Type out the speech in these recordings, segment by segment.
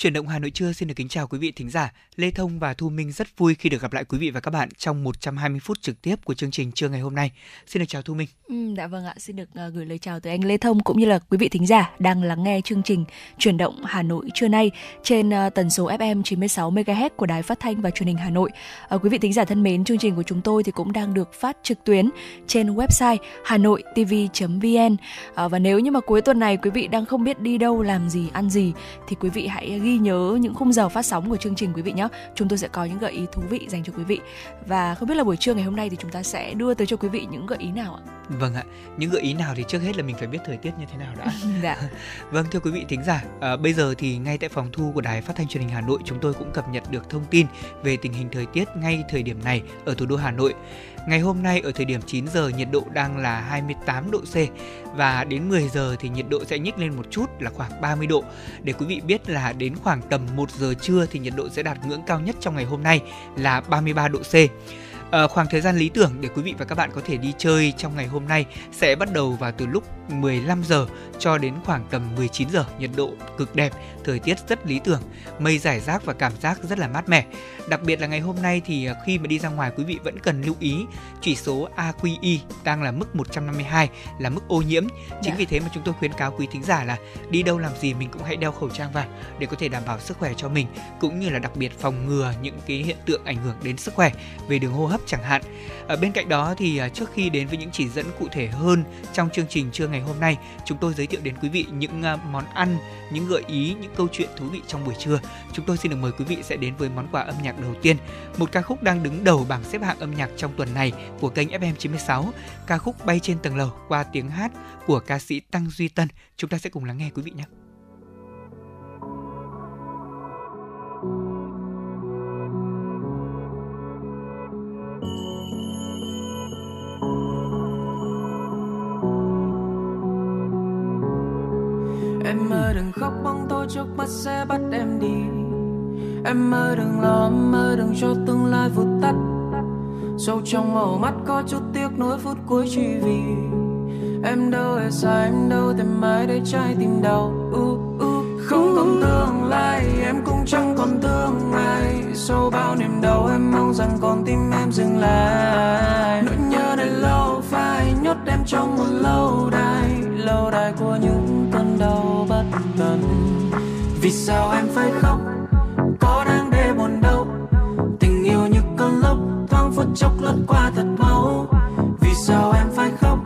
Chuyển động Hà Nội trưa xin được kính chào quý vị thính giả. Lê Thông và Thu Minh rất vui khi được gặp lại quý vị và các bạn trong 120 phút trực tiếp của chương trình trưa ngày hôm nay. Xin được chào Thu Minh. Ừ, dạ vâng ạ, xin được ờ, gửi lời chào tới anh Lê Thông cũng như là quý vị thính giả đang lắng nghe chương trình Chuyển động Hà Nội trưa nay trên ờ, tần số FM 96 MHz của Đài Phát thanh và Truyền hình Hà Nội. Ờ, quý vị thính giả thân mến, chương trình của chúng tôi thì cũng đang được phát trực tuyến trên website hanoitv.vn. Và nếu như mà cuối tuần này quý vị đang không biết đi đâu làm gì ăn gì thì quý vị hãy ghi nhớ những khung giờ phát sóng của chương trình quý vị nhé. Chúng tôi sẽ có những gợi ý thú vị dành cho quý vị. Và không biết là buổi trưa ngày hôm nay thì chúng ta sẽ đưa tới cho quý vị những gợi ý nào ạ? Vâng ạ, những gợi ý nào thì trước hết là mình phải biết thời tiết như thế nào đã. dạ. Vâng thưa quý vị thính giả, à, bây giờ thì ngay tại phòng thu của Đài Phát thanh Truyền hình Hà Nội chúng tôi cũng cập nhật được thông tin về tình hình thời tiết ngay thời điểm này ở thủ đô Hà Nội. Ngày hôm nay ở thời điểm 9 giờ nhiệt độ đang là 28 độ C và đến 10 giờ thì nhiệt độ sẽ nhích lên một chút là khoảng 30 độ. Để quý vị biết là đến khoảng tầm 1 giờ trưa thì nhiệt độ sẽ đạt ngưỡng cao nhất trong ngày hôm nay là 33 độ C. À, khoảng thời gian lý tưởng để quý vị và các bạn có thể đi chơi trong ngày hôm nay sẽ bắt đầu vào từ lúc 15 giờ cho đến khoảng tầm 19 giờ, nhiệt độ cực đẹp, thời tiết rất lý tưởng, mây rải rác và cảm giác rất là mát mẻ. Đặc biệt là ngày hôm nay thì à, khi mà đi ra ngoài quý vị vẫn cần lưu ý chỉ số AQI đang là mức 152 là mức ô nhiễm. Chính Dạ. vì thế mà chúng tôi khuyến cáo quý thính giả là đi đâu làm gì mình cũng hãy đeo khẩu trang vào để có thể đảm bảo sức khỏe cho mình cũng như là đặc biệt phòng ngừa những cái hiện tượng ảnh hưởng đến sức khỏe về đường hô hấp chẳng hạn. Ở bên cạnh đó thì à, trước khi đến với những chỉ dẫn cụ thể hơn trong chương trình trưa ngày hôm nay, chúng tôi giới thiệu đến quý vị những à, món ăn, những gợi ý, những câu chuyện thú vị trong buổi trưa. Chúng tôi xin được mời quý vị sẽ đến với món quà âm nhạc đầu tiên, một ca khúc đang đứng đầu bảng xếp hạng âm nhạc trong tuần này của kênh FM 96, ca khúc Bay trên tầng lầu qua tiếng hát của ca sĩ Tăng Duy Tân. Chúng ta sẽ cùng lắng nghe quý vị nhé. Em ơi đừng khóc bóng tối trước mắt sẽ bắt em đi. Em ơi đừng lo, em ơi đừng cho tương lai vụt tắt. Sâu trong màu mắt có chút tiếc nuối phút cuối chỉ vì. Em đâu hề sai, em đâu thể mãi để trái tim đau. Uh, uh. Không còn tương lai, em cũng chẳng còn thương ai Sau bao niềm đau em mong rằng con tim em dừng lại. Nỗi nhớ này lâu phai nhốt em trong một lâu đài. Lâu đài của những đau bất tận. Vì sao em phải khóc? Có đang để buồn đâu. Tình yêu như cơn lốc, Thoáng phút chốc lướt qua thật mau Vì sao em phải khóc?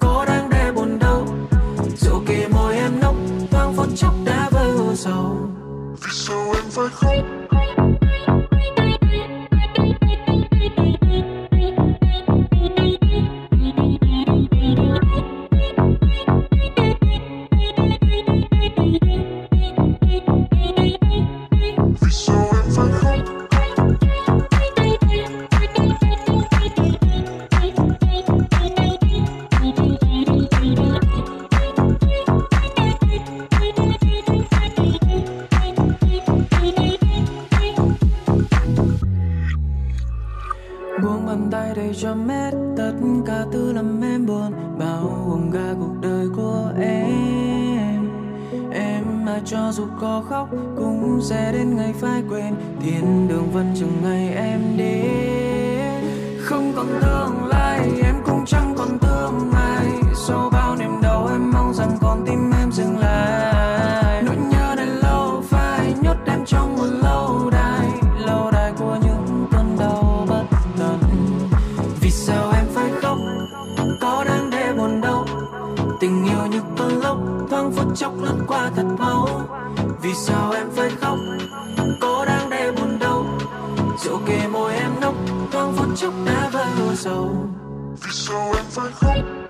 Có đang để buồn đâu. Dù kề môi em nốc, Thoáng phút chốc đã vơi sầu. Vì sao em phải khóc? Tay cho mét tất cả thứ làm em buồn. Bao gồm cả cuộc đời của em. Em mà cho dù có khóc cũng sẽ đến ngày phải quên. Thiên đường vẫn chừng ngày em đến không còn tương lai, em cũng chẳng còn thương ai sau bao niềm đau em mong rằng còn tim phút chốc lướt qua thật mau vì sao em phải khóc? Có đang để buồn đâu rượu kề môi em nốc, thoáng phút chốc đã vỡ sầu. Vì sao em phải khóc?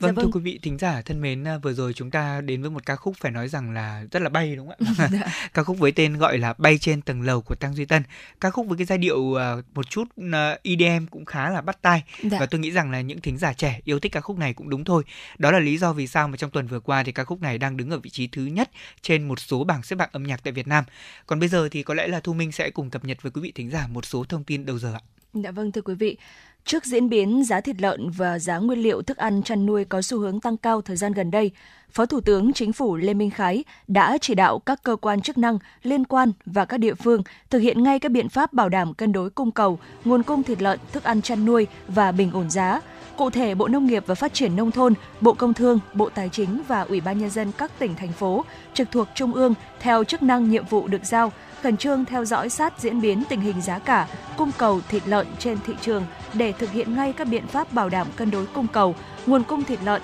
Vâng, dạ vâng. thưa quý vị thính giả thân mến, à, vừa rồi chúng ta đến với một ca khúc phải nói rằng là rất là bay đúng không ạ? Dạ. ca khúc với tên gọi là Bay trên tầng lầu của Tăng Duy Tân. Ca khúc với cái giai điệu uh, một chút à, EDM cũng khá là bắt tai dạ. và tôi nghĩ rằng là những thính giả trẻ yêu thích ca khúc này cũng đúng thôi. Đó là lý do vì sao mà trong tuần vừa qua thì ca khúc này đang đứng ở vị trí thứ nhất trên một số bảng xếp hạng âm nhạc tại Việt Nam. Còn bây giờ thì có lẽ là Thu Minh sẽ cùng cập nhật với quý vị thính giả một số thông tin đầu giờ ạ. Dạ vâng thưa quý vị, Trước diễn biến giá thịt lợn và giá nguyên liệu thức ăn chăn nuôi có xu hướng tăng cao thời gian gần đây, Phó Thủ tướng Chính phủ Lê Minh Khái đã chỉ đạo các cơ quan chức năng liên quan và các địa phương thực hiện ngay các biện pháp bảo đảm cân đối cung cầu, nguồn cung thịt lợn, thức ăn chăn nuôi và bình ổn giá. Cụ thể, Bộ Nông nghiệp và Phát triển Nông thôn, Bộ Công Thương, Bộ Tài chính và Ủy ban Nhân dân các tỉnh, thành phố trực thuộc Trung ương theo chức năng nhiệm vụ được giao khẩn trương theo dõi sát diễn biến tình hình giá cả, cung cầu thịt lợn trên thị trường để thực hiện ngay các biện pháp bảo đảm cân đối cung cầu, nguồn cung thịt lợn,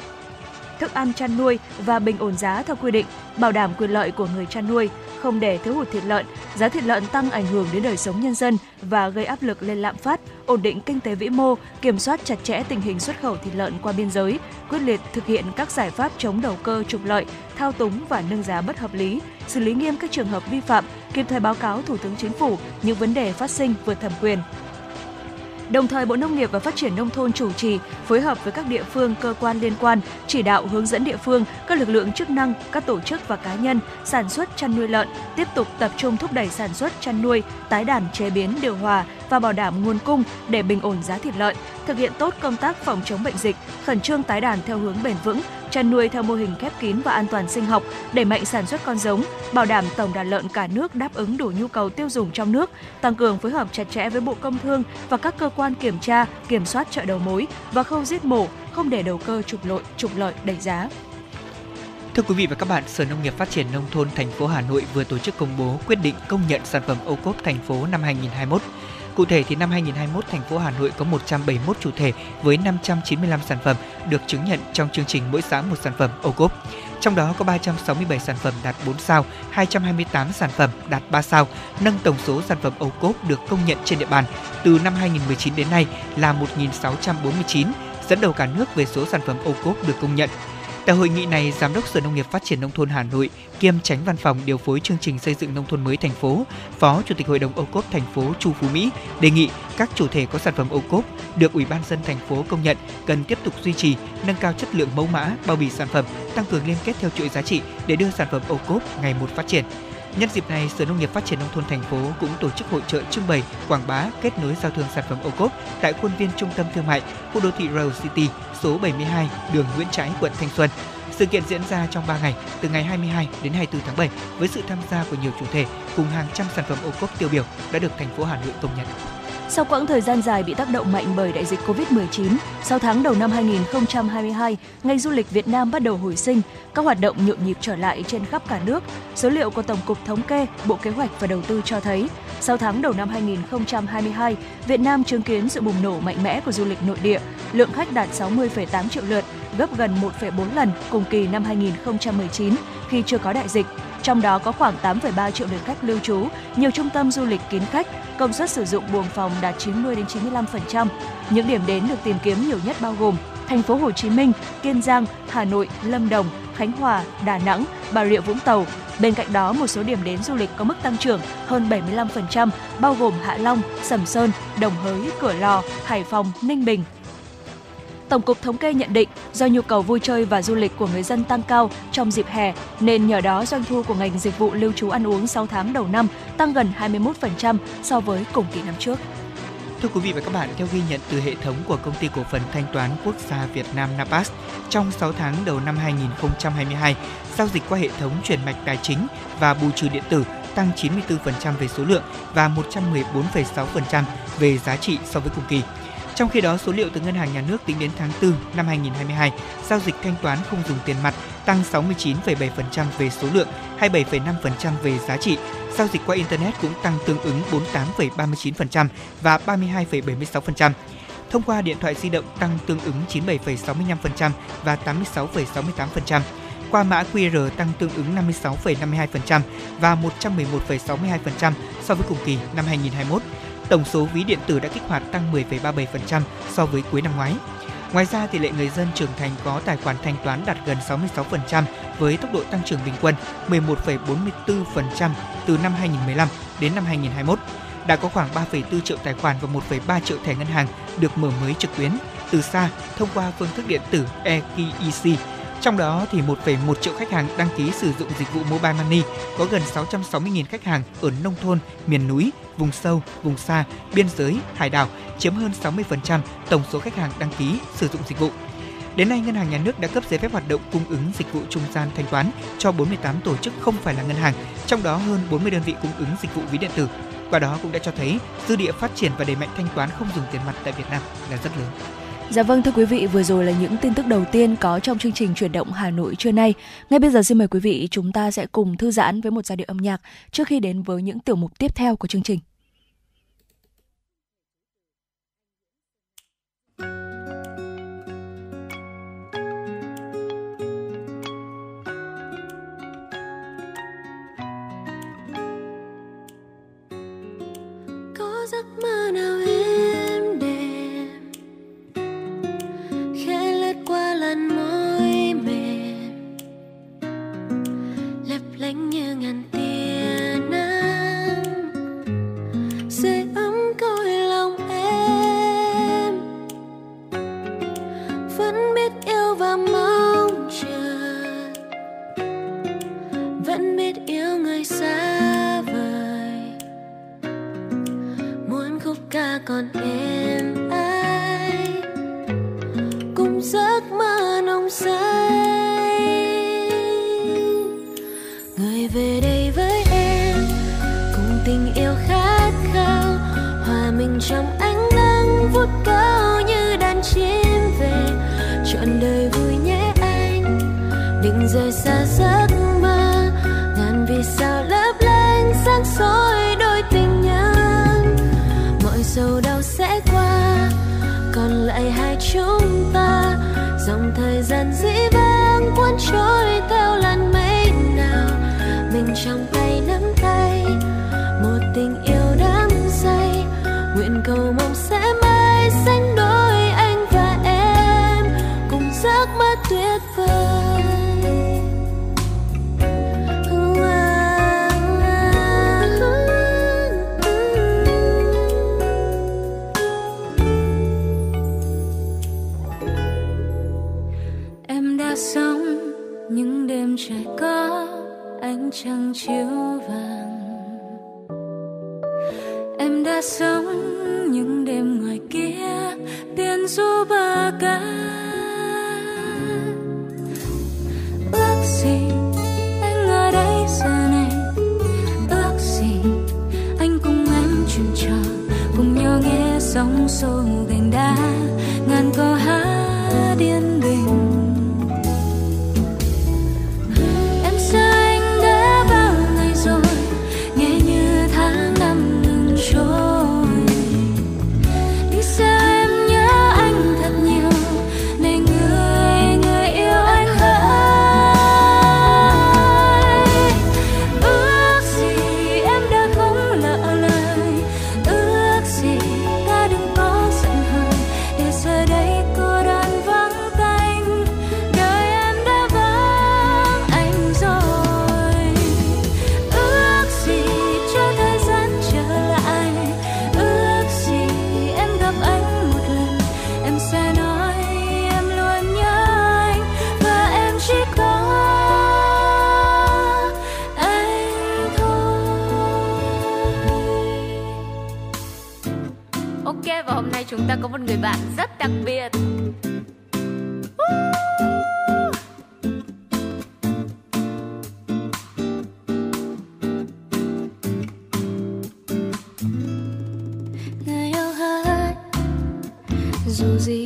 thức ăn chăn nuôi và bình ổn giá theo quy định, bảo đảm quyền lợi của người chăn nuôi, không để thiếu hụt thịt lợn, giá thịt lợn tăng ảnh hưởng đến đời sống nhân dân và gây áp lực lên lạm phát, ổn định kinh tế vĩ mô, kiểm soát chặt chẽ tình hình xuất khẩu thịt lợn qua biên giới, quyết liệt thực hiện các giải pháp chống đầu cơ trục lợi, thao túng và nâng giá bất hợp lý, xử lý nghiêm các trường hợp vi phạm, kịp thời báo cáo Thủ tướng Chính phủ những vấn đề phát sinh vượt thẩm quyền, Đồng thời, Bộ Nông nghiệp và Phát triển Nông thôn chủ trì, phối hợp với các địa phương, cơ quan liên quan, chỉ đạo hướng dẫn địa phương, các lực lượng chức năng, các tổ chức và cá nhân sản xuất chăn nuôi lợn, tiếp tục tập trung thúc đẩy sản xuất chăn nuôi, tái đàn chế biến điều hòa và bảo đảm nguồn cung để bình ổn giá thịt lợn, thực hiện tốt công tác phòng chống bệnh dịch, khẩn trương tái đàn theo hướng bền vững, chăn nuôi theo mô hình khép kín và an toàn sinh học, đẩy mạnh sản xuất con giống, bảo đảm tổng đàn lợn cả nước đáp ứng đủ nhu cầu tiêu dùng trong nước, tăng cường phối hợp chặt chẽ với Bộ Công Thương và các cơ quan kiểm tra, kiểm soát chợ đầu mối và không giết mổ, không để đầu cơ trục lợi, trục lợi đẩy giá. Thưa quý vị và các bạn, Sở Nông nghiệp Phát triển nông thôn thành phố Hà Nội vừa tổ chức công bố quyết định công nhận sản phẩm ô cốp thành phố năm 2021. Cụ thể thì năm 2021, thành phố Hà Nội có 171 chủ thể với 595 sản phẩm được chứng nhận trong chương trình mỗi xã một sản phẩm ô cốp. Trong đó có 367 sản phẩm đạt 4 sao, 228 sản phẩm đạt 3 sao, nâng tổng số sản phẩm ô cốp được công nhận trên địa bàn từ năm 2019 đến nay là 1.649, dẫn đầu cả nước về số sản phẩm ô cốp được công nhận. Tại hội nghị này, Giám đốc Sở Nông nghiệp Phát triển Nông thôn Hà Nội kiêm tránh văn phòng điều phối chương trình xây dựng nông thôn mới thành phố, Phó Chủ tịch Hội đồng ô cốp thành phố Chu Phú Mỹ đề nghị các chủ thể có sản phẩm ô cốp được Ủy ban dân thành phố công nhận cần tiếp tục duy trì, nâng cao chất lượng mẫu mã, bao bì sản phẩm, tăng cường liên kết theo chuỗi giá trị để đưa sản phẩm ô cốp ngày một phát triển. Nhân dịp này, Sở Nông nghiệp Phát triển nông thôn thành phố cũng tổ chức hội trợ trưng bày, quảng bá, kết nối giao thương sản phẩm ô cốp tại khuôn viên trung tâm thương mại, khu đô thị Royal City, số 72, đường Nguyễn Trãi, quận Thanh Xuân. Sự kiện diễn ra trong 3 ngày, từ ngày 22 đến 24 tháng 7 với sự tham gia của nhiều chủ thể cùng hàng trăm sản phẩm ô cốp tiêu biểu đã được thành phố Hà Nội công nhận. Sau quãng thời gian dài bị tác động mạnh bởi đại dịch Covid-19, sau tháng đầu năm 2022, ngành du lịch Việt Nam bắt đầu hồi sinh, các hoạt động nhộn nhịp trở lại trên khắp cả nước. Số liệu của Tổng cục Thống kê, Bộ Kế hoạch và Đầu tư cho thấy, sau tháng đầu năm 2022, Việt Nam chứng kiến sự bùng nổ mạnh mẽ của du lịch nội địa, lượng khách đạt 60,8 triệu lượt, gấp gần 1,4 lần cùng kỳ năm 2019 khi chưa có đại dịch. Trong đó có khoảng 8,3 triệu lượt khách lưu trú, nhiều trung tâm du lịch kín khách, công suất sử dụng buồng phòng đạt 90 đến 95%. Những điểm đến được tìm kiếm nhiều nhất bao gồm thành phố Hồ Chí Minh, Kiên Giang, Hà Nội, Lâm Đồng, Khánh Hòa, Đà Nẵng, Bà Rịa Vũng Tàu. Bên cạnh đó, một số điểm đến du lịch có mức tăng trưởng hơn 75%, bao gồm Hạ Long, Sầm Sơn, Đồng Hới, Cửa Lò, Hải Phòng, Ninh Bình, Tổng cục Thống kê nhận định do nhu cầu vui chơi và du lịch của người dân tăng cao trong dịp hè nên nhờ đó doanh thu của ngành dịch vụ lưu trú ăn uống 6 tháng đầu năm tăng gần 21% so với cùng kỳ năm trước. Thưa quý vị và các bạn, theo ghi nhận từ hệ thống của công ty cổ phần thanh toán quốc gia Việt Nam Napas, trong 6 tháng đầu năm 2022, giao dịch qua hệ thống chuyển mạch tài chính và bù trừ điện tử tăng 94% về số lượng và 114,6% về giá trị so với cùng kỳ. Trong khi đó, số liệu từ Ngân hàng Nhà nước tính đến tháng 4 năm 2022, giao dịch thanh toán không dùng tiền mặt tăng 69,7% về số lượng, 27,5% về giá trị. Giao dịch qua Internet cũng tăng tương ứng 48,39% và 32,76%. Thông qua điện thoại di động tăng tương ứng 97,65% và 86,68%. Qua mã QR tăng tương ứng 56,52% và 111,62% so với cùng kỳ năm 2021. Tổng số ví điện tử đã kích hoạt tăng 10,37% so với cuối năm ngoái. Ngoài ra, tỷ lệ người dân trưởng thành có tài khoản thanh toán đạt gần 66% với tốc độ tăng trưởng bình quân 11,44% từ năm 2015 đến năm 2021. Đã có khoảng 3,4 triệu tài khoản và 1,3 triệu thẻ ngân hàng được mở mới trực tuyến từ xa thông qua phương thức điện tử eKYC trong đó thì 1,1 triệu khách hàng đăng ký sử dụng dịch vụ Mobile Money, có gần 660.000 khách hàng ở nông thôn, miền núi, vùng sâu, vùng xa, biên giới, hải đảo, chiếm hơn 60% tổng số khách hàng đăng ký sử dụng dịch vụ. Đến nay, Ngân hàng Nhà nước đã cấp giấy phép hoạt động cung ứng dịch vụ trung gian thanh toán cho 48 tổ chức không phải là ngân hàng, trong đó hơn 40 đơn vị cung ứng dịch vụ ví điện tử. Qua đó cũng đã cho thấy dư địa phát triển và đẩy mạnh thanh toán không dùng tiền mặt tại Việt Nam là rất lớn. Dạ vâng thưa quý vị, vừa rồi là những tin tức đầu tiên có trong chương trình chuyển động Hà Nội trưa nay. Ngay bây giờ xin mời quý vị chúng ta sẽ cùng thư giãn với một giai điệu âm nhạc trước khi đến với những tiểu mục tiếp theo của chương trình. Dù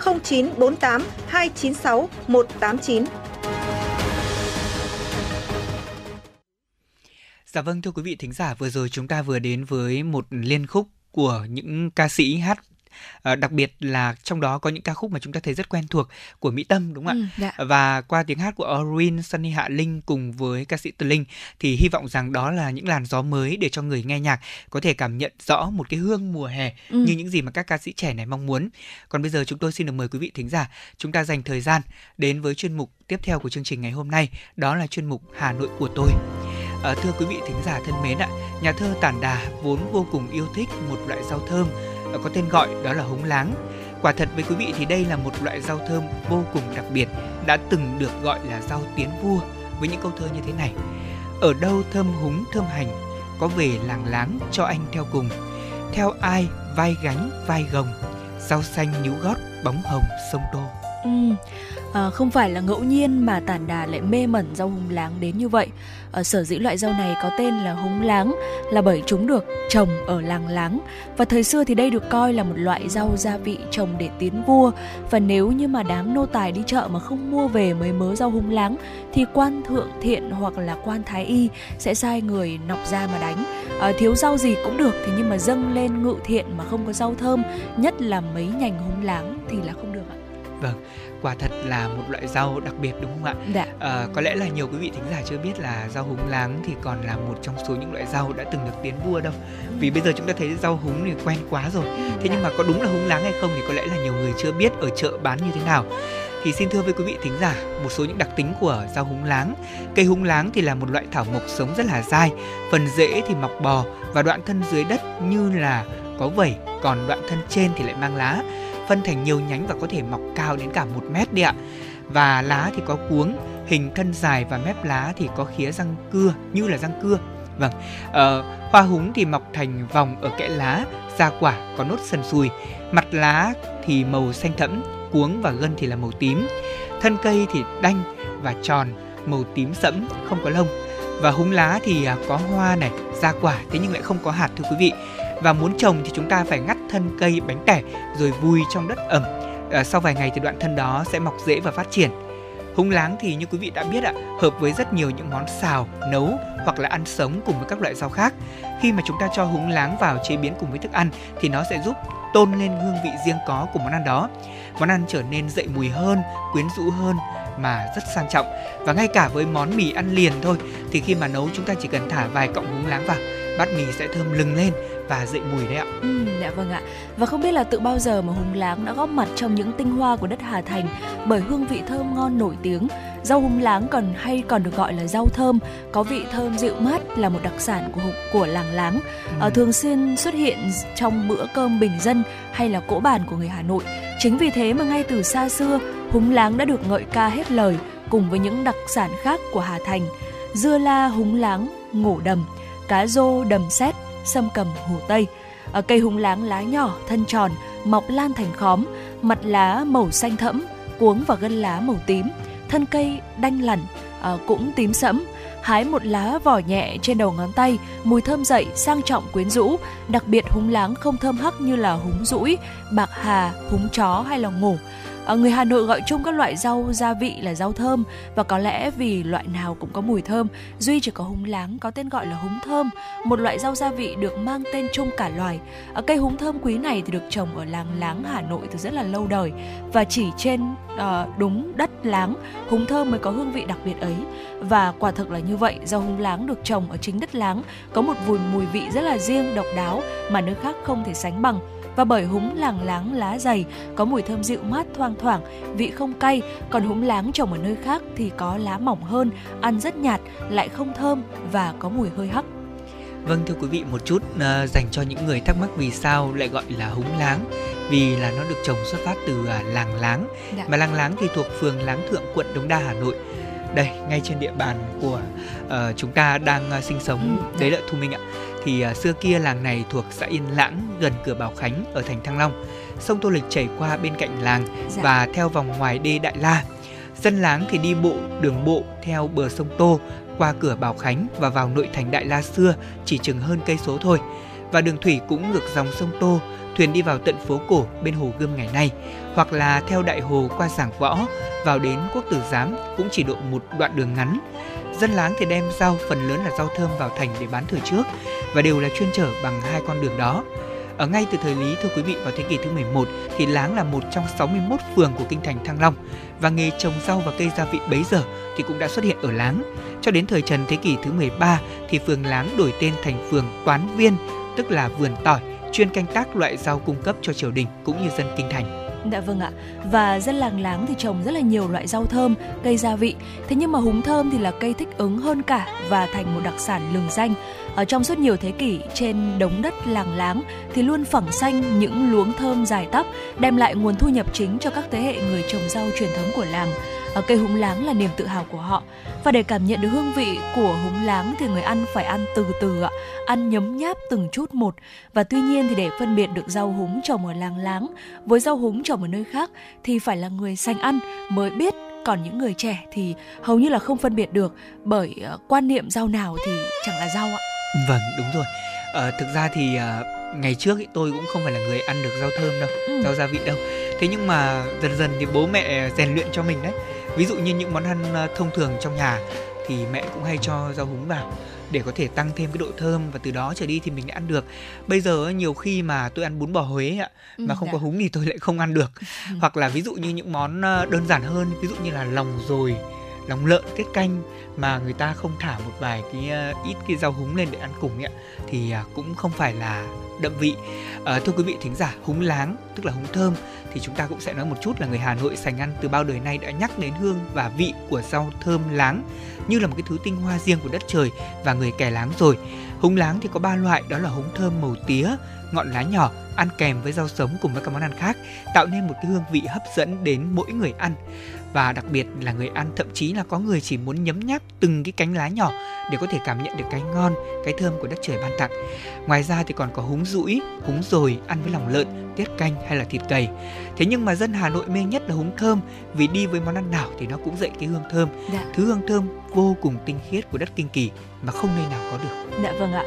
0948 296 189. Dạ vâng thưa quý vị thính giả, vừa rồi chúng ta vừa đến với một liên khúc của những ca sĩ hát À, đặc biệt là trong đó có những ca khúc mà chúng ta thấy rất quen thuộc của Mỹ Tâm đúng không Ừ, ạ? dạ. Và qua tiếng hát của Orin, Sunny Hạ Linh cùng với ca sĩ Từ Linh thì hy vọng rằng đó là những làn gió mới để cho người nghe nhạc có thể cảm nhận rõ một cái hương mùa hè Ừ. như những gì mà các ca sĩ trẻ này mong muốn. Còn bây giờ chúng tôi xin được mời quý vị thính giả chúng ta dành thời gian đến với chuyên mục tiếp theo của chương trình ngày hôm nay, đó là chuyên mục Hà Nội của tôi. À, thưa quý vị thính giả thân mến ạ, nhà thơ Tản Đà vốn vô cùng yêu thích một loại rau thơm có tên gọi đó là húng láng. Quả thật với quý vị thì đây là một loại rau thơm vô cùng đặc biệt, đã từng được gọi là rau tiến vua với những câu thơ như thế này. Ở đâu thơm húng thơm hành, có về làng láng cho anh theo cùng. Theo ai vai gánh vai gồng, rau xanh nhú gót bóng hồng sông đô Ừ. À, không phải là ngẫu nhiên mà tản đà lại mê mẩn rau húng láng đến như vậy. À, sở dĩ loại rau này có tên là húng láng là bởi chúng được trồng ở làng láng. Và thời xưa thì đây được coi là một loại rau gia vị trồng để tiến vua. Và nếu như mà đám nô tài đi chợ mà không mua về mấy mớ rau húng láng thì quan thượng thiện hoặc là quan thái y sẽ sai người nọc ra mà đánh. À, thiếu rau gì cũng được thế nhưng mà dâng lên ngự thiện mà không có rau thơm nhất là mấy nhành húng láng thì là không được ạ. Vâng, quả thật là một loại rau đặc biệt đúng không ạ? Dạ. À, có lẽ là nhiều quý vị thính giả chưa biết là rau húng láng thì còn là một trong số những loại rau đã từng được tiến vua đâu. Vì bây giờ chúng ta thấy rau húng thì quen quá rồi. Thế nhưng mà có đúng là húng láng hay không thì có lẽ là nhiều người chưa biết ở chợ bán như thế nào. Thì xin thưa với quý vị thính giả một số những đặc tính của rau húng láng. Cây húng láng thì là một loại thảo mộc sống rất là dai, phần rễ thì mọc bò và đoạn thân dưới đất như là có vẩy, còn đoạn thân trên thì lại mang lá phân thành nhiều nhánh và có thể mọc cao đến cả một mét đi ạ. Và lá thì có cuống, hình thân dài và mép lá thì có khía răng cưa như là răng cưa. Vâng, ờ, hoa húng thì mọc thành vòng ở kẽ lá, ra quả có nốt sần sùi, mặt lá thì màu xanh thẫm, cuống và gân thì là màu tím. Thân cây thì đanh và tròn, màu tím sẫm, không có lông. Và húng lá thì à, có hoa này, ra quả thế nhưng lại không có hạt thưa quý vị và muốn trồng thì chúng ta phải ngắt thân cây bánh tẻ rồi vùi trong đất ẩm à, sau vài ngày thì đoạn thân đó sẽ mọc rễ và phát triển húng láng thì như quý vị đã biết ạ hợp với rất nhiều những món xào nấu hoặc là ăn sống cùng với các loại rau khác khi mà chúng ta cho húng láng vào chế biến cùng với thức ăn thì nó sẽ giúp tôn lên hương vị riêng có của món ăn đó. Món ăn trở nên dậy mùi hơn, quyến rũ hơn mà rất sang trọng. Và ngay cả với món mì ăn liền thôi thì khi mà nấu chúng ta chỉ cần thả vài cọng húng láng vào, bát mì sẽ thơm lừng lên và dậy mùi đấy ạ. Ừ, dạ vâng ạ. Và không biết là từ bao giờ mà húng láng đã góp mặt trong những tinh hoa của đất Hà Thành bởi hương vị thơm ngon nổi tiếng. Rau húng láng còn hay còn được gọi là rau thơm, có vị thơm dịu mát là một đặc sản của của làng láng, ừ. Ờ, thường xuyên xuất hiện trong bữa cơm bình dân hay là cỗ bàn của người Hà Nội. Chính vì thế mà ngay từ xa xưa, húng láng đã được ngợi ca hết lời cùng với những đặc sản khác của Hà Thành. Dưa la húng láng, ngổ đầm, cá rô đầm xét, sâm cầm hồ Tây. Ở cây húng láng lá nhỏ, thân tròn, mọc lan thành khóm, mặt lá màu xanh thẫm, cuống và gân lá màu tím, thân cây đanh lằn à, cũng tím sẫm. Hái một lá vỏ nhẹ trên đầu ngón tay, mùi thơm dậy, sang trọng quyến rũ. Đặc biệt húng láng không thơm hắc như là húng rũi, bạc hà, húng chó hay là ngủ À, người Hà Nội gọi chung các loại rau gia vị là rau thơm và có lẽ vì loại nào cũng có mùi thơm, duy chỉ có húng láng có tên gọi là húng thơm, một loại rau gia vị được mang tên chung cả loài. À, cây húng thơm quý này thì được trồng ở làng Láng Hà Nội từ rất là lâu đời và chỉ trên uh, đúng đất láng húng thơm mới có hương vị đặc biệt ấy và quả thực là như vậy rau húng láng được trồng ở chính đất láng có một mùi mùi vị rất là riêng độc đáo mà nơi khác không thể sánh bằng và bởi húng làng láng lá dày có mùi thơm dịu mát thoang thoảng, vị không cay, còn húng láng trồng ở nơi khác thì có lá mỏng hơn, ăn rất nhạt, lại không thơm và có mùi hơi hắc. Vâng thưa quý vị một chút uh, dành cho những người thắc mắc vì sao lại gọi là húng láng vì là nó được trồng xuất phát từ uh, làng láng dạ. mà làng láng thì thuộc phường Láng Thượng quận Đống Đa Hà Nội đây ngay trên địa bàn của uh, chúng ta đang uh, sinh sống ừ, đấy là thu minh ạ thì uh, xưa kia làng này thuộc xã Yên Lãng gần cửa Bảo Khánh ở thành Thăng Long. Sông Tô Lịch chảy qua bên cạnh làng dạ. và theo vòng ngoài đê Đại La. Dân láng thì đi bộ đường bộ theo bờ sông Tô qua cửa Bảo Khánh và vào nội thành Đại La xưa chỉ chừng hơn cây số thôi. Và đường thủy cũng ngược dòng sông Tô, thuyền đi vào tận phố cổ bên hồ Gươm ngày nay, hoặc là theo đại hồ qua Giảng Võ vào đến Quốc Tử Giám cũng chỉ độ một đoạn đường ngắn. Dân láng thì đem rau phần lớn là rau thơm vào thành để bán thử trước và đều là chuyên chở bằng hai con đường đó. Ở ngay từ thời Lý thưa quý vị vào thế kỷ thứ 11 thì Láng là một trong 61 phường của kinh thành Thăng Long và nghề trồng rau và cây gia vị bấy giờ thì cũng đã xuất hiện ở Láng. Cho đến thời Trần thế kỷ thứ 13 thì phường Láng đổi tên thành phường Quán Viên, tức là vườn tỏi, chuyên canh tác loại rau cung cấp cho triều đình cũng như dân kinh thành. Dạ vâng ạ. Và dân làng láng thì trồng rất là nhiều loại rau thơm, cây gia vị. Thế nhưng mà húng thơm thì là cây thích ứng hơn cả và thành một đặc sản lừng danh. Ở trong suốt nhiều thế kỷ trên đống đất làng láng thì luôn phẳng xanh những luống thơm dài tắp, đem lại nguồn thu nhập chính cho các thế hệ người trồng rau truyền thống của làng. Ở cây húng láng là niềm tự hào của họ. Và để cảm nhận được hương vị của húng láng thì người ăn phải ăn từ từ ạ, ăn nhấm nháp từng chút một. Và tuy nhiên thì để phân biệt được rau húng trồng ở làng láng với rau húng trồng ở nơi khác thì phải là người sành ăn mới biết còn những người trẻ thì hầu như là không phân biệt được bởi uh, quan niệm rau nào thì chẳng là rau ạ. Vâng, đúng rồi. Ờ, thực ra thì uh, ngày trước ý, tôi cũng không phải là người ăn được rau thơm đâu, ừ. rau gia vị đâu. Thế nhưng mà dần dần thì bố mẹ rèn luyện cho mình đấy. Ví dụ như những món ăn thông thường trong nhà thì mẹ cũng hay cho rau húng vào để có thể tăng thêm cái độ thơm và từ đó trở đi thì mình lại ăn được bây giờ nhiều khi mà tôi ăn bún bò huế ạ mà ừ, không dạ. có húng thì tôi lại không ăn được ừ. hoặc là ví dụ như những món đơn giản hơn ví dụ như là lòng rồi lòng lợn tiết canh mà người ta không thả một vài cái uh, ít cái rau húng lên để ăn cùng ạ thì cũng không phải là đậm vị. à, thưa quý vị thính giả, húng láng tức là húng thơm thì chúng ta cũng sẽ nói một chút là người Hà Nội sành ăn từ bao đời nay đã nhắc đến hương và vị của rau thơm láng như là một cái thứ tinh hoa riêng của đất trời và người kẻ láng rồi. Húng láng thì có ba loại đó là húng thơm màu tía, ngọn lá nhỏ, ăn kèm với rau sống cùng với các món ăn khác, tạo nên một cái hương vị hấp dẫn đến mỗi người ăn và đặc biệt là người ăn thậm chí là có người chỉ muốn nhấm nháp từng cái cánh lá nhỏ để có thể cảm nhận được cái ngon, cái thơm của đất trời ban tặng. Ngoài ra thì còn có húng rũi, húng rồi ăn với lòng lợn, tiết canh hay là thịt cầy. Thế nhưng mà dân Hà Nội mê nhất là húng thơm vì đi với món ăn nào thì nó cũng dậy cái hương thơm. Dạ. Thứ hương thơm vô cùng tinh khiết của đất Kinh Kỳ mà không nơi nào có được. Dạ vâng ạ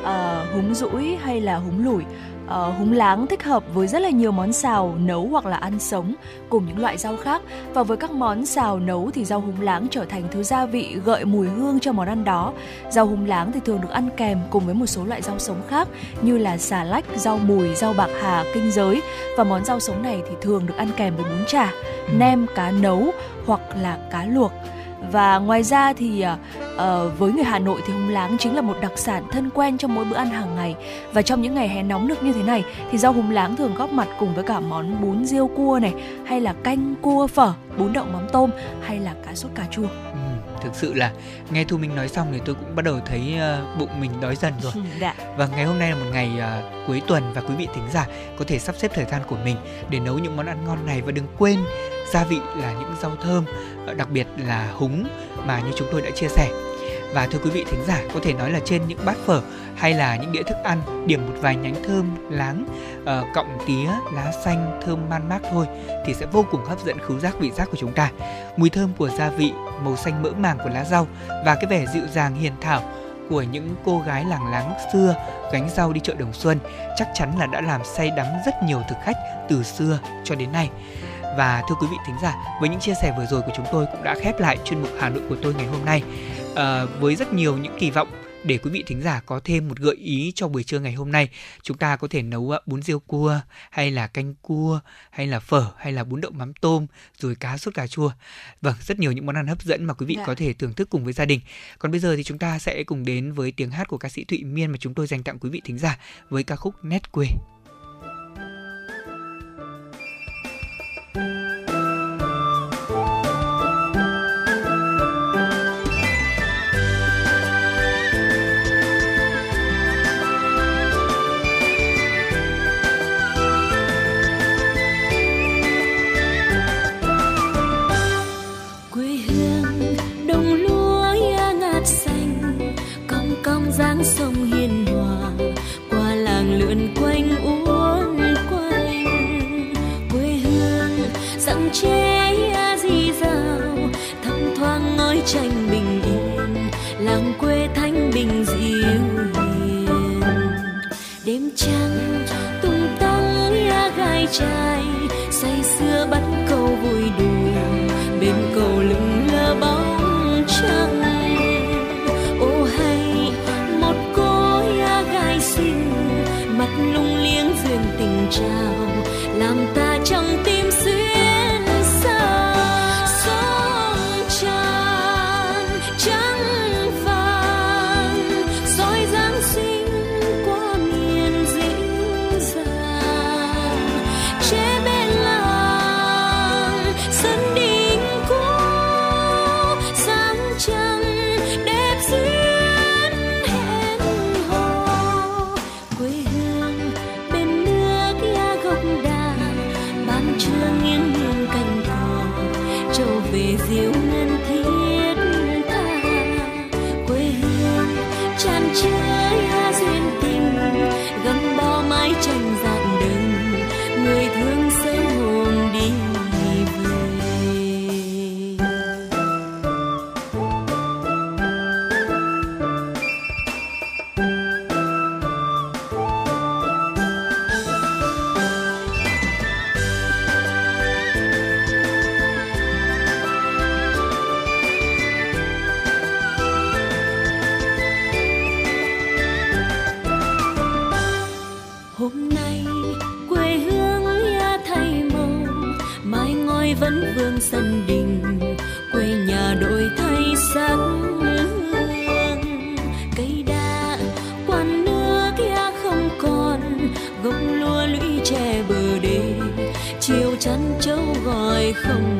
uh, húng rũi hay là húng lủi uh, húng láng thích hợp với rất là nhiều món xào nấu hoặc là ăn sống cùng những loại rau khác. Và với các món xào nấu thì rau húng láng trở thành thứ gia vị gợi mùi hương cho món ăn đó. Rau húng láng thì thường được ăn kèm cùng với một số loại rau sống khác như là xà lách rau mùi rau bạc hà kinh giới. Và món rau sống này thì thường được ăn kèm với bún chả nem cá nấu hoặc là cá luộc và ngoài ra thì uh, với người Hà Nội thì húng láng chính là một đặc sản thân quen trong mỗi bữa ăn hàng ngày. Và trong những ngày hè nóng nực như thế này thì rau húng láng thường góp mặt cùng với cả món bún riêu cua này hay là canh cua phở bún đậu mắm tôm hay là cá sốt cà chua. Ừ, thực sự là nghe thu minh nói xong thì tôi cũng bắt đầu thấy uh, bụng mình đói dần rồi. Dạ. và ngày hôm nay là một ngày uh, cuối tuần và quý vị thính giả có thể sắp xếp thời gian của mình để nấu những món ăn ngon này. Và đừng quên gia vị là những rau thơm ờ, đặc biệt là húng mà như chúng tôi đã chia sẻ. Và thưa quý vị thính giả có thể nói là trên những bát phở hay là những đĩa thức ăn điểm một vài nhánh thơm láng uh, cọng tía lá xanh thơm man mát thôi thì sẽ vô cùng hấp dẫn khứu giác vị giác của chúng ta mùi thơm của gia vị màu xanh mỡ màng của lá rau và cái vẻ dịu dàng hiền thảo của những cô gái làng láng xưa gánh rau đi chợ đồng xuân chắc chắn là đã làm say đắm rất nhiều thực khách từ xưa cho đến nay và thưa quý vị thính giả, với những chia sẻ vừa rồi của chúng tôi cũng đã khép lại chuyên mục Hà Nội của tôi ngày hôm nay. À, với rất nhiều những kỳ vọng để quý vị thính giả có thêm một gợi ý cho buổi trưa ngày hôm nay chúng ta có thể nấu bún riêu cua hay là canh cua hay là phở hay là bún đậu mắm tôm rồi cá sốt cà chua. Vâng rất nhiều những món ăn hấp dẫn mà quý vị dạ. có thể thưởng thức cùng với gia đình. Còn bây giờ thì chúng ta sẽ cùng đến với tiếng hát của ca sĩ thụy miên mà chúng tôi dành tặng quý vị thính giả với ca khúc nét quê tranh bình yên, làng quê thanh bình dịu hiền. Đêm trăng tung tăng nghe gai trai say sưa bắt câu vui đùa, bên cầu lưng lơ bóng trăng. Ô hay, một cô ya gai xinh, mặt lung liếng duyên tình trao, làm ta trong tim xuyên bao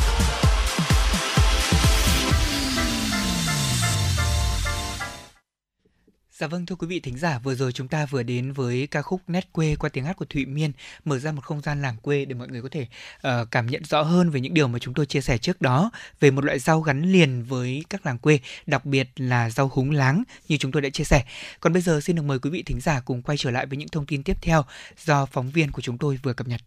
Dạ vâng thưa quý vị thính giả, vừa rồi chúng ta vừa đến với ca khúc Nét quê qua tiếng hát của Thụy Miên, mở ra một không gian làng quê để mọi người có thể uh, cảm nhận rõ hơn về những điều mà chúng tôi chia sẻ trước đó về một loại rau gắn liền với các làng quê, đặc biệt là rau húng láng như chúng tôi đã chia sẻ. Còn bây giờ xin được mời quý vị thính giả cùng quay trở lại với những thông tin tiếp theo do phóng viên của chúng tôi vừa cập nhật.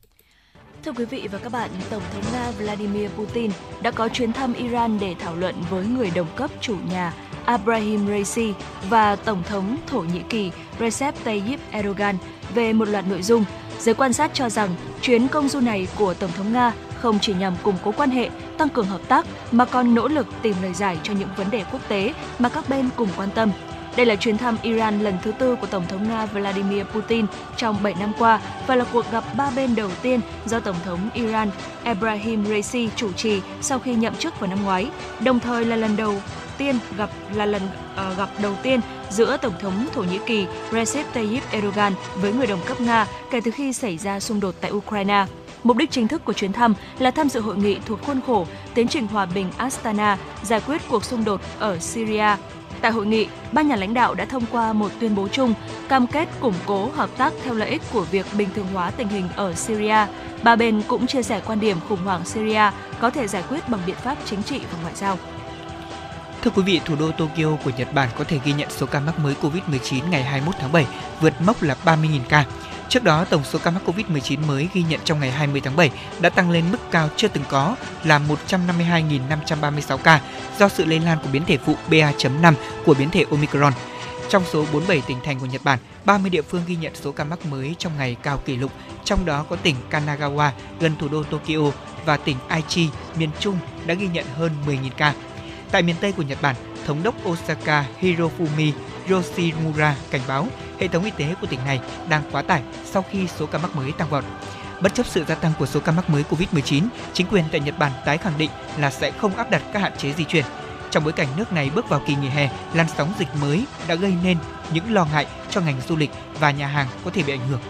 Thưa quý vị và các bạn, Tổng thống Nga Vladimir Putin đã có chuyến thăm Iran để thảo luận với người đồng cấp chủ nhà Abraham Raisi và Tổng thống Thổ Nhĩ Kỳ Recep Tayyip Erdogan về một loạt nội dung. Giới quan sát cho rằng chuyến công du này của Tổng thống Nga không chỉ nhằm củng cố quan hệ, tăng cường hợp tác mà còn nỗ lực tìm lời giải cho những vấn đề quốc tế mà các bên cùng quan tâm. Đây là chuyến thăm Iran lần thứ tư của Tổng thống Nga Vladimir Putin trong 7 năm qua và là cuộc gặp ba bên đầu tiên do Tổng thống Iran Ebrahim Raisi chủ trì sau khi nhậm chức vào năm ngoái, đồng thời là lần đầu tiên gặp là lần uh, gặp đầu tiên giữa Tổng thống Thổ Nhĩ Kỳ Recep Tayyip Erdogan với người đồng cấp Nga kể từ khi xảy ra xung đột tại Ukraine. Mục đích chính thức của chuyến thăm là tham dự hội nghị thuộc khuôn khổ tiến trình hòa bình Astana giải quyết cuộc xung đột ở Syria. Tại hội nghị, ba nhà lãnh đạo đã thông qua một tuyên bố chung cam kết củng cố hợp tác theo lợi ích của việc bình thường hóa tình hình ở Syria. Ba bên cũng chia sẻ quan điểm khủng hoảng Syria có thể giải quyết bằng biện pháp chính trị và ngoại giao. Thưa quý vị, thủ đô Tokyo của Nhật Bản có thể ghi nhận số ca mắc mới COVID-19 ngày 21 tháng 7 vượt mốc là 30.000 ca. Trước đó, tổng số ca mắc COVID-19 mới ghi nhận trong ngày 20 tháng 7 đã tăng lên mức cao chưa từng có là 152.536 ca do sự lây lan của biến thể phụ BA.5 của biến thể Omicron. Trong số 47 tỉnh thành của Nhật Bản, 30 địa phương ghi nhận số ca mắc mới trong ngày cao kỷ lục, trong đó có tỉnh Kanagawa gần thủ đô Tokyo và tỉnh Aichi, miền Trung đã ghi nhận hơn 10.000 ca. Tại miền Tây của Nhật Bản, thống đốc Osaka Hirofumi Yoshimura cảnh báo hệ thống y tế của tỉnh này đang quá tải sau khi số ca mắc mới tăng vọt. Bất chấp sự gia tăng của số ca mắc mới COVID-19, chính quyền tại Nhật Bản tái khẳng định là sẽ không áp đặt các hạn chế di chuyển. Trong bối cảnh nước này bước vào kỳ nghỉ hè, làn sóng dịch mới đã gây nên những lo ngại cho ngành du lịch và nhà hàng có thể bị ảnh hưởng.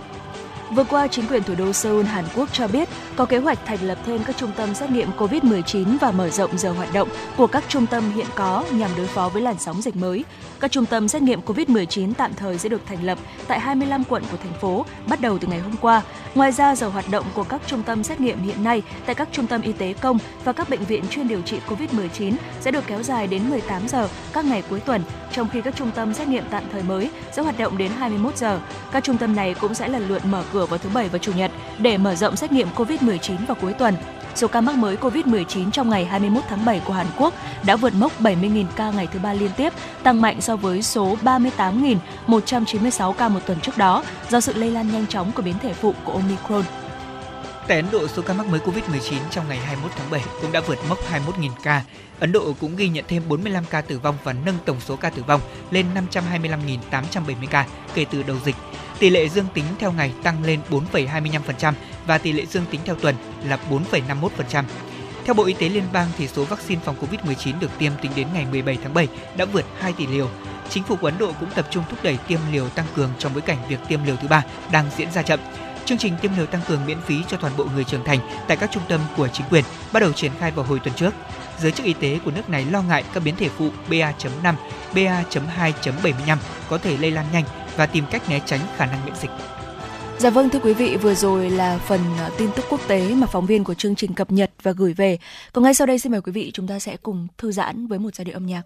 Vừa qua, chính quyền thủ đô Seoul, Hàn Quốc cho biết có kế hoạch thành lập thêm các trung tâm xét nghiệm COVID-19 và mở rộng giờ hoạt động của các trung tâm hiện có nhằm đối phó với làn sóng dịch mới. Các trung tâm xét nghiệm COVID-19 tạm thời sẽ được thành lập tại 25 quận của thành phố bắt đầu từ ngày hôm qua. Ngoài ra, giờ hoạt động của các trung tâm xét nghiệm hiện nay tại các trung tâm y tế công và các bệnh viện chuyên điều trị COVID-19 sẽ được kéo dài đến 18 giờ các ngày cuối tuần, trong khi các trung tâm xét nghiệm tạm thời mới sẽ hoạt động đến 21 giờ. Các trung tâm này cũng sẽ lần lượt mở cửa vào thứ Bảy và Chủ nhật để mở rộng xét nghiệm COVID-19 vào cuối tuần. Số ca mắc mới COVID-19 trong ngày 21 tháng 7 của Hàn Quốc đã vượt mốc 70.000 ca ngày thứ ba liên tiếp, tăng mạnh so với số 38.196 ca một tuần trước đó do sự lây lan nhanh chóng của biến thể phụ của Omicron. Tại Ấn Độ, số ca mắc mới COVID-19 trong ngày 21 tháng 7 cũng đã vượt mốc 21.000 ca. Ấn Độ cũng ghi nhận thêm 45 ca tử vong và nâng tổng số ca tử vong lên 525.870 ca kể từ đầu dịch. Tỷ lệ dương tính theo ngày tăng lên 4,25% và tỷ lệ dương tính theo tuần là 4,51%. Theo Bộ Y tế Liên bang thì số vaccine phòng COVID-19 được tiêm tính đến ngày 17 tháng 7 đã vượt 2 tỷ liều. Chính phủ của Ấn Độ cũng tập trung thúc đẩy tiêm liều tăng cường trong bối cảnh việc tiêm liều thứ ba đang diễn ra chậm. Chương trình tiêm liều tăng cường miễn phí cho toàn bộ người trưởng thành tại các trung tâm của chính quyền bắt đầu triển khai vào hồi tuần trước. Giới chức y tế của nước này lo ngại các biến thể phụ BA.5, BA.2.75 có thể lây lan nhanh và tìm cách né tránh khả năng miễn dịch. Dạ vâng thưa quý vị, vừa rồi là phần à, tin tức quốc tế mà phóng viên của chương trình cập nhật và gửi về. Còn ngay sau đây xin mời quý vị chúng ta sẽ cùng thư giãn với một giai điệu âm nhạc.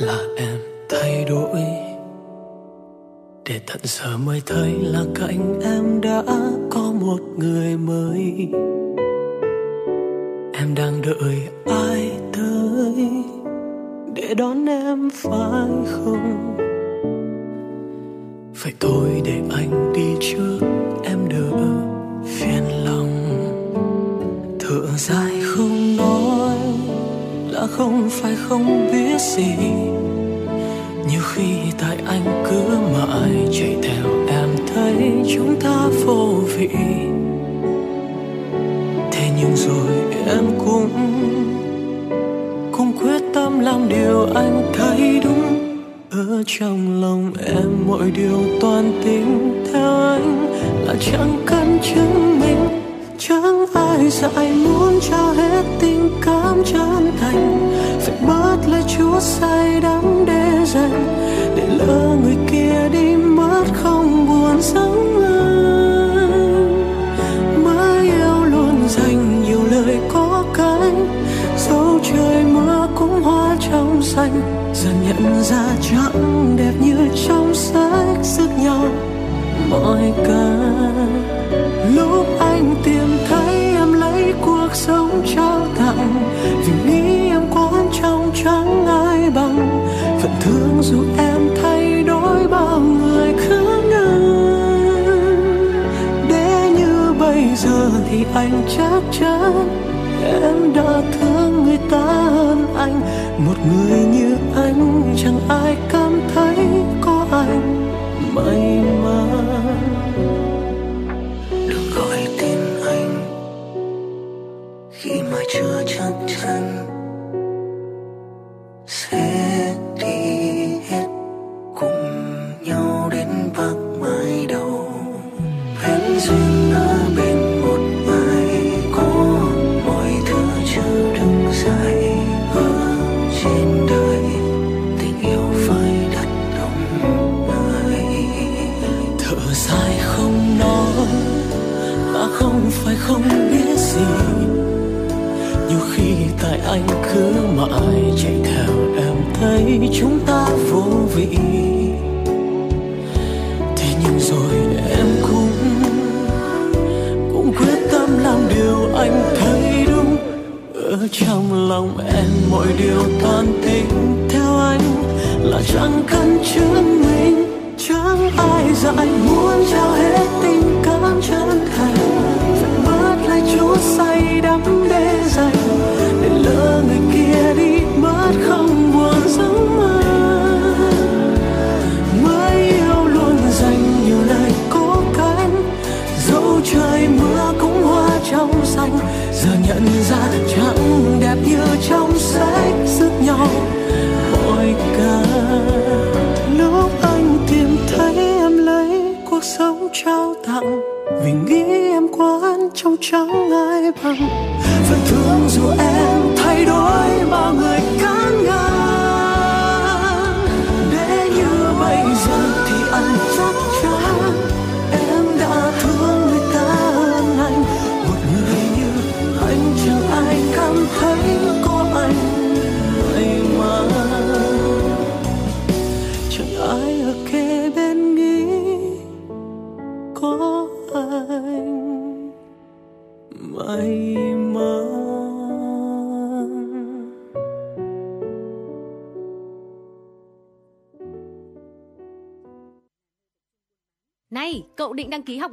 Là em thay đổi. Để tận giờ mới thấy là cạnh em đã có một người mới. Em đang đợi ai tới để đón em, phải không? Phải thôi để anh đi trước, em đỡ phiền lòng. Thở dài không phải không biết gì. Nhiều khi tại anh cứ mãi chạy theo em thấy chúng ta vô vị. Thế nhưng rồi em cũng cũng quyết tâm làm điều anh thấy đúng. Ở trong lòng em mọi điều toàn tính theo anh là chẳng cần chứng minh chẳng ai dạy muốn trao hết tình cảm chân thành. Phải bớt lấy chúa say đắm để dành, để lỡ người kia đi mất không buồn sống anh mới yêu luôn dành nhiều lời có cánh dấu trời mưa cũng hoa trong xanh. Dần nhận ra chẳng đẹp như trong sách sức nhau mọi cái lúc anh anh chắc chắn em đã thương người ta hơn anh. Một người như anh chẳng ai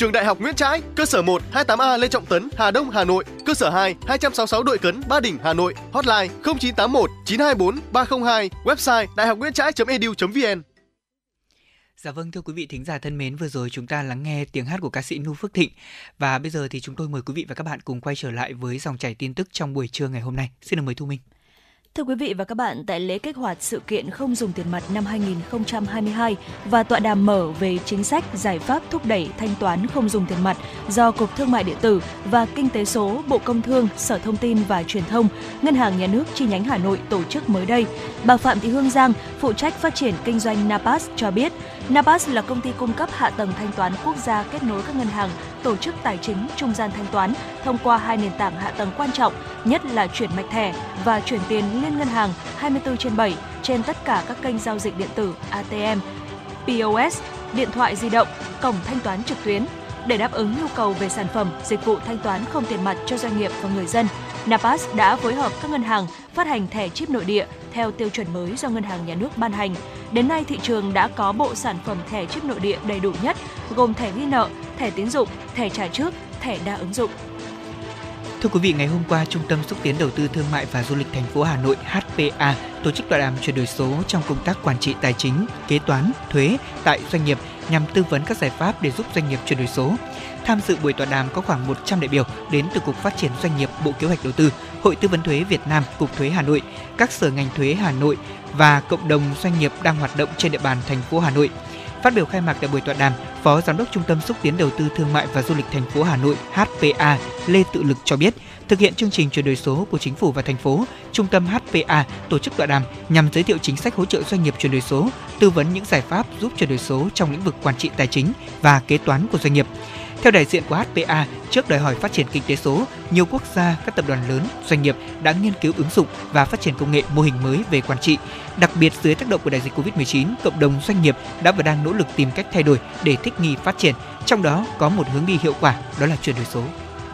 Trường Đại học Nguyễn Trãi, cơ sở 1 28A Lê Trọng Tấn, Hà Đông, Hà Nội, cơ sở 2 266 Đội Cấn, Ba Đình, Hà Nội, hotline 0981 924 302, website đại học nguyễn trãi.edu.vn. Dạ vâng thưa quý vị thính giả thân mến, vừa rồi chúng ta lắng nghe tiếng hát của ca sĩ Nu Phước Thịnh và bây giờ thì chúng tôi mời quý vị và các bạn cùng quay trở lại với dòng chảy tin tức trong buổi trưa ngày hôm nay. Xin được mời Thu Minh. Thưa quý vị và các bạn, tại lễ kích hoạt sự kiện không dùng tiền mặt năm 2022 và tọa đàm mở về chính sách giải pháp thúc đẩy thanh toán không dùng tiền mặt do Cục Thương mại điện tử và Kinh tế số, Bộ Công Thương, Sở Thông tin và Truyền thông, Ngân hàng Nhà nước chi nhánh Hà Nội tổ chức mới đây, bà Phạm Thị Hương Giang, phụ trách phát triển kinh doanh Napas cho biết, Napas là công ty cung cấp hạ tầng thanh toán quốc gia kết nối các ngân hàng, tổ chức tài chính, trung gian thanh toán thông qua hai nền tảng hạ tầng quan trọng, nhất là chuyển mạch thẻ và chuyển tiền liên ngân hàng 24 trên 7 trên tất cả các kênh giao dịch điện tử ATM, POS, điện thoại di động, cổng thanh toán trực tuyến. Để đáp ứng nhu cầu về sản phẩm, dịch vụ thanh toán không tiền mặt cho doanh nghiệp và người dân, Napas đã phối hợp các ngân hàng phát hành thẻ chip nội địa theo tiêu chuẩn mới do Ngân hàng Nhà nước ban hành. Đến nay, thị trường đã có bộ sản phẩm thẻ chip nội địa đầy đủ nhất, gồm thẻ ghi nợ, thẻ tín dụng, thẻ trả trước, thẻ đa ứng dụng. Thưa quý vị, ngày hôm qua, Trung tâm xúc tiến đầu tư thương mại và du lịch thành phố Hà Nội HPA tổ chức tọa đàm chuyển đổi số trong công tác quản trị tài chính, kế toán, thuế tại doanh nghiệp nhằm tư vấn các giải pháp để giúp doanh nghiệp chuyển đổi số. Tham dự buổi tọa đàm có khoảng 100 đại biểu đến từ Cục Phát triển Doanh nghiệp Bộ Kế hoạch Đầu tư, Hội Tư vấn Thuế Việt Nam, Cục Thuế Hà Nội, các sở ngành thuế Hà Nội và cộng đồng doanh nghiệp đang hoạt động trên địa bàn thành phố Hà Nội. Phát biểu khai mạc tại buổi tọa đàm, Phó Giám đốc Trung tâm xúc tiến đầu tư thương mại và du lịch thành phố Hà Nội HPA Lê Tự Lực cho biết, thực hiện chương trình chuyển đổi số của chính phủ và thành phố, Trung tâm HPA tổ chức tọa đàm nhằm giới thiệu chính sách hỗ trợ doanh nghiệp chuyển đổi số, tư vấn những giải pháp giúp chuyển đổi số trong lĩnh vực quản trị tài chính và kế toán của doanh nghiệp. Theo đại diện của HPA, trước đòi hỏi phát triển kinh tế số, nhiều quốc gia, các tập đoàn lớn, doanh nghiệp đã nghiên cứu ứng dụng và phát triển công nghệ mô hình mới về quản trị. Đặc biệt dưới tác động của đại dịch Covid-19, cộng đồng doanh nghiệp đã và đang nỗ lực tìm cách thay đổi để thích nghi phát triển. Trong đó có một hướng đi hiệu quả, đó là chuyển đổi số.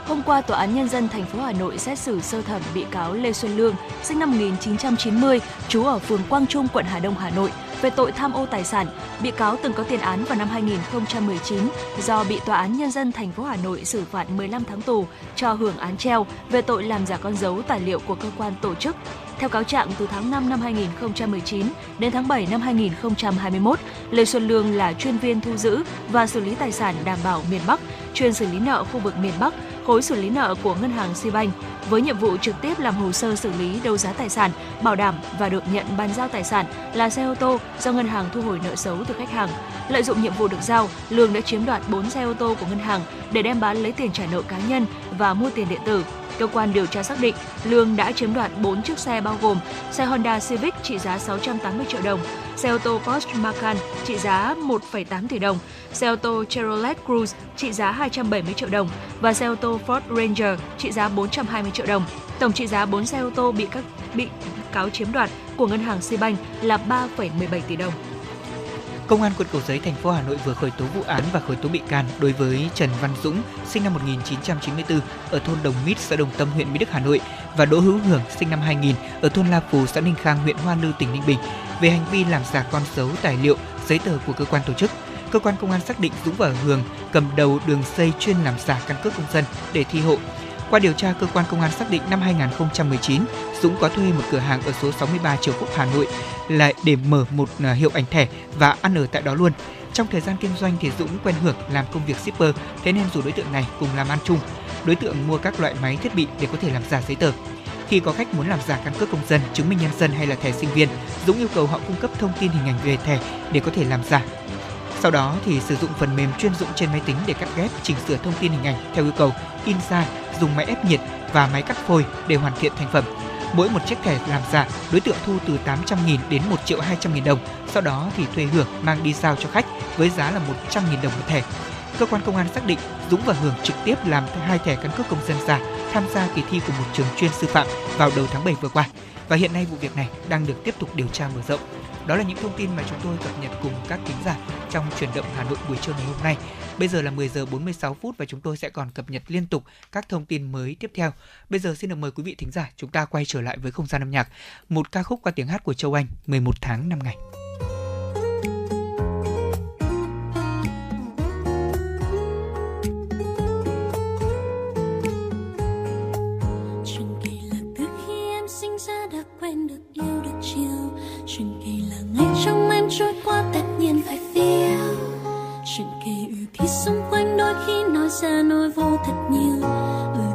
Hôm qua, Tòa án Nhân dân thành phố Hà Nội xét xử sơ thẩm bị cáo Lê Xuân Lương, sinh năm 1990, trú ở phường Quang Trung, quận Hà Đông, Hà Nội, về tội tham ô tài sản. Bị cáo từng có tiền án vào năm 2019 do bị Tòa án Nhân dân thành phố Hà Nội xử phạt 15 tháng tù cho hưởng án treo về tội làm giả con dấu tài liệu của cơ quan tổ chức. Theo cáo trạng, từ tháng 5 năm 2019 đến tháng 7 năm 2021, Lê Xuân Lương là chuyên viên thu giữ và xử lý tài sản đảm bảo miền Bắc, chuyên xử lý nợ khu vực miền Bắc, khối xử lý nợ của ngân hàng Sibank với nhiệm vụ trực tiếp làm hồ sơ xử lý đấu giá tài sản, bảo đảm và được nhận bàn giao tài sản là xe ô tô do ngân hàng thu hồi nợ xấu từ khách hàng. Lợi dụng nhiệm vụ được giao, Lương đã chiếm đoạt 4 xe ô tô của ngân hàng để đem bán lấy tiền trả nợ cá nhân và mua tiền điện tử. Cơ quan điều tra xác định Lương đã chiếm đoạt 4 chiếc xe bao gồm xe Honda Civic trị giá 680 triệu đồng, xe ô tô Porsche Macan trị giá 1,8 tỷ đồng, xe ô tô Chevrolet Cruze trị giá 270 triệu đồng và xe ô tô Ford Ranger trị giá 420 triệu đồng. Tổng trị giá 4 xe ô tô bị các bị cáo chiếm đoạt của ngân hàng Sibank là 3,17 tỷ đồng. Công an quận Cầu Giấy thành phố Hà Nội vừa khởi tố vụ án và khởi tố bị can đối với Trần Văn Dũng, sinh năm 1994 ở thôn Đồng Mít, xã Đồng Tâm, huyện Mỹ Đức, Hà Nội và Đỗ Hữu Hưởng, sinh năm 2000 ở thôn La Phù, xã Ninh Khang, huyện Hoa Lư, tỉnh Ninh Bình về hành vi làm giả con dấu tài liệu, giấy tờ của cơ quan tổ chức. Cơ quan công an xác định Dũng và Hường cầm đầu đường dây chuyên làm giả căn cước công dân để thi hộ qua điều tra, cơ quan công an xác định năm 2019, Dũng có thuê một cửa hàng ở số 63 Triều Khúc, Hà Nội là để mở một à, hiệu ảnh thẻ và ăn ở tại đó luôn. Trong thời gian kinh doanh thì Dũng quen Hưởng làm công việc shipper, thế nên dù đối tượng này cùng làm ăn chung. Đối tượng mua các loại máy thiết bị để có thể làm giả giấy tờ. Khi có khách muốn làm giả căn cước công dân, chứng minh nhân dân hay là thẻ sinh viên, Dũng yêu cầu họ cung cấp thông tin hình ảnh về thẻ để có thể làm giả. Sau đó thì sử dụng phần mềm chuyên dụng trên máy tính để cắt ghép, chỉnh sửa thông tin hình ảnh theo yêu cầu, in ra, dùng máy ép nhiệt và máy cắt phôi để hoàn thiện thành phẩm. Mỗi một chiếc thẻ làm giả, đối tượng thu từ 800.000 đến 1 triệu 200.000 đồng. Sau đó thì thuê Hưởng mang đi giao cho khách với giá là 100.000 đồng một thẻ. Cơ quan công an xác định Dũng và Hưởng trực tiếp làm hai thẻ căn cước công dân giả tham gia kỳ thi của một trường chuyên sư phạm vào đầu tháng 7 vừa qua. Và hiện nay vụ việc này đang được tiếp tục điều tra mở rộng. Đó là những thông tin mà chúng tôi cập nhật cùng các thính giả trong chuyển động Hà Nội buổi trưa ngày hôm nay. Bây giờ là 10 giờ 46 phút và chúng tôi sẽ còn cập nhật liên tục các thông tin mới tiếp theo. Bây giờ xin được mời quý vị thính giả chúng ta quay trở lại với không gian âm nhạc. Một ca khúc qua tiếng hát của Châu Anh 11 tháng 5 ngày. trôi qua, tất nhiên phải phiêu quanh đôi khi nói ra nói vô thật nhiều. Ừ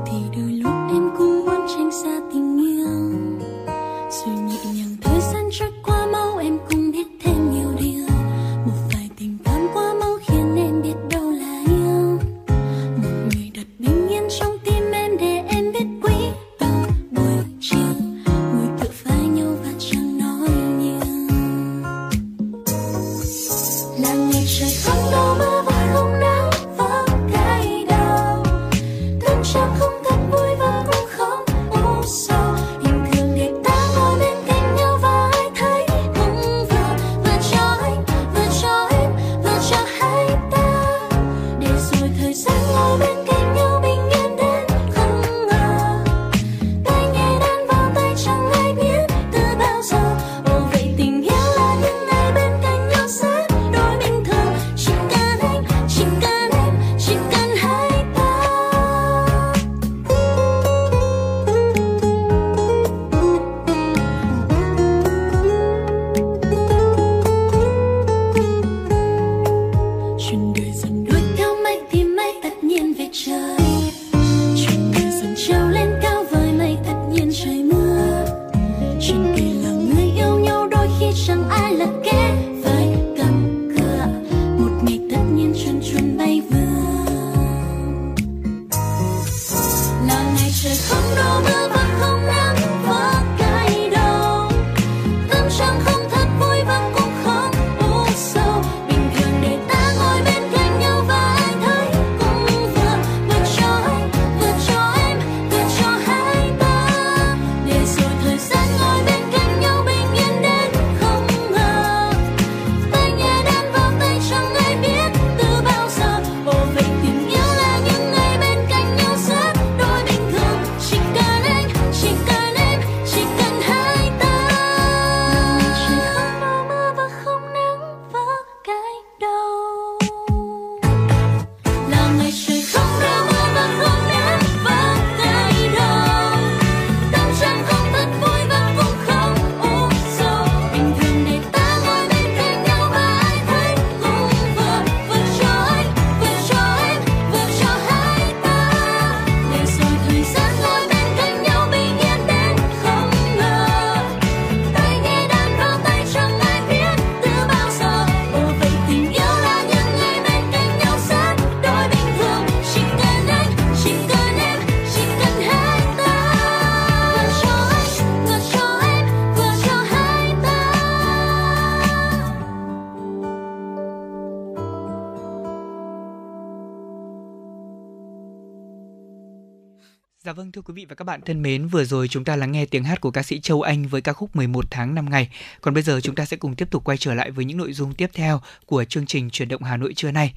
Dạ vâng thưa quý vị và các bạn thân mến, vừa rồi chúng ta lắng nghe tiếng hát của ca sĩ Châu Anh với ca khúc 11 tháng 5 ngày. Còn bây giờ chúng ta sẽ cùng tiếp tục quay trở lại với những nội dung tiếp theo của chương trình chuyển động Hà Nội trưa nay.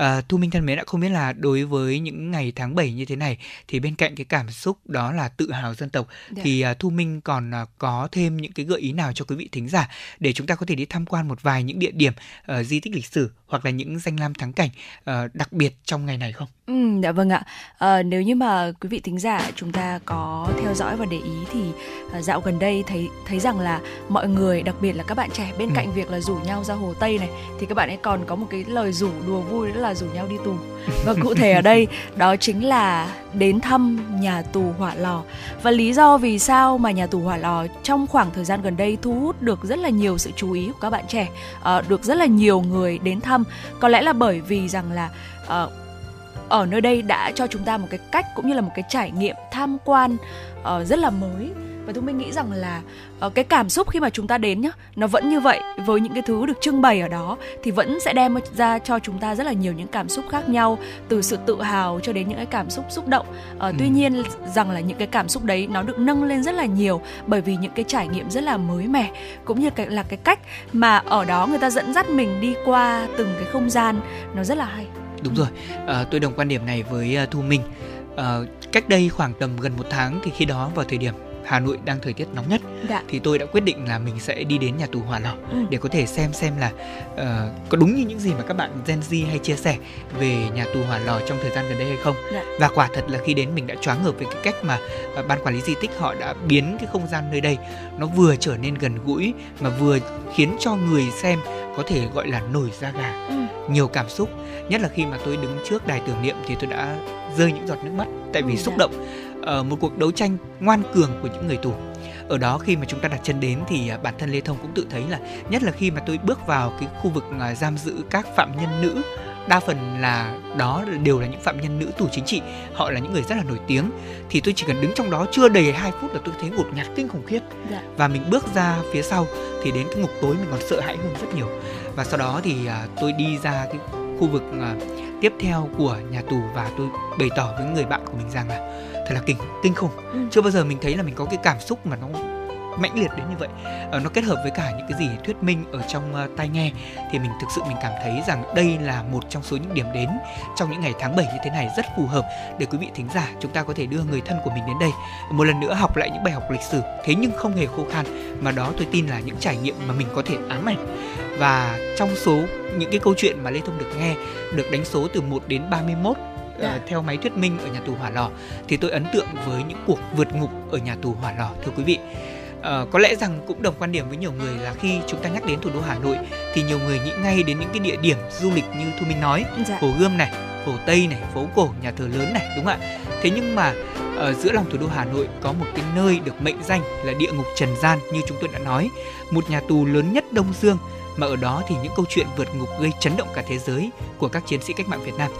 À, Thu Minh thân mến đã không biết là đối với những ngày tháng 7 như thế này thì bên cạnh cái cảm xúc đó là tự hào dân tộc Dạ. thì à, Thu Minh còn à, có thêm những cái gợi ý nào cho quý vị thính giả để chúng ta có thể đi tham quan một vài những địa điểm ờ, di tích lịch sử hoặc là những danh lam thắng cảnh ờ, đặc biệt trong ngày này không? Ừ, dạ vâng ạ. Ờ, nếu như mà quý vị thính giả chúng ta có theo dõi và để ý thì ờ, dạo gần đây thấy thấy rằng là mọi người đặc biệt là các bạn trẻ bên Ừ. cạnh việc là rủ nhau ra hồ Tây này thì các bạn ấy còn có một cái lời rủ đùa vui đó là rủ nhau đi tù. Và cụ thể ở đây đó chính là đến thăm nhà tù Hỏa Lò. Và lý do vì sao mà nhà tù Hỏa Lò trong khoảng thời gian gần đây thu hút được rất là nhiều sự chú ý của các bạn trẻ, ờ, được rất là nhiều người đến thăm. Có lẽ là bởi vì rằng là ờ, ở nơi đây đã cho chúng ta một cái cách cũng như là một cái trải nghiệm tham quan ờ, rất là mới và tôi mình nghĩ rằng là cái cảm xúc khi mà chúng ta đến nhá nó vẫn như vậy với những cái thứ được trưng bày ở đó thì vẫn sẽ đem ra cho chúng ta rất là nhiều những cảm xúc khác nhau từ sự tự hào cho đến những cái cảm xúc xúc động Ờ, tuy Ừ. nhiên rằng là những cái cảm xúc đấy nó được nâng lên rất là nhiều bởi vì những cái trải nghiệm rất là mới mẻ cũng như là cái cách mà ở đó người ta dẫn dắt mình đi qua từng cái không gian nó rất là hay Đúng rồi, Ờ, tôi đồng quan điểm này với ờ, Thu Minh. Ờ, cách đây khoảng tầm gần một tháng thì khi đó vào thời điểm Hà Nội đang thời tiết nóng nhất dạ. thì tôi đã quyết định là mình sẽ đi đến nhà tù Hỏa Lò Ừ. để có thể xem xem là uh, có đúng như những gì mà các bạn Gen Z hay chia sẻ về nhà tù Hỏa Lò trong thời gian gần đây hay không. Dạ. Và quả thật là khi đến mình đã choáng ngợp với cái cách mà uh, ban quản lý di tích họ đã biến cái không gian nơi đây nó vừa trở nên gần gũi mà vừa khiến cho người xem có thể gọi là nổi da gà Ừ. nhiều cảm xúc nhất là khi mà tôi đứng trước đài tưởng niệm thì tôi đã rơi những giọt nước mắt tại vì Ừ, xúc dạ. động ở một cuộc đấu tranh ngoan cường của những người tù. Ở đó khi mà chúng ta đặt chân đến thì à, bản thân Lê Thông cũng tự thấy là nhất là khi mà tôi bước vào cái khu vực à, giam giữ các phạm nhân nữ đa phần là đó đều là những phạm nhân nữ tù chính trị họ là những người rất là nổi tiếng thì tôi chỉ cần đứng trong đó chưa đầy 2 phút là tôi thấy ngột ngạt kinh khủng khiếp. Dạ. và mình bước ra phía sau thì đến cái ngục tối mình còn sợ hãi hơn rất nhiều. Và sau đó thì à, tôi đi ra cái khu vực tiếp theo của nhà tù và tôi bày tỏ với người bạn của mình rằng là thật là kinh kinh khủng. Ừ. chưa bao giờ mình thấy là mình có cái cảm xúc mà nó mãnh liệt đến như vậy. Ờ, nó kết hợp với cả những cái gì thuyết minh ở trong uh, tai nghe thì mình thực sự mình cảm thấy rằng đây là một trong số những điểm đến trong những ngày tháng 7 như thế này rất phù hợp để quý vị thính giả chúng ta có thể đưa người thân của mình đến đây. Một lần nữa học lại những bài học lịch sử thế nhưng không hề khô khan mà đó tôi tin là những trải nghiệm mà mình có thể ám ảnh. Và trong số những cái câu chuyện mà Lê Thông được nghe được đánh số từ 1 đến 31 Dạ. ờ, theo máy thuyết minh ở nhà tù Hỏa Lò thì tôi ấn tượng với những cuộc vượt ngục ở nhà tù Hỏa Lò thưa quý vị. Ờ, có lẽ rằng cũng đồng quan điểm với nhiều người là khi chúng ta nhắc đến thủ đô Hà Nội thì nhiều người nghĩ ngay đến những cái địa điểm du lịch như Thu Minh nói, Dạ. Hồ Gươm này, Hồ Tây này, phố cổ, nhà thờ lớn này, đúng không ạ? Thế nhưng mà ở giữa lòng thủ đô Hà Nội có một cái nơi được mệnh danh là địa ngục trần gian như chúng tôi đã nói, một nhà tù lớn nhất Đông Dương mà ở đó thì những câu chuyện vượt ngục gây chấn động cả thế giới của các chiến sĩ cách mạng Việt Nam.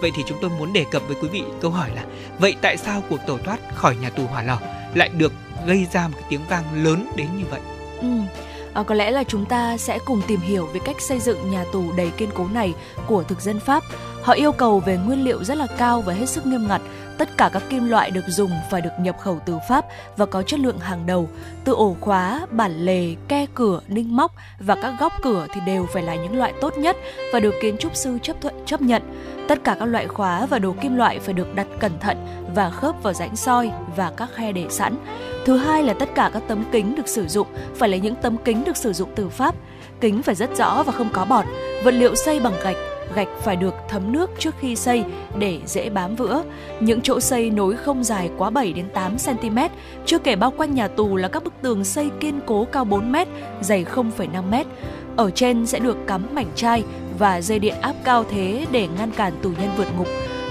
Vậy thì chúng tôi muốn đề cập với quý vị câu hỏi là vậy tại sao cuộc tẩu thoát khỏi nhà tù Hỏa Lò lại được gây ra một cái tiếng vang lớn đến như vậy? Ừ. À, có lẽ là chúng ta sẽ cùng tìm hiểu về cách xây dựng nhà tù đầy kiên cố này của thực dân Pháp. Họ yêu cầu về nguyên liệu rất là cao và hết sức nghiêm ngặt. Tất cả các kim loại được dùng phải được nhập khẩu từ Pháp và có chất lượng hàng đầu. Từ ổ khóa, bản lề, ke cửa, ninh móc và các góc cửa thì đều phải là những loại tốt nhất và được kiến trúc sư chấp thuận chấp nhận. Tất cả các loại khóa và đồ kim loại phải được đặt cẩn thận và khớp vào rãnh soi và các khe để sẵn. Thứ hai là tất cả các tấm kính được sử dụng phải là những tấm kính được sử dụng từ Pháp. Kính phải rất rõ và không có bọt. Vật liệu xây bằng gạch, gạch phải được thấm nước trước khi xây để dễ bám vữa. Những chỗ xây nối không dài quá 7 đến 8 cm, chưa kể bao quanh nhà tù là các bức tường xây kiên cố cao 4 m, dày 0,5 m. Ở trên sẽ được cắm mảnh chai và dây điện áp cao thế để ngăn cản tù nhân vượt ngục.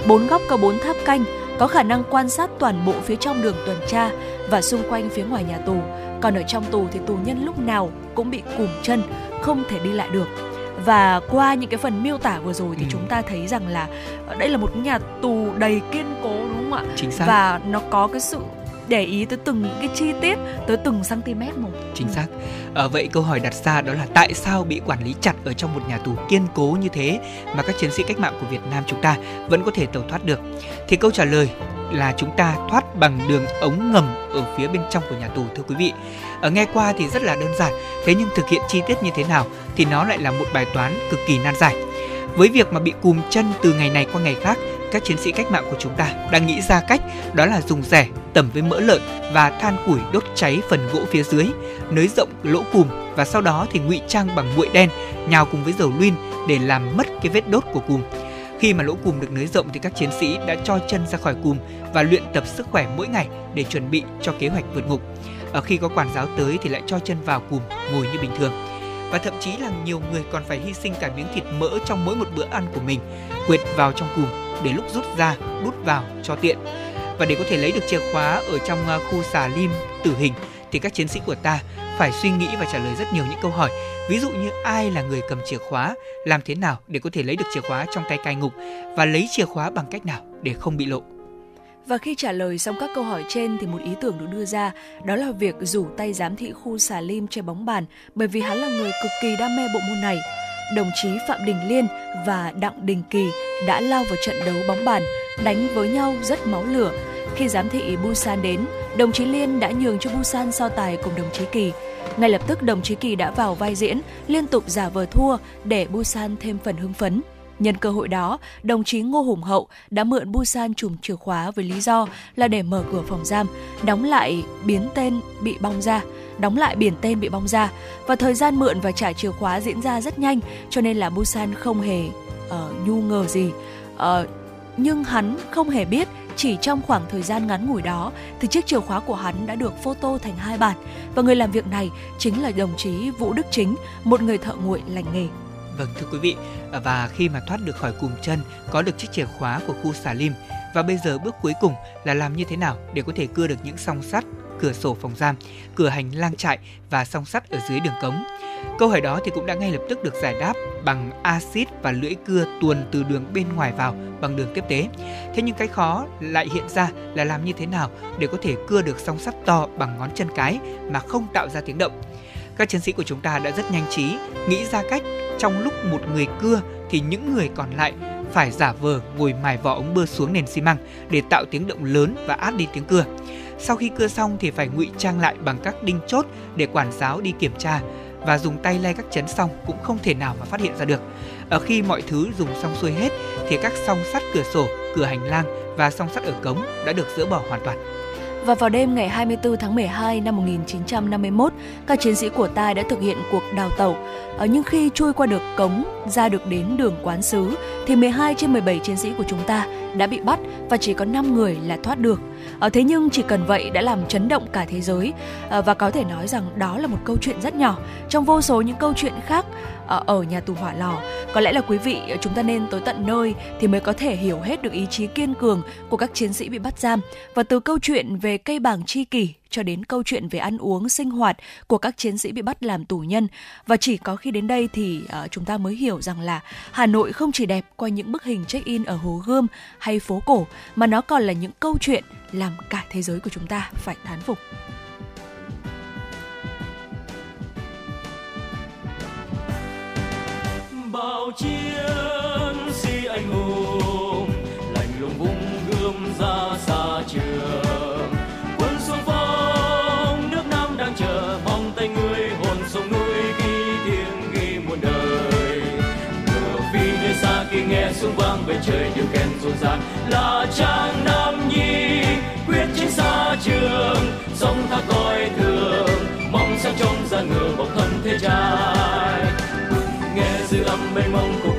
Bốn góc có bốn tháp canh, có khả năng quan sát toàn bộ phía trong đường tuần tra và xung quanh phía ngoài nhà tù. Còn ở trong tù thì tù nhân lúc nào cũng bị cùm chân, không thể đi lại được. Và qua những cái phần miêu tả vừa rồi thì Ừ. chúng ta thấy rằng là ờ, đây là một nhà tù đầy kiên cố đúng không ạ? Chính xác. Và nó có cái sự để ý tới từng những cái chi tiết, tới từng cm một. Chính Ừ. xác. Ờ, vậy câu hỏi đặt ra đó là tại sao bị quản lý chặt ở trong một nhà tù kiên cố như thế mà các chiến sĩ cách mạng của Việt Nam chúng ta vẫn có thể tẩu thoát được? Thì câu trả lời là chúng ta thoát bằng đường ống ngầm ở phía bên trong của nhà tù thưa quý vị. Ở nghe qua thì rất là đơn giản, thế nhưng thực hiện chi tiết như thế nào thì nó lại là một bài toán cực kỳ nan giải. Với việc mà bị cùm chân từ ngày này qua ngày khác, các chiến sĩ cách mạng của chúng ta đang nghĩ ra cách đó là dùng rẻ tẩm với mỡ lợn và than củi đốt cháy phần gỗ phía dưới, nới rộng lỗ cùm và sau đó thì ngụy trang bằng bụi đen, nhào cùng với dầu luyên để làm mất cái vết đốt của cùm. Khi mà lỗ cùm được nới rộng thì các chiến sĩ đã cho chân ra khỏi cùm và luyện tập sức khỏe mỗi ngày để chuẩn bị cho kế hoạch vượt ngục. Ở khi có quản giáo tới thì lại cho chân vào cùm ngồi như bình thường. Và thậm chí là nhiều người còn phải hy sinh cả miếng thịt mỡ trong mỗi một bữa ăn của mình, quệt vào trong cùm để lúc rút ra đút vào cho tiện. Và để có thể lấy được chìa khóa ở trong à, khu xà lim tử hình thì các chiến sĩ của ta phải suy nghĩ và trả lời rất nhiều những câu hỏi. Ví dụ như ai là người cầm chìa khóa, làm thế nào để có thể lấy được chìa khóa trong tay cai ngục và lấy chìa khóa bằng cách nào để không bị lộ. Và khi trả lời xong các câu hỏi trên thì một ý tưởng được đưa ra, đó là việc rủ tay giám thị khu xà lim chơi bóng bàn bởi vì hắn là người cực kỳ đam mê bộ môn này. Đồng chí Phạm Đình Liên và Đặng Đình Kỳ đã lao vào trận đấu bóng bàn, đánh với nhau rất máu lửa. Khi giám thị Busan đến, đồng chí Liên đã nhường cho Busan so tài cùng đồng chí Kỳ. Ngay lập tức đồng chí Kỳ đã vào vai diễn, liên tục giả vờ thua để Busan thêm phần hưng phấn. Nhân cơ hội đó, đồng chí Ngô Hùng Hậu đã mượn Busan trùm chìa khóa với lý do là để mở cửa phòng giam, đóng lại biến tên bị bong ra đóng lại biển tên bị bong ra. Và thời gian mượn và trả chìa khóa diễn ra rất nhanh cho nên là Busan không hề uh, nhu ngờ gì. Uh, nhưng hắn không hề biết chỉ trong khoảng thời gian ngắn ngủi đó thì chiếc chìa khóa của hắn đã được photo thành hai bản. Và người làm việc này chính là đồng chí Vũ Đức Chính, một người thợ nguội lành nghề. Vâng thưa quý vị, và khi mà thoát được khỏi cùm chân, có được chiếc chìa khóa của khu xà lim và bây giờ bước cuối cùng là làm như thế nào để có thể cưa được những song sắt cửa sổ phòng giam, cửa hành lang trại và song sắt ở dưới đường cống. Câu hỏi đó thì cũng đã ngay lập tức được giải đáp bằng axit và lưỡi cưa tuồn từ đường bên ngoài vào bằng đường tiếp tế. Thế nhưng cái khó lại hiện ra là làm như thế nào để có thể cưa được song sắt to bằng ngón chân cái mà không tạo ra tiếng động. Các chiến sĩ của chúng ta đã rất nhanh trí nghĩ ra cách trong lúc một người cưa thì những người còn lại phải giả vờ ngồi mài vỏ ống bơ xuống nền xi măng để tạo tiếng động lớn và át đi tiếng cưa. Sau khi cưa xong thì phải ngụy trang lại bằng các đinh chốt để quản giáo đi kiểm tra và dùng tay lay các chấn xong cũng không thể nào mà phát hiện ra được. Ở khi mọi thứ dùng xong xuôi hết thì các song sắt cửa sổ, cửa hành lang và song sắt ở cống đã được dỡ bỏ hoàn toàn. Và vào đêm ngày 24 tháng 12 năm 1951, các chiến sĩ của ta đã thực hiện cuộc đào tẩu. Ở nhưng khi chui qua được cống ra được đến đường quán sứ thì 12 trên 17 chiến sĩ của chúng ta đã bị bắt và chỉ có 5 người là thoát được. À, thế nhưng chỉ cần vậy đã làm chấn động cả thế giới à, và có thể nói rằng đó là một câu chuyện rất nhỏ trong vô số những câu chuyện khác Ờ, ở nhà tù hỏa lò. Có lẽ là quý vị ờ, chúng ta nên tới tận nơi thì mới có thể hiểu hết được ý chí kiên cường của các chiến sĩ bị bắt giam và từ câu chuyện về cây bảng chi kỷ cho đến câu chuyện về ăn uống sinh hoạt của các chiến sĩ bị bắt làm tù nhân và chỉ có khi đến đây thì uh, chúng ta mới hiểu rằng là Hà Nội không chỉ đẹp qua những bức hình check-in ở Hồ Gươm hay phố cổ mà nó còn là những câu chuyện làm cả thế giới của chúng ta phải thán phục. Bao chiến sĩ anh hùng, lạnh lùng vung gươm ra xa trường. Quân xuân phong, nước nam đang chờ mong tay người hồn sông núi ghi tiếng ghi muôn đời. Ngựa phi nơi xa khi nghe xuống vang về trời điều kèn rộn ràng là trang nam nhi, quyết chiến xa trường sông thác coi thường. Mong sao trong gian ngựa bọc thân thế trai nghe dư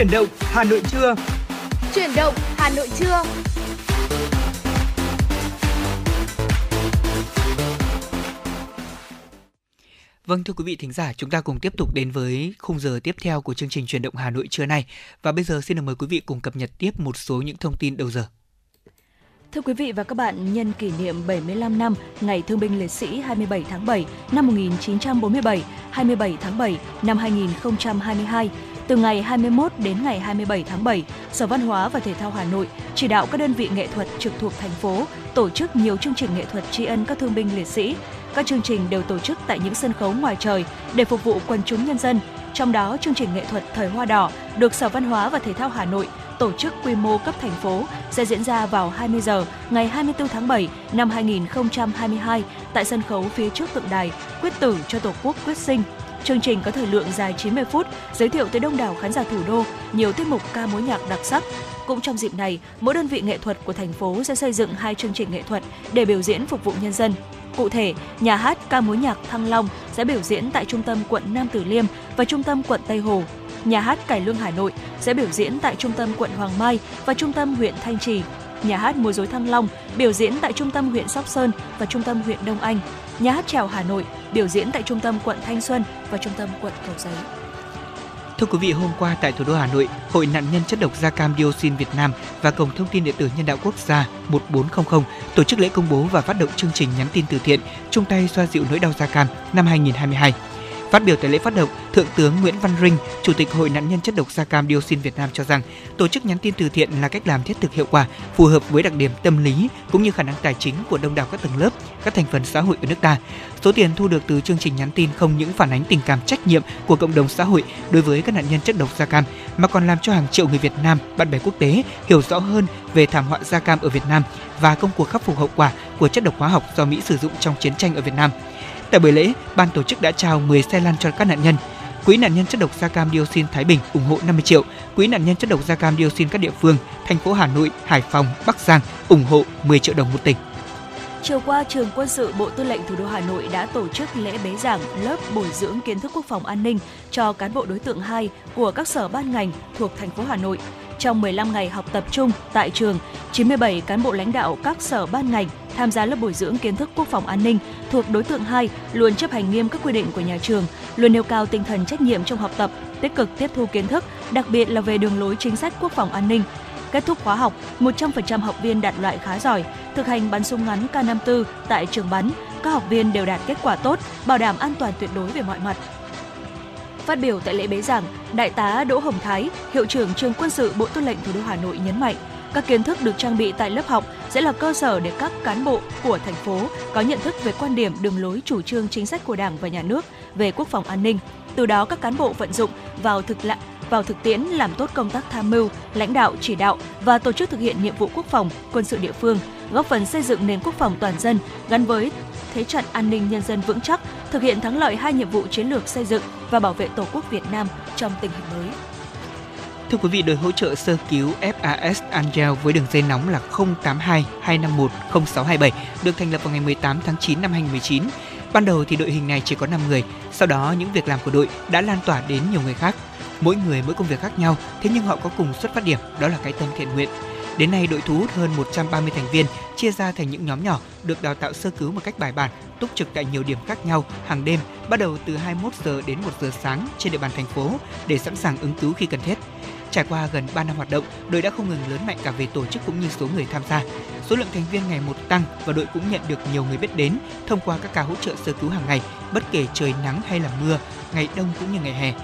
Chuyển động Hà Nội trưa. Chuyển động Hà Nội trưa. Vâng thưa quý vị thính giả, chúng ta cùng tiếp tục đến với khung giờ tiếp theo của chương trình Chuyển động Hà Nội trưa nay. Và bây giờ xin được mời quý vị cùng cập nhật tiếp một số những thông tin đầu giờ. Thưa quý vị và các bạn, nhân kỷ niệm 75 năm Ngày Thương binh Liệt sĩ 27 tháng 7 năm 1947, 27 tháng 7 năm 2022, từ ngày 21 đến ngày 27 tháng 7, Sở Văn hóa và Thể thao Hà Nội chỉ đạo các đơn vị nghệ thuật trực thuộc thành phố tổ chức nhiều chương trình nghệ thuật tri ân các thương binh liệt sĩ. Các chương trình đều tổ chức tại những sân khấu ngoài trời để phục vụ quần chúng nhân dân. Trong đó, chương trình nghệ thuật Thời Hoa Đỏ được Sở Văn hóa và Thể thao Hà Nội tổ chức quy mô cấp thành phố sẽ diễn ra vào 20 giờ ngày 24 tháng 7 năm 2022 tại sân khấu phía trước tượng đài Quyết tử cho Tổ quốc quyết sinh. Chương trình có thời lượng dài 90 phút, giới thiệu tới đông đảo khán giả thủ đô nhiều tiết mục ca mối nhạc đặc sắc. Cũng trong dịp này, mỗi đơn vị nghệ thuật của thành phố sẽ xây dựng hai chương trình nghệ thuật để biểu diễn phục vụ nhân dân. Cụ thể, nhà hát ca mối nhạc Thăng Long sẽ biểu diễn tại trung tâm quận Nam Từ Liêm và trung tâm quận Tây Hồ. Nhà hát Cải Lương Hà Nội sẽ biểu diễn tại trung tâm quận Hoàng Mai và trung tâm huyện Thanh Trì. nhà hát múa rối Thăng Long biểu diễn tại trung tâm huyện Sóc Sơn và trung tâm huyện Đông Anh, nhà hát trèo Hà Nội biểu diễn tại trung tâm quận Thanh Xuân và trung tâm quận Cầu Giấy. Thưa quý vị, hôm qua tại thủ đô Hà Nội, Hội nạn nhân chất độc da cam dioxin Việt Nam và Cổng thông tin điện tử nhân đạo quốc gia 1400 tổ chức lễ công bố và phát động chương trình nhắn tin từ thiện chung tay xoa dịu nỗi đau da cam năm 2022. Phát biểu tại lễ phát động, Thượng tướng Nguyễn Văn Rinh, Chủ tịch Hội nạn nhân chất độc da cam dioxin Việt Nam cho rằng, tổ chức nhắn tin từ thiện là cách làm thiết thực hiệu quả, phù hợp với đặc điểm tâm lý cũng như khả năng tài chính của đông đảo các tầng lớp, các thành phần xã hội ở nước ta. Số tiền thu được từ chương trình nhắn tin không những phản ánh tình cảm trách nhiệm của cộng đồng xã hội đối với các nạn nhân chất độc da cam mà còn làm cho hàng triệu người Việt Nam, bạn bè quốc tế hiểu rõ hơn về thảm họa da cam ở Việt Nam và công cuộc khắc phục hậu quả của chất độc hóa học do Mỹ sử dụng trong chiến tranh ở Việt Nam. Tại buổi lễ, ban tổ chức đã trao 10 xe lăn cho các nạn nhân. Quỹ nạn nhân chất độc da cam dioxin Thái Bình ủng hộ 50 triệu, Quỹ nạn nhân chất độc da cam dioxin các địa phương, thành phố Hà Nội, Hải Phòng, Bắc Giang ủng hộ 10 triệu đồng một tỉnh. Chiều qua, Trường Quân sự Bộ Tư lệnh Thủ đô Hà Nội đã tổ chức lễ bế giảng lớp bồi dưỡng kiến thức quốc phòng an ninh cho cán bộ đối tượng 2 của các sở ban ngành thuộc thành phố Hà Nội. Trong 15 ngày học tập trung tại trường, 97 cán bộ lãnh đạo các sở ban ngành tham gia lớp bồi dưỡng kiến thức quốc phòng an ninh thuộc đối tượng 2 luôn chấp hành nghiêm các quy định của nhà trường, luôn nêu cao tinh thần trách nhiệm trong học tập, tích cực tiếp thu kiến thức, đặc biệt là về đường lối chính sách quốc phòng an ninh. Kết thúc khóa học, 100% học viên đạt loại khá giỏi, thực hành bắn súng ngắn K54 tại trường bắn, các học viên đều đạt kết quả tốt, bảo đảm an toàn tuyệt đối về mọi mặt. Phát biểu tại lễ bế giảng, Đại tá Đỗ Hồng Thái, Hiệu trưởng Trường Quân sự Bộ Tư lệnh Thủ đô Hà Nội nhấn mạnh, các kiến thức được trang bị tại lớp học sẽ là cơ sở để các cán bộ của thành phố có nhận thức về quan điểm, đường lối, chủ trương chính sách của Đảng và Nhà nước về quốc phòng an ninh. Từ đó các cán bộ vận dụng vào thực lạ vào thực tiễn làm tốt công tác tham mưu, lãnh đạo, chỉ đạo và tổ chức thực hiện nhiệm vụ quốc phòng, quân sự địa phương, góp phần xây dựng nền quốc phòng toàn dân gắn với thế trận an ninh nhân dân vững chắc, thực hiện thắng lợi hai nhiệm vụ chiến lược xây dựng và bảo vệ Tổ quốc Việt Nam trong tình hình mới. Thưa quý vị, đội hỗ trợ sơ cứu FAS Angel với đường dây nóng là 082 251 0627 được thành lập vào ngày 18 tháng 9 năm 2019. Ban đầu thì đội hình này chỉ có 5 người, sau đó những việc làm của đội đã lan tỏa đến nhiều người khác. Mỗi người mỗi công việc khác nhau, thế nhưng họ có cùng xuất phát điểm, đó là cái tâm thiện nguyện. Đến nay, đội thu hút hơn 130 thành viên, chia ra thành những nhóm nhỏ, được đào tạo sơ cứu một cách bài bản, túc trực tại nhiều điểm khác nhau hàng đêm, bắt đầu từ 21 giờ đến 1 giờ sáng trên địa bàn thành phố để sẵn sàng ứng cứu khi cần thiết. Trải qua gần 3 năm hoạt động, đội đã không ngừng lớn mạnh cả về tổ chức cũng như số người tham gia. Số lượng thành viên ngày một tăng và đội cũng nhận được nhiều người biết đến thông qua các ca hỗ trợ sơ cứu hàng ngày, bất kể trời nắng hay là mưa, ngày đông cũng như ngày hè.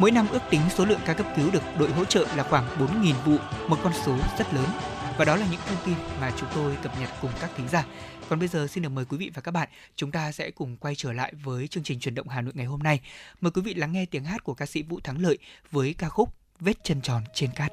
Mỗi năm ước tính số lượng ca cấp cứu được đội hỗ trợ là khoảng 4.000 vụ, một con số rất lớn. Và đó là những thông tin mà chúng tôi cập nhật cùng các thính giả. Còn bây giờ xin được mời quý vị và các bạn, chúng ta sẽ cùng quay trở lại với chương trình truyền động Hà Nội ngày hôm nay. Mời quý vị lắng nghe tiếng hát của ca sĩ Vũ Thắng Lợi với ca khúc Vết chân tròn trên cát.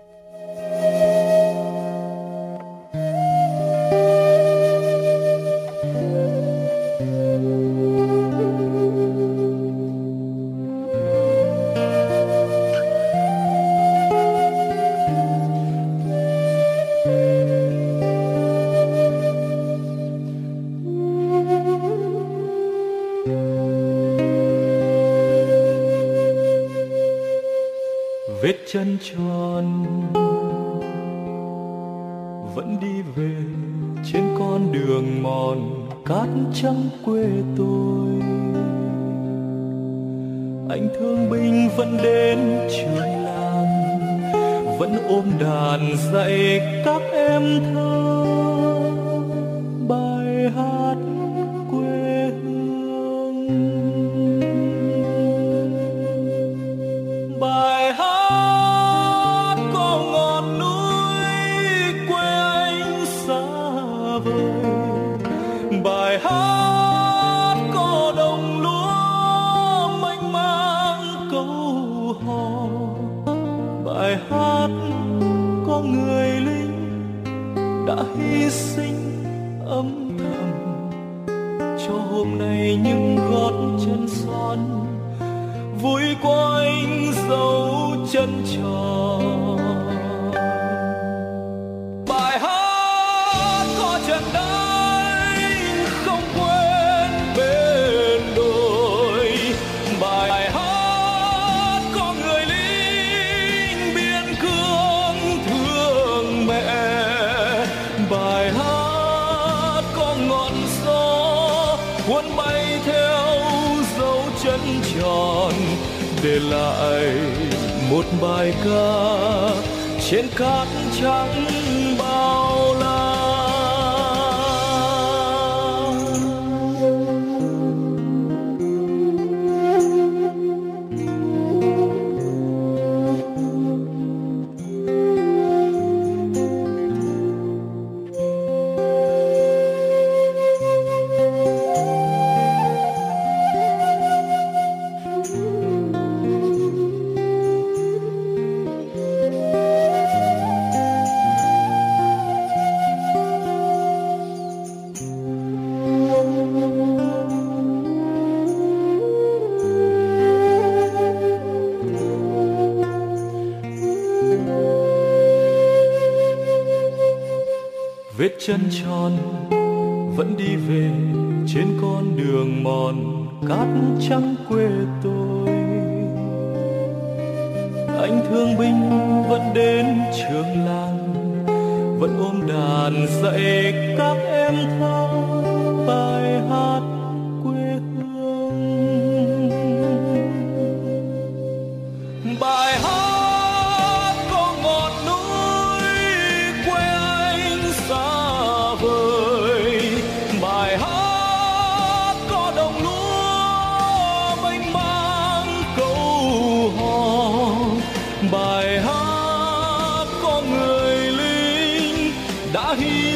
Vết chân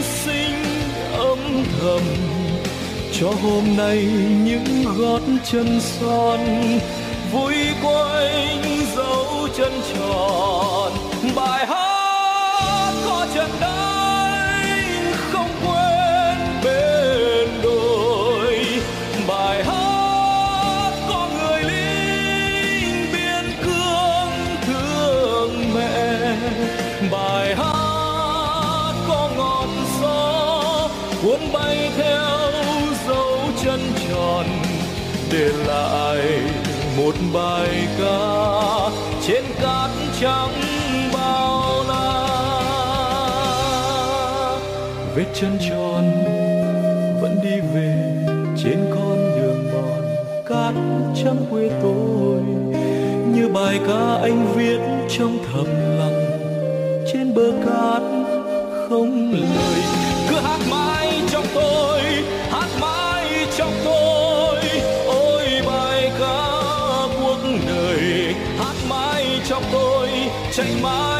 hy sinh âm thầm. Cho hôm nay những gót chân son vui quanh dấu chân tròn. Bài hát có chân đánh bài ca trên cát trắng bao la. Vết chân tròn vẫn đi về trên con đường mòn cát trắng quê tôi. Như bài ca anh viết trong thầm lặng trên bờ cát không lời. Chạy mãi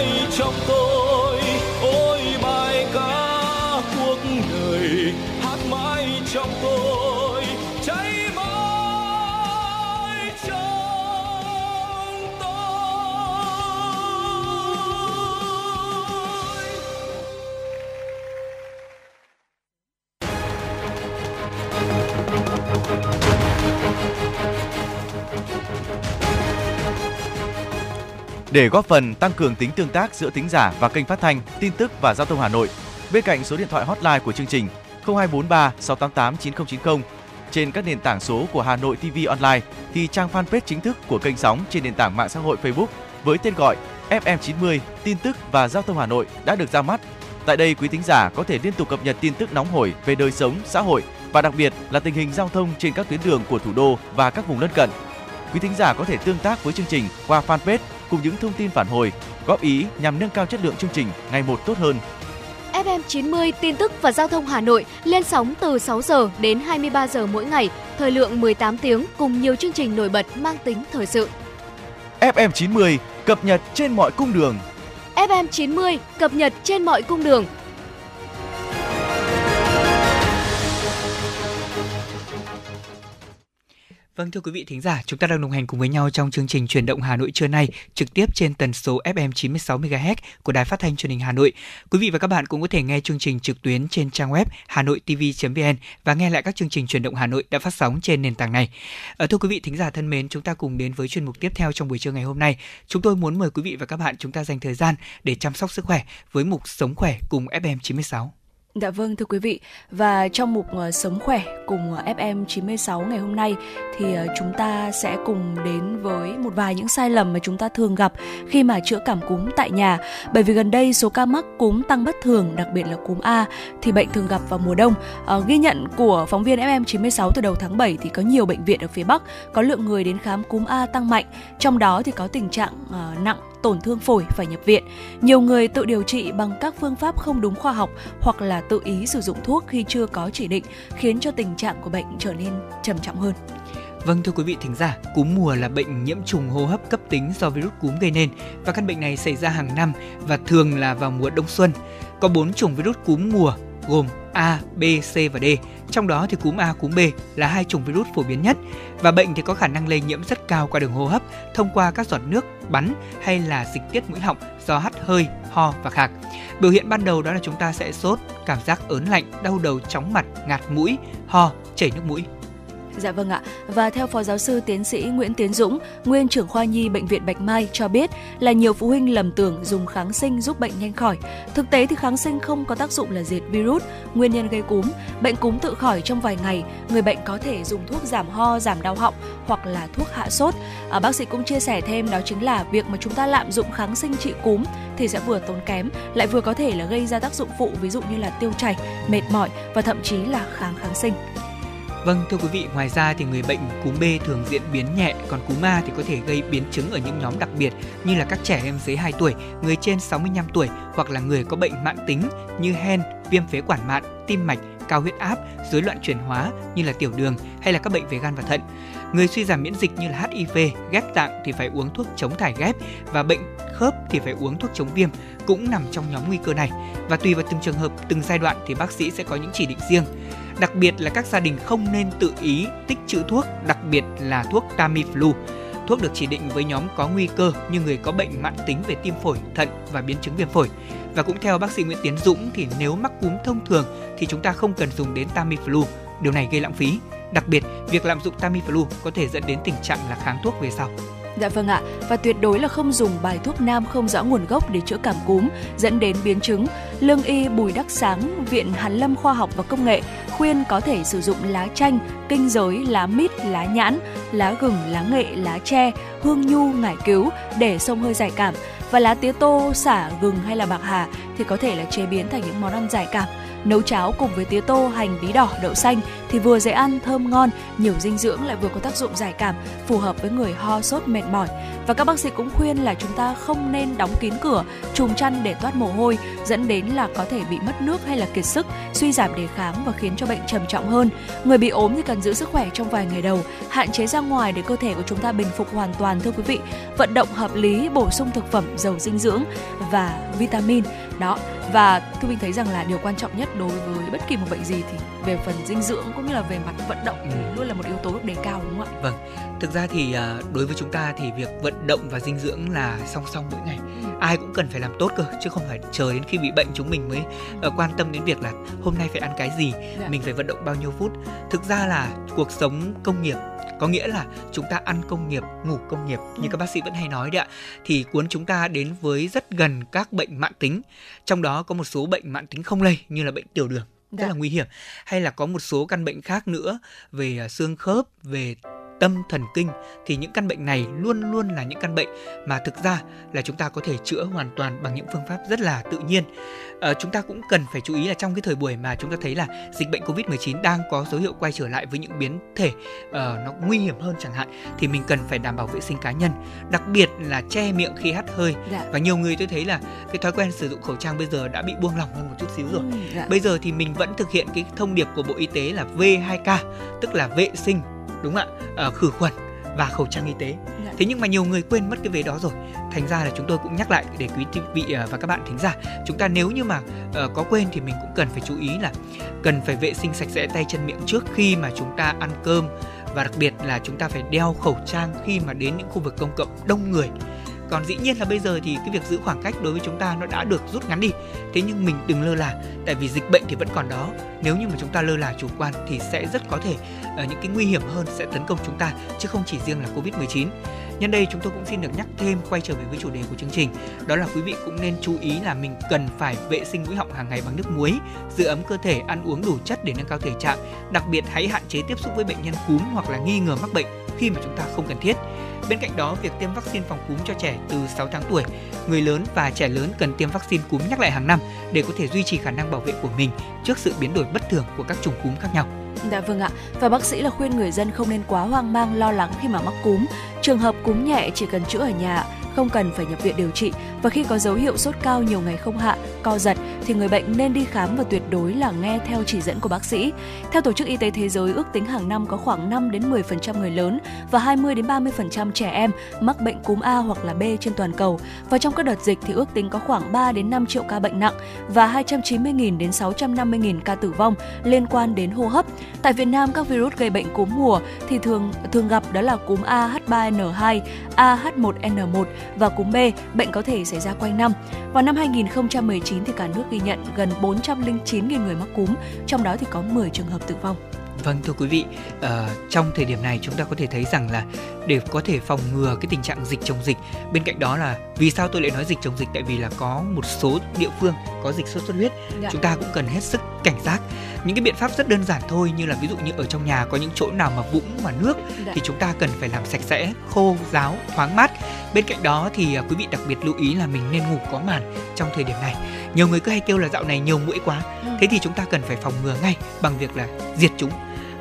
Để góp phần tăng cường tính tương tác giữa thính giả và kênh phát thanh, tin tức và giao thông Hà Nội, bên cạnh số điện thoại hotline của chương trình 0243 688 9090 trên các nền tảng số của Hà Nội TV Online thì trang fanpage chính thức của kênh sóng trên nền tảng mạng xã hội Facebook với tên gọi FM90 tin tức và giao thông Hà Nội đã được ra mắt. Tại đây quý thính giả có thể liên tục cập nhật tin tức nóng hổi về đời sống, xã hội và đặc biệt là tình hình giao thông trên các tuyến đường của thủ đô và các vùng lân cận. Quý thính giả có thể tương tác với chương trình qua fanpage cùng những thông tin phản hồi, góp ý nhằm nâng cao chất lượng chương trình ngày một tốt hơn. FM 90 tin tức và giao thông Hà Nội lên sóng từ 6 giờ đến 23 giờ mỗi ngày, thời lượng 18 tiếng cùng nhiều chương trình nổi bật mang tính thời sự. FM 90 cập nhật trên mọi cung đường. FM 90 cập nhật trên mọi cung đường. Vâng thưa quý vị thính giả, chúng ta đang đồng hành cùng với nhau trong chương trình Chuyển động Hà Nội trưa nay, trực tiếp trên tần số FM 96 MHz của Đài Phát thanh Truyền hình Hà Nội. Quý vị và các bạn cũng có thể nghe chương trình trực tuyến trên trang web hanoitv.vn và nghe lại các chương trình Chuyển động Hà Nội đã phát sóng trên nền tảng này. Ở thưa quý vị thính giả thân mến, chúng ta cùng đến với chuyên mục tiếp theo trong buổi trưa ngày hôm nay. Chúng tôi muốn mời quý vị và các bạn chúng ta dành thời gian để chăm sóc sức khỏe với mục Sống khỏe cùng FM 96. Dạ vâng thưa quý vị. Và trong mục uh, sống khỏe cùng uh, FM 96 ngày hôm nay thì uh, chúng ta sẽ cùng đến với một vài những sai lầm mà chúng ta thường gặp khi mà chữa cảm cúm tại nhà. Bởi vì gần đây số ca mắc cúm tăng bất thường đặc biệt là cúm A thì bệnh thường gặp vào mùa đông. Uh, ghi nhận của phóng viên FM 96 từ đầu tháng 7 thì có nhiều bệnh viện ở phía Bắc có lượng người đến khám cúm A tăng mạnh, trong đó thì có tình trạng uh, nặng tổn thương phổi phải nhập viện. Nhiều người tự điều trị bằng các phương pháp không đúng khoa học hoặc là tự ý sử dụng thuốc khi chưa có chỉ định, khiến cho tình trạng của bệnh trở nên trầm trọng hơn. Vâng thưa quý vị thính giả, cúm mùa là bệnh nhiễm trùng hô hấp cấp tính do virus cúm gây nên và căn bệnh này xảy ra hàng năm và thường là vào mùa đông xuân. Có 4 chủng virus cúm mùa gồm A, B, C và D. Trong đó thì cúm A, cúm B là hai chủng virus phổ biến nhất và bệnh thì có khả năng lây nhiễm rất cao qua đường hô hấp thông qua các giọt nước, bắn hay là dịch tiết mũi họng do hắt hơi, ho và khạc. Biểu hiện ban đầu đó là chúng ta sẽ sốt, cảm giác ớn lạnh, đau đầu, chóng mặt, ngạt mũi, ho, chảy nước mũi. Dạ vâng ạ. Và theo Phó Giáo sư Tiến sĩ Nguyễn Tiến Dũng, nguyên trưởng khoa nhi Bệnh viện Bạch Mai cho biết là nhiều phụ huynh lầm tưởng dùng kháng sinh giúp bệnh nhanh khỏi. Thực tế thì kháng sinh không có tác dụng là diệt virus, nguyên nhân gây cúm. Bệnh cúm tự khỏi trong vài ngày, người bệnh có thể dùng thuốc giảm ho, giảm đau họng hoặc là thuốc hạ sốt. À, bác sĩ cũng chia sẻ thêm đó chính là việc mà chúng ta lạm dụng kháng sinh trị cúm thì sẽ vừa tốn kém lại vừa có thể là gây ra tác dụng phụ ví dụ như là tiêu chảy, mệt mỏi và thậm chí là kháng kháng sinh. Vâng, thưa quý vị, ngoài ra thì người bệnh cúm B thường diễn biến nhẹ, còn cúm A thì có thể gây biến chứng ở những nhóm đặc biệt như là các trẻ em dưới 2 tuổi, người trên 65 tuổi hoặc là người có bệnh mãn tính như hen, viêm phế quản mạn, tim mạch, cao huyết áp, rối loạn chuyển hóa như là tiểu đường hay là các bệnh về gan và thận. Người suy giảm miễn dịch như là HIV, ghép tạng thì phải uống thuốc chống thải ghép và bệnh khớp thì phải uống thuốc chống viêm cũng nằm trong nhóm nguy cơ này. Và tùy vào từng trường hợp, từng giai đoạn thì bác sĩ sẽ có những chỉ định riêng. Đặc biệt là các gia đình không nên tự ý tích trữ thuốc, đặc biệt là thuốc Tamiflu. Thuốc được chỉ định với nhóm có nguy cơ như người có bệnh mãn tính về tim phổi, thận và biến chứng viêm phổi. Và cũng theo bác sĩ Nguyễn Tiến Dũng thì nếu mắc cúm thông thường thì chúng ta không cần dùng đến Tamiflu. Điều này gây lãng phí. Đặc biệt, việc lạm dụng Tamiflu có thể dẫn đến tình trạng là kháng thuốc về sau. Dạ vâng ạ, và tuyệt đối là không dùng bài thuốc nam không rõ nguồn gốc để chữa cảm cúm dẫn đến biến chứng. Lương y Bùi Đắc Sáng, Viện Hàn Lâm Khoa học và Công nghệ khuyên có thể sử dụng lá chanh, kinh giới, lá mít, lá nhãn, lá gừng, lá nghệ, lá tre, hương nhu, ngải cứu để xông hơi giải cảm và lá tía tô, xả, gừng hay là bạc hà thì có thể là chế biến thành những món ăn giải cảm Nấu cháo cùng với tía tô, hành, bí đỏ, đậu xanh thì vừa dễ ăn, thơm ngon, nhiều dinh dưỡng lại vừa có tác dụng giải cảm, phù hợp với người ho sốt mệt mỏi. Và các bác sĩ cũng khuyên là chúng ta không nên đóng kín cửa, trùm chăn để toát mồ hôi, dẫn đến là có thể bị mất nước hay là kiệt sức, suy giảm đề kháng và khiến cho bệnh trầm trọng hơn. Người bị ốm thì cần giữ sức khỏe trong vài ngày đầu, hạn chế ra ngoài để cơ thể của chúng ta bình phục hoàn toàn thưa quý vị. Vận động hợp lý, bổ sung thực phẩm giàu dinh dưỡng và vitamin đó và thu minh thấy rằng là điều quan trọng nhất đối với bất kỳ một bệnh gì thì về phần dinh dưỡng cũng như là về mặt vận động thì ừ. luôn là một yếu tố được đề cao đúng không ạ vâng thực ra thì à, đối với chúng ta thì việc vận động và dinh dưỡng là song song mỗi ngày ừ. ai cũng cần phải làm tốt cơ chứ không phải chờ đến khi bị bệnh chúng mình mới uh, quan tâm đến việc là hôm nay phải ăn cái gì dạ. mình phải vận động bao nhiêu phút thực ra là cuộc sống công nghiệp có nghĩa là chúng ta ăn công nghiệp ngủ công nghiệp như các bác sĩ vẫn hay nói đấy ạ. Thì cuốn chúng ta đến với rất gần các bệnh mãn tính. Trong đó có một số bệnh mãn tính không lây như là bệnh tiểu đường rất là dạ. nguy hiểm. Hay là có một số căn bệnh khác nữa về à, xương khớp về tâm thần kinh thì những căn bệnh này luôn luôn là những căn bệnh mà thực ra là chúng ta có thể chữa hoàn toàn bằng những phương pháp rất là tự nhiên. À, chúng ta cũng cần phải chú ý là trong cái thời buổi mà chúng ta thấy là dịch bệnh Covid-19 đang có dấu hiệu quay trở lại với những biến thể uh, nó nguy hiểm hơn chẳng hạn thì mình cần phải đảm bảo vệ sinh cá nhân, đặc biệt là che miệng khi hắt hơi. Dạ. Và nhiều người tôi thấy là cái thói quen sử dụng khẩu trang bây giờ đã bị buông lỏng hơn một chút xíu rồi. Ừ, dạ. Bây giờ thì mình vẫn thực hiện cái thông điệp của Bộ Y tế là V2K, tức là vệ sinh đúng không ạ? À, khử khuẩn và khẩu trang y tế. Dạ. thế nhưng mà nhiều người quên mất cái về đó rồi. Thành ra là chúng tôi cũng nhắc lại để quý vị à, và các bạn thính giả chúng ta nếu như mà uh, có quên thì mình cũng cần phải chú ý là cần phải vệ sinh sạch sẽ tay chân miệng trước khi mà chúng ta ăn cơm và đặc biệt là chúng ta phải đeo khẩu trang khi mà đến những khu vực công cộng đông người. Còn dĩ nhiên là bây giờ thì cái việc giữ khoảng cách đối với chúng ta nó đã được rút ngắn đi. Thế nhưng mình đừng lơ là tại vì dịch bệnh thì vẫn còn đó. Nếu như mà chúng ta lơ là chủ quan thì sẽ rất có thể Ờ, những cái nguy hiểm hơn sẽ tấn công chúng ta chứ không chỉ riêng là Covid-19. Nhân đây chúng tôi cũng xin được nhắc thêm quay trở về với chủ đề của chương trình, đó là quý vị cũng nên chú ý là mình cần phải vệ sinh mũi họng hàng ngày bằng nước muối, giữ ấm cơ thể, ăn uống đủ chất để nâng cao thể trạng. Đặc biệt hãy hạn chế tiếp xúc với bệnh nhân cúm hoặc là nghi ngờ mắc bệnh khi mà chúng ta không cần thiết. Bên cạnh đó, việc tiêm vaccine phòng cúm cho trẻ từ 6 tháng tuổi, người lớn và trẻ lớn cần tiêm vaccine cúm nhắc lại hàng năm để có thể duy trì khả năng bảo vệ của mình trước sự biến đổi bất thường của các chủng cúm khác nhau. Dạ vâng ạ. Và bác sĩ là khuyên người dân không nên quá hoang mang, lo lắng khi mà mắc cúm. Trường hợp cúm nhẹ chỉ cần chữa ở nhà không cần phải nhập viện điều trị và khi có dấu hiệu sốt cao nhiều ngày không hạ, co giật thì người bệnh nên đi khám và tuyệt đối là nghe theo chỉ dẫn của bác sĩ. Theo Tổ chức Y tế Thế giới, ước tính hàng năm có khoảng 5 đến 10% người lớn và 20 đến 30% trẻ em mắc bệnh cúm A hoặc là B trên toàn cầu. Và trong các đợt dịch thì ước tính có khoảng 3 đến 5 triệu ca bệnh nặng và 290.000 đến 650.000 ca tử vong liên quan đến hô hấp. Tại Việt Nam, các virus gây bệnh cúm mùa thì thường thường gặp đó là cúm A H3N2, AH1N1 và cúm B, bệnh có thể xảy ra quanh năm. Vào năm 2019 thì cả nước ghi nhận gần 409.000 người mắc cúm, trong đó thì có 10 trường hợp tử vong. Vâng thưa quý vị, uh, trong thời điểm này chúng ta có thể thấy rằng là để có thể phòng ngừa cái tình trạng dịch chống dịch, bên cạnh đó là vì sao tôi lại nói dịch chống dịch tại vì là có một số địa phương có dịch sốt xuất huyết, dạ. chúng ta cũng cần hết sức cảnh giác. Những cái biện pháp rất đơn giản thôi như là ví dụ như ở trong nhà có những chỗ nào mà vũng mà nước dạ. thì chúng ta cần phải làm sạch sẽ, khô, ráo, thoáng mát. Bên cạnh đó thì uh, quý vị đặc biệt lưu ý là mình nên ngủ có màn trong thời điểm này. Nhiều người cứ hay kêu là dạo này nhiều mũi quá, ừ. thế thì chúng ta cần phải phòng ngừa ngay bằng việc là diệt chúng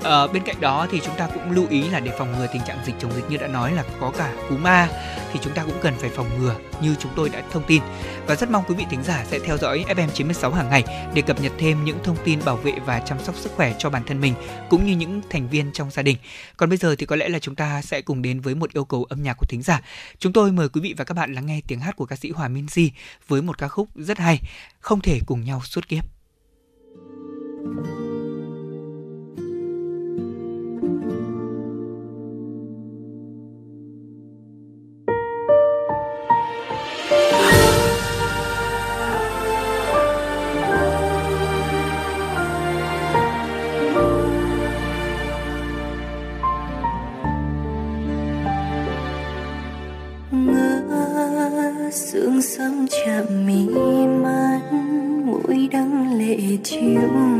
À, bên cạnh đó thì chúng ta cũng lưu ý là để phòng ngừa tình trạng dịch chống dịch như đã nói là có cả cúm A thì chúng ta cũng cần phải phòng ngừa như chúng tôi đã thông tin và rất mong quý vị thính giả sẽ theo dõi FM96 hàng ngày để cập nhật thêm những thông tin bảo vệ và chăm sóc sức khỏe cho bản thân mình cũng như những thành viên trong gia đình. Còn bây giờ thì có lẽ là chúng ta sẽ cùng đến với một yêu cầu âm nhạc của thính giả. Chúng tôi mời quý vị và các bạn lắng nghe tiếng hát của ca sĩ Hòa Minzy với một ca khúc rất hay, không thể cùng nhau suốt kiếp. thank you đắng lệ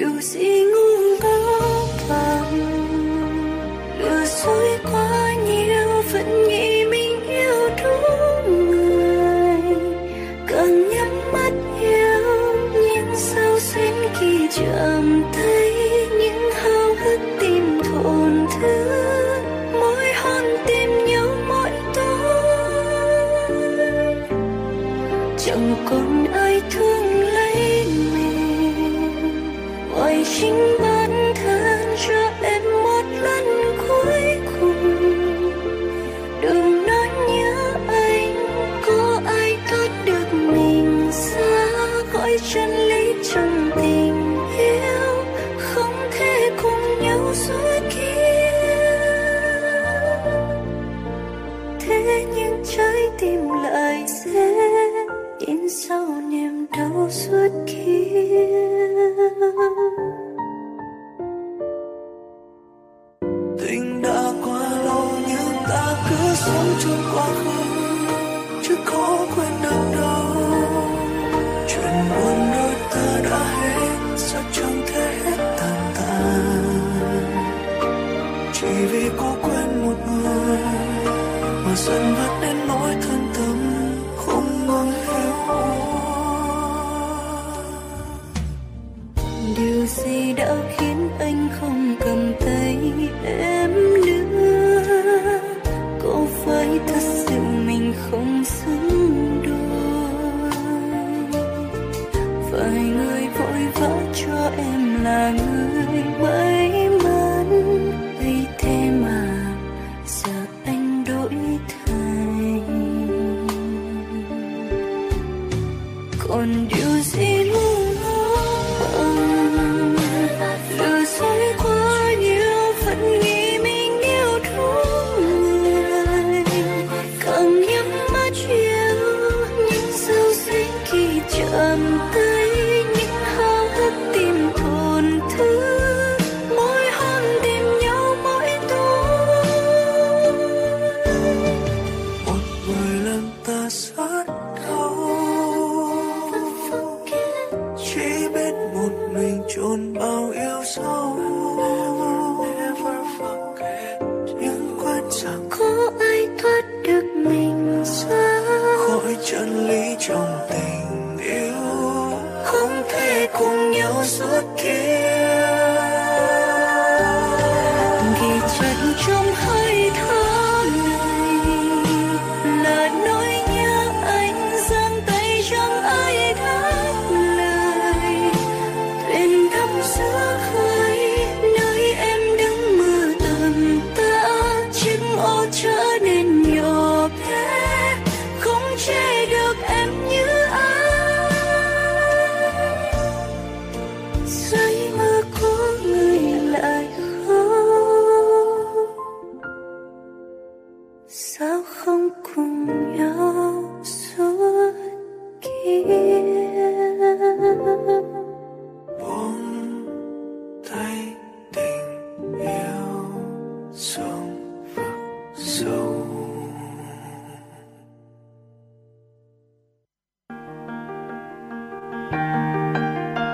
còn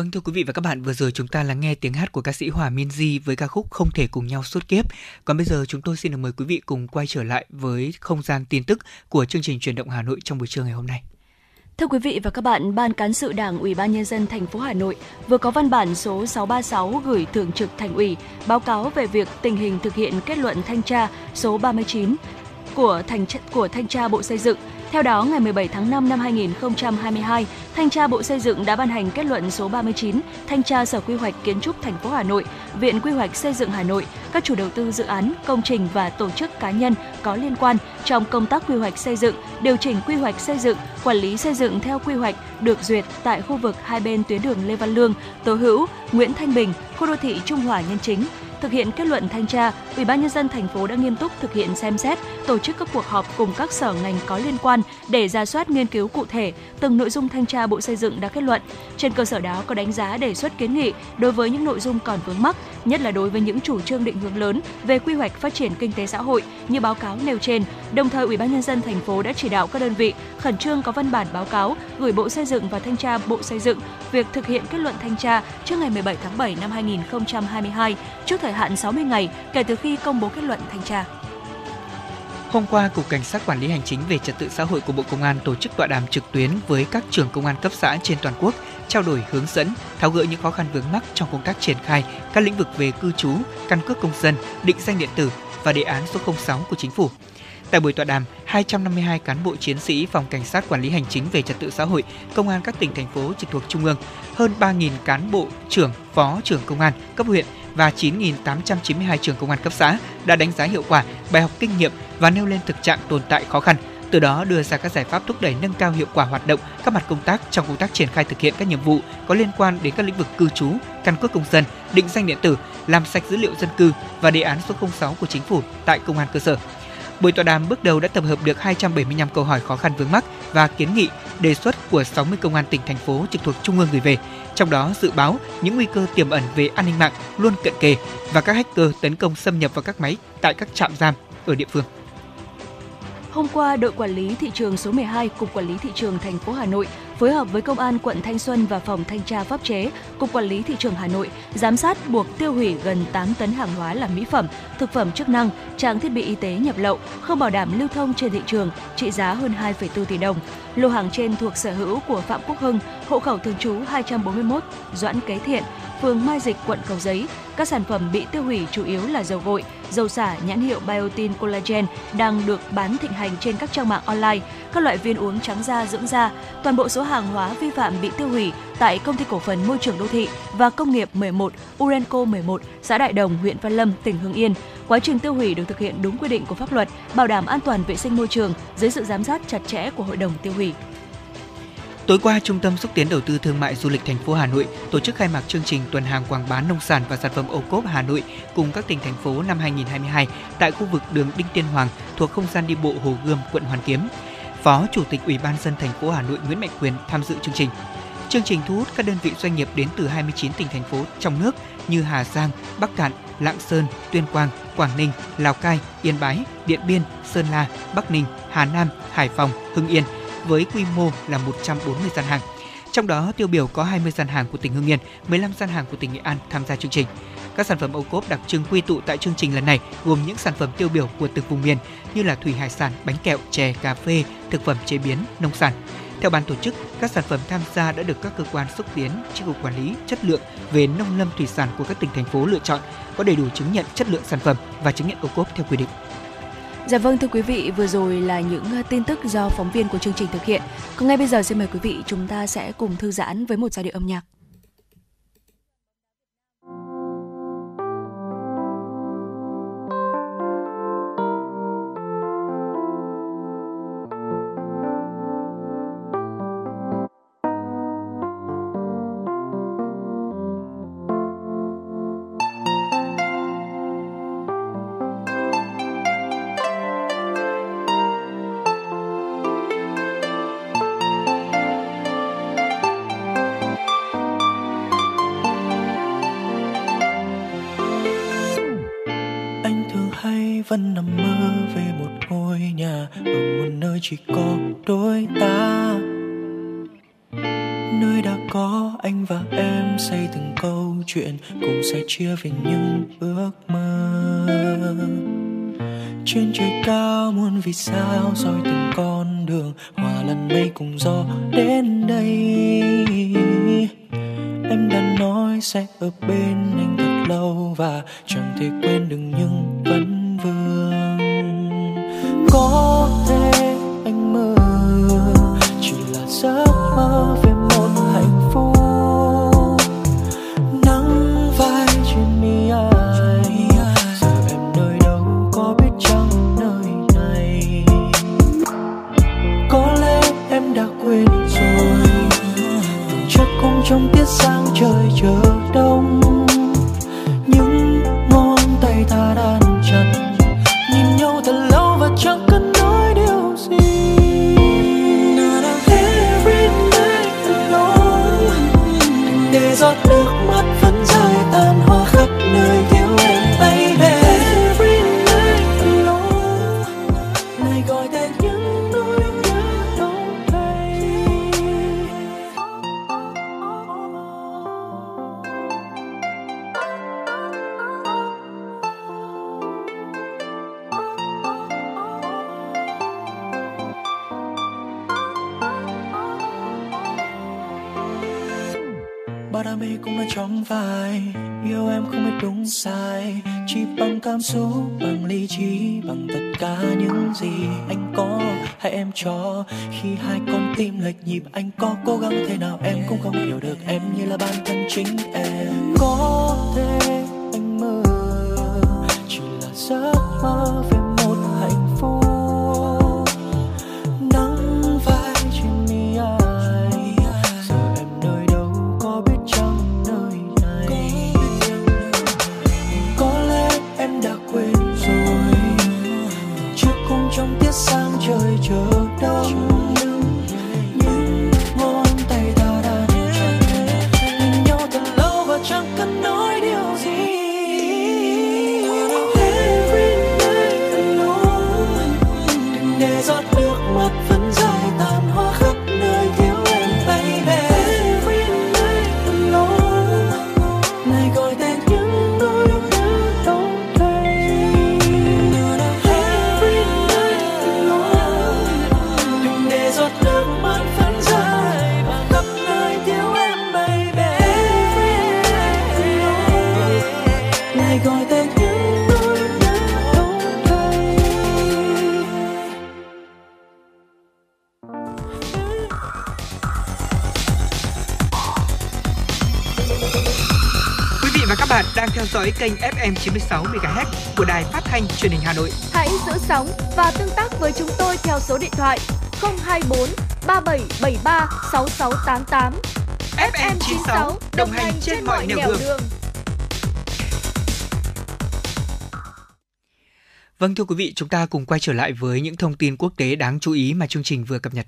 Vâng thưa quý vị và các bạn, vừa rồi chúng ta lắng nghe tiếng hát của ca sĩ Hòa Minzy với ca khúc Không thể cùng nhau suốt kiếp. Còn bây giờ chúng tôi xin được mời quý vị cùng quay trở lại với không gian tin tức của chương trình truyền động Hà Nội trong buổi trưa ngày hôm nay. Thưa quý vị và các bạn, Ban cán sự Đảng Ủy ban nhân dân thành phố Hà Nội vừa có văn bản số 636 gửi Thường trực Thành ủy báo cáo về việc tình hình thực hiện kết luận thanh tra số 39 của thành của thanh tra Bộ Xây dựng. Theo đó, ngày 17 tháng 5 năm 2022, Thanh tra Bộ Xây dựng đã ban hành kết luận số 39 Thanh tra Sở Quy hoạch Kiến trúc thành phố Hà Nội, Viện Quy hoạch Xây dựng Hà Nội, các chủ đầu tư dự án, công trình và tổ chức cá nhân có liên quan trong công tác quy hoạch xây dựng, điều chỉnh quy hoạch xây dựng, quản lý xây dựng theo quy hoạch được duyệt tại khu vực hai bên tuyến đường Lê Văn Lương, Tố Hữu, Nguyễn Thanh Bình, khu đô thị Trung Hòa Nhân Chính, thực hiện kết luận thanh tra, Ủy ban nhân dân thành phố đã nghiêm túc thực hiện xem xét, tổ chức các cuộc họp cùng các sở ngành có liên quan để ra soát nghiên cứu cụ thể từng nội dung thanh tra Bộ Xây dựng đã kết luận. Trên cơ sở đó có đánh giá đề xuất kiến nghị đối với những nội dung còn vướng mắc, nhất là đối với những chủ trương định hướng lớn về quy hoạch phát triển kinh tế xã hội như báo cáo nêu trên. Đồng thời, Ủy ban nhân dân thành phố đã chỉ đạo các đơn vị khẩn trương có văn bản báo cáo gửi Bộ Xây dựng và thanh tra Bộ Xây dựng việc thực hiện kết luận thanh tra trước ngày 17 tháng 7 năm 2022 trước thời hạn 60 ngày kể từ khi công bố kết luận thanh tra. Hôm qua, Cục Cảnh sát Quản lý Hành chính về Trật tự xã hội của Bộ Công an tổ chức tọa đàm trực tuyến với các trường công an cấp xã trên toàn quốc, trao đổi hướng dẫn, tháo gỡ những khó khăn vướng mắc trong công tác triển khai các lĩnh vực về cư trú, căn cước công dân, định danh điện tử và đề án số 06 của Chính phủ. Tại buổi tọa đàm, 252 cán bộ chiến sĩ Phòng Cảnh sát Quản lý Hành chính về Trật tự xã hội, Công an các tỉnh, thành phố trực thuộc Trung ương, hơn 3.000 cán bộ trưởng, phó trưởng công an cấp huyện và 9.892 trường công an cấp xã đã đánh giá hiệu quả, bài học kinh nghiệm và nêu lên thực trạng tồn tại khó khăn, từ đó đưa ra các giải pháp thúc đẩy nâng cao hiệu quả hoạt động các mặt công tác trong công tác triển khai thực hiện các nhiệm vụ có liên quan đến các lĩnh vực cư trú, căn cước công dân, định danh điện tử, làm sạch dữ liệu dân cư và đề án số 06 của chính phủ tại công an cơ sở. Buổi tọa đàm bước đầu đã tập hợp được 275 câu hỏi khó khăn vướng mắc và kiến nghị, đề xuất của 60 công an tỉnh thành phố trực thuộc trung ương gửi về. Trong đó dự báo những nguy cơ tiềm ẩn về an ninh mạng luôn cận kề và các hacker tấn công xâm nhập vào các máy tại các trạm giam ở địa phương. Hôm qua, đội quản lý thị trường số 12, Cục Quản lý thị trường thành phố Hà Nội phối hợp với Công an quận Thanh Xuân và Phòng Thanh tra Pháp chế, Cục Quản lý Thị trường Hà Nội giám sát buộc tiêu hủy gần 8 tấn hàng hóa là mỹ phẩm, thực phẩm chức năng, trang thiết bị y tế nhập lậu, không bảo đảm lưu thông trên thị trường, trị giá hơn 2,4 tỷ đồng. Lô hàng trên thuộc sở hữu của Phạm Quốc Hưng, hộ khẩu thường trú 241 Doãn Kế Thiện, phường Mai Dịch, quận Cầu Giấy. Các sản phẩm bị tiêu hủy chủ yếu là dầu gội, dầu xả nhãn hiệu Biotin Collagen đang được bán thịnh hành trên các trang mạng online, các loại viên uống trắng da dưỡng da. Toàn bộ số hàng hàng hóa vi phạm bị tiêu hủy tại công ty cổ phần môi trường đô thị và công nghiệp 11 Urenco 11, xã Đại Đồng, huyện Văn Lâm, tỉnh Hưng Yên. Quá trình tiêu hủy được thực hiện đúng quy định của pháp luật, bảo đảm an toàn vệ sinh môi trường dưới sự giám sát chặt chẽ của hội đồng tiêu hủy. Tối qua, Trung tâm xúc tiến đầu tư thương mại du lịch thành phố Hà Nội tổ chức khai mạc chương trình tuần hàng quảng bá nông sản và sản phẩm ô cốp Hà Nội cùng các tỉnh thành phố năm 2022 tại khu vực đường Đinh Tiên Hoàng thuộc không gian đi bộ Hồ Gươm, quận Hoàn Kiếm. Phó Chủ tịch Ủy ban dân thành phố Hà Nội Nguyễn Mạnh Quyền tham dự chương trình. Chương trình thu hút các đơn vị doanh nghiệp đến từ 29 tỉnh thành phố trong nước như Hà Giang, Bắc Cạn, Lạng Sơn, Tuyên Quang, Quảng Ninh, Lào Cai, Yên Bái, Điện Biên, Sơn La, Bắc Ninh, Hà Nam, Hải Phòng, Hưng Yên với quy mô là 140 gian hàng. Trong đó tiêu biểu có 20 gian hàng của tỉnh Hưng Yên, 15 gian hàng của tỉnh Nghệ An tham gia chương trình. Các sản phẩm ô cốp đặc trưng quy tụ tại chương trình lần này gồm những sản phẩm tiêu biểu của từng vùng miền như là thủy hải sản, bánh kẹo, chè, cà phê, thực phẩm chế biến, nông sản. Theo ban tổ chức, các sản phẩm tham gia đã được các cơ quan xúc tiến, chi cục quản lý chất lượng về nông lâm thủy sản của các tỉnh thành phố lựa chọn, có đầy đủ chứng nhận chất lượng sản phẩm và chứng nhận ô cốp theo quy định. Dạ vâng thưa quý vị, vừa rồi là những ờ, tin tức do phóng viên của chương trình thực hiện. Còn ngay bây giờ xin mời quý vị chúng ta sẽ cùng thư giãn với một giai điệu âm nhạc. Chỉ có đôi ta. Nơi đã có anh và em xây từng câu chuyện, cùng sẽ chia về những ước mơ. Trên trời cao muôn vì sao soi từng con đường, hòa lẫn mây cùng gió đến đây. Em đã nói sẽ ở bên anh thật lâu và chẳng thể quên được những vấn vương. Có heart. Kênh FM 96 MHz của đài phát thanh truyền hình Hà Nội. Hãy giữ sóng và tương tác với chúng tôi theo số điện thoại 024 3773 6688. FM 96 đồng hành trên mọi nẻo đường. đường. Vâng thưa quý vị, chúng ta cùng quay trở lại với những thông tin quốc tế đáng chú ý mà chương trình vừa cập nhật.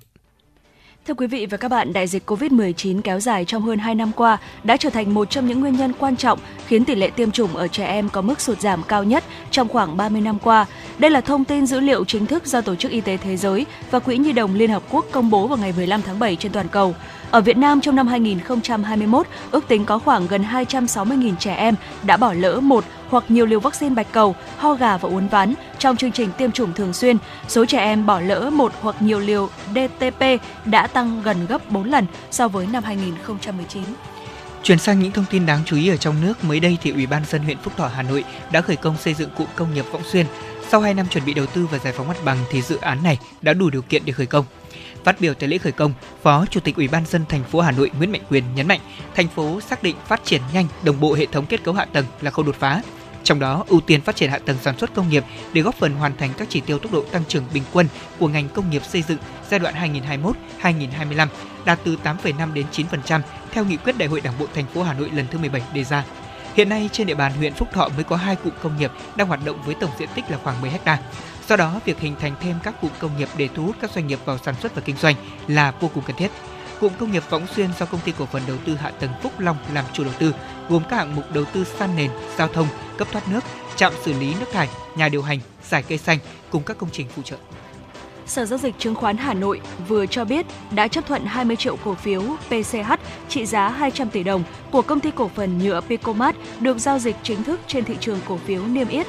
Thưa quý vị và các bạn, đại dịch COVID-19 kéo dài trong hơn 2 năm qua đã trở thành một trong những nguyên nhân quan trọng khiến tỷ lệ tiêm chủng ở trẻ em có mức sụt giảm cao nhất trong khoảng 30 năm qua. Đây là thông tin dữ liệu chính thức do Tổ chức Y tế Thế giới và Quỹ Nhi đồng Liên Hợp Quốc công bố vào ngày 15 tháng 7 trên toàn cầu. Ở Việt Nam trong năm 2021, ước tính có khoảng gần 260.000 trẻ em đã bỏ lỡ một hoặc nhiều liều vaccine bạch cầu, ho gà và uốn ván trong chương trình tiêm chủng thường xuyên. Số trẻ em bỏ lỡ một hoặc nhiều liều DTP đã tăng gần gấp 4 lần so với năm 2019. Chuyển sang những thông tin đáng chú ý ở trong nước, mới đây thì Ủy ban dân huyện Phúc Thọ Hà Nội đã khởi công xây dựng cụm công nghiệp Võng Xuyên. Sau 2 năm chuẩn bị đầu tư và giải phóng mặt bằng thì dự án này đã đủ điều kiện để khởi công. Phát biểu tại lễ khởi công, Phó Chủ tịch Ủy ban dân thành phố Hà Nội Nguyễn Mạnh Quyền nhấn mạnh, thành phố xác định phát triển nhanh đồng bộ hệ thống kết cấu hạ tầng là khâu đột phá. Trong đó, ưu tiên phát triển hạ tầng sản xuất công nghiệp để góp phần hoàn thành các chỉ tiêu tốc độ tăng trưởng bình quân của ngành công nghiệp xây dựng giai đoạn 2021-2025 đạt từ 8,5 đến 9% theo nghị quyết Đại hội Đảng bộ thành phố Hà Nội lần thứ 17 đề ra. Hiện nay trên địa bàn huyện Phúc Thọ mới có hai cụm công nghiệp đang hoạt động với tổng diện tích là khoảng 10 ha. Do đó, việc hình thành thêm các cụm công nghiệp để thu hút các doanh nghiệp vào sản xuất và kinh doanh là vô cùng cần thiết. Cụm công nghiệp Võng Xuyên do công ty cổ phần đầu tư hạ tầng Phúc Long làm chủ đầu tư, gồm các hạng mục đầu tư san nền, giao thông, cấp thoát nước, trạm xử lý nước thải, nhà điều hành, giải cây xanh cùng các công trình phụ trợ. Sở Giao dịch Chứng khoán Hà Nội vừa cho biết đã chấp thuận 20 triệu cổ phiếu PCH trị giá 200 tỷ đồng của công ty cổ phần nhựa Picomat được giao dịch chính thức trên thị trường cổ phiếu niêm yết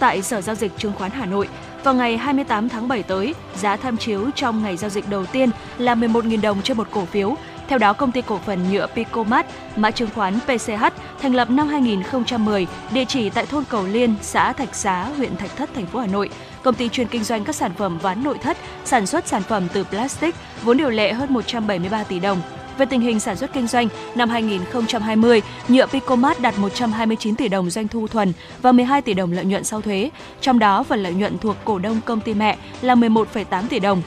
tại Sở Giao dịch Chứng khoán Hà Nội. Vào ngày 28 tháng 7 tới, giá tham chiếu trong ngày giao dịch đầu tiên là 11.000 đồng trên một cổ phiếu. Theo đó, công ty cổ phần nhựa Picomat, mã chứng khoán PCH, thành lập năm 2010, địa chỉ tại thôn Cầu Liên, xã Thạch Xá, huyện Thạch Thất, thành phố Hà Nội. Công ty chuyên kinh doanh các sản phẩm ván nội thất, sản xuất sản phẩm từ plastic, vốn điều lệ hơn 173 tỷ đồng, về tình hình sản xuất kinh doanh, năm 2020, nhựa Picomat đạt 129 tỷ đồng doanh thu thuần và 12 tỷ đồng lợi nhuận sau thuế. Trong đó, phần lợi nhuận thuộc cổ đông công ty mẹ là 11,8 tỷ đồng.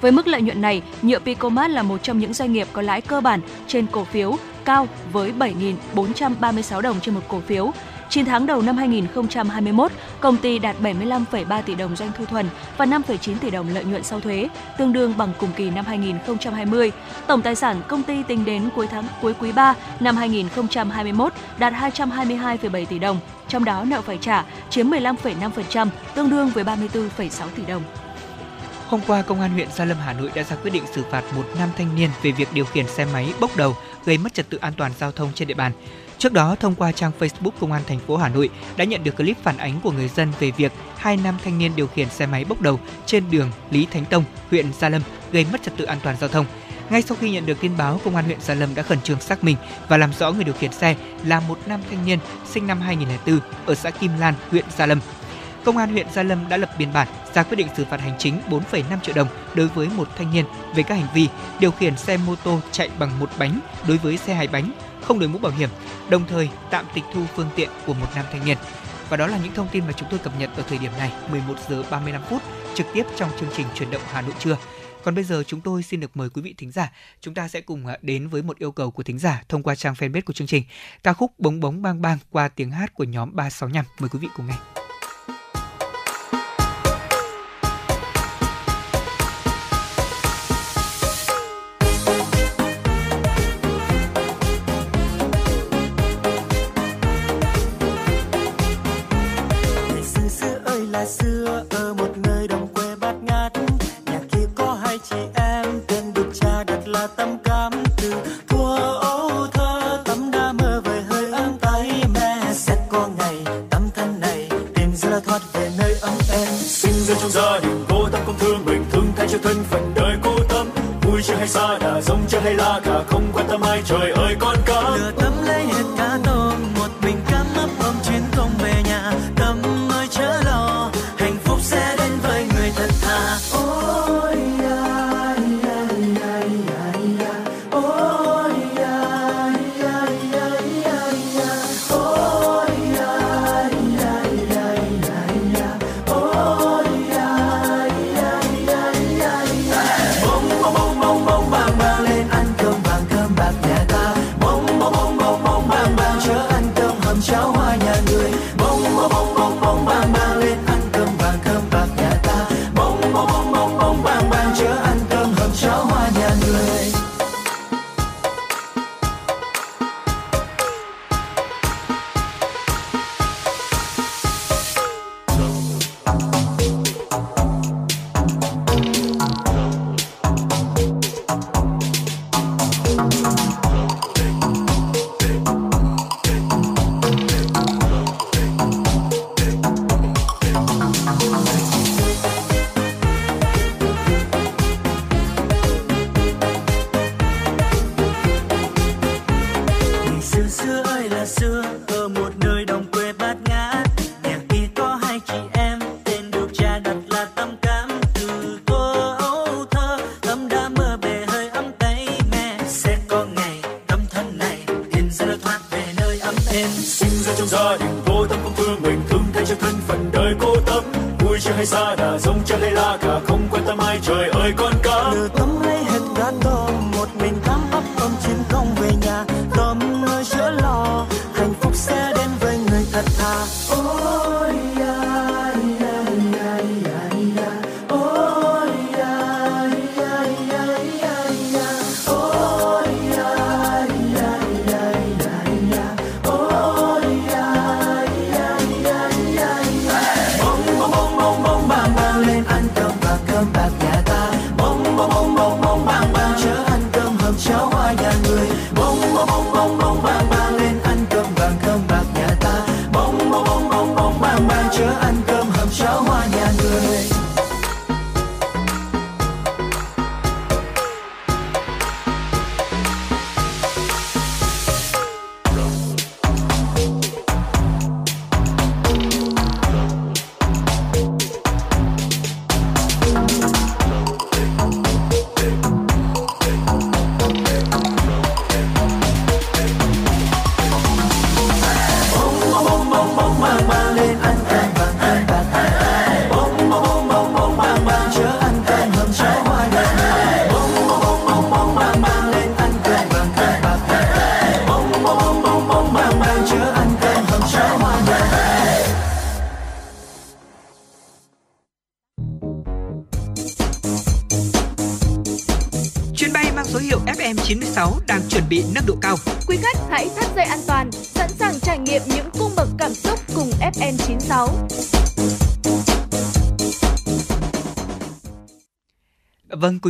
Với mức lợi nhuận này, nhựa Picomat là một trong những doanh nghiệp có lãi cơ bản trên cổ phiếu cao với 7.436 đồng trên một cổ phiếu. 9 tháng đầu năm 2021, công ty đạt 75,3 tỷ đồng doanh thu thuần và 5,9 tỷ đồng lợi nhuận sau thuế, tương đương bằng cùng kỳ năm 2020. Tổng tài sản công ty tính đến cuối tháng cuối quý 3 năm 2021 đạt 222,7 tỷ đồng, trong đó nợ phải trả chiếm 15,5%, tương đương với 34,6 tỷ đồng. Hôm qua, Công an huyện Gia Lâm Hà Nội đã ra quyết định xử phạt một nam thanh niên về việc điều khiển xe máy bốc đầu gây mất trật tự an toàn giao thông trên địa bàn. Trước đó, thông qua trang Facebook Công an thành phố Hà Nội đã nhận được clip phản ánh của người dân về việc hai nam thanh niên điều khiển xe máy bốc đầu trên đường Lý Thánh Tông, huyện Gia Lâm gây mất trật tự an toàn giao thông. Ngay sau khi nhận được tin báo, Công an huyện Gia Lâm đã khẩn trương xác minh và làm rõ người điều khiển xe là một nam thanh niên sinh năm 2004 ở xã Kim Lan, huyện Gia Lâm. Công an huyện Gia Lâm đã lập biên bản ra quyết định xử phạt hành chính 4,5 triệu đồng đối với một thanh niên về các hành vi điều khiển xe mô tô chạy bằng một bánh đối với xe hai bánh, không đội mũ bảo hiểm, đồng thời tạm tịch thu phương tiện của một nam thanh niên. Và đó là những thông tin mà chúng tôi cập nhật ở thời điểm này 11 giờ 35 phút trực tiếp trong chương trình chuyển động Hà Nội trưa. Còn bây giờ chúng tôi xin được mời quý vị thính giả, chúng ta sẽ cùng à, đến với một yêu cầu của thính giả thông qua trang fanpage của chương trình. Ca khúc Bống bống bang bang qua tiếng hát của nhóm 365. Mời quý vị cùng nghe. Xa đà rông chưa hay la cả, không quan tâm ai, trời ơi, con cá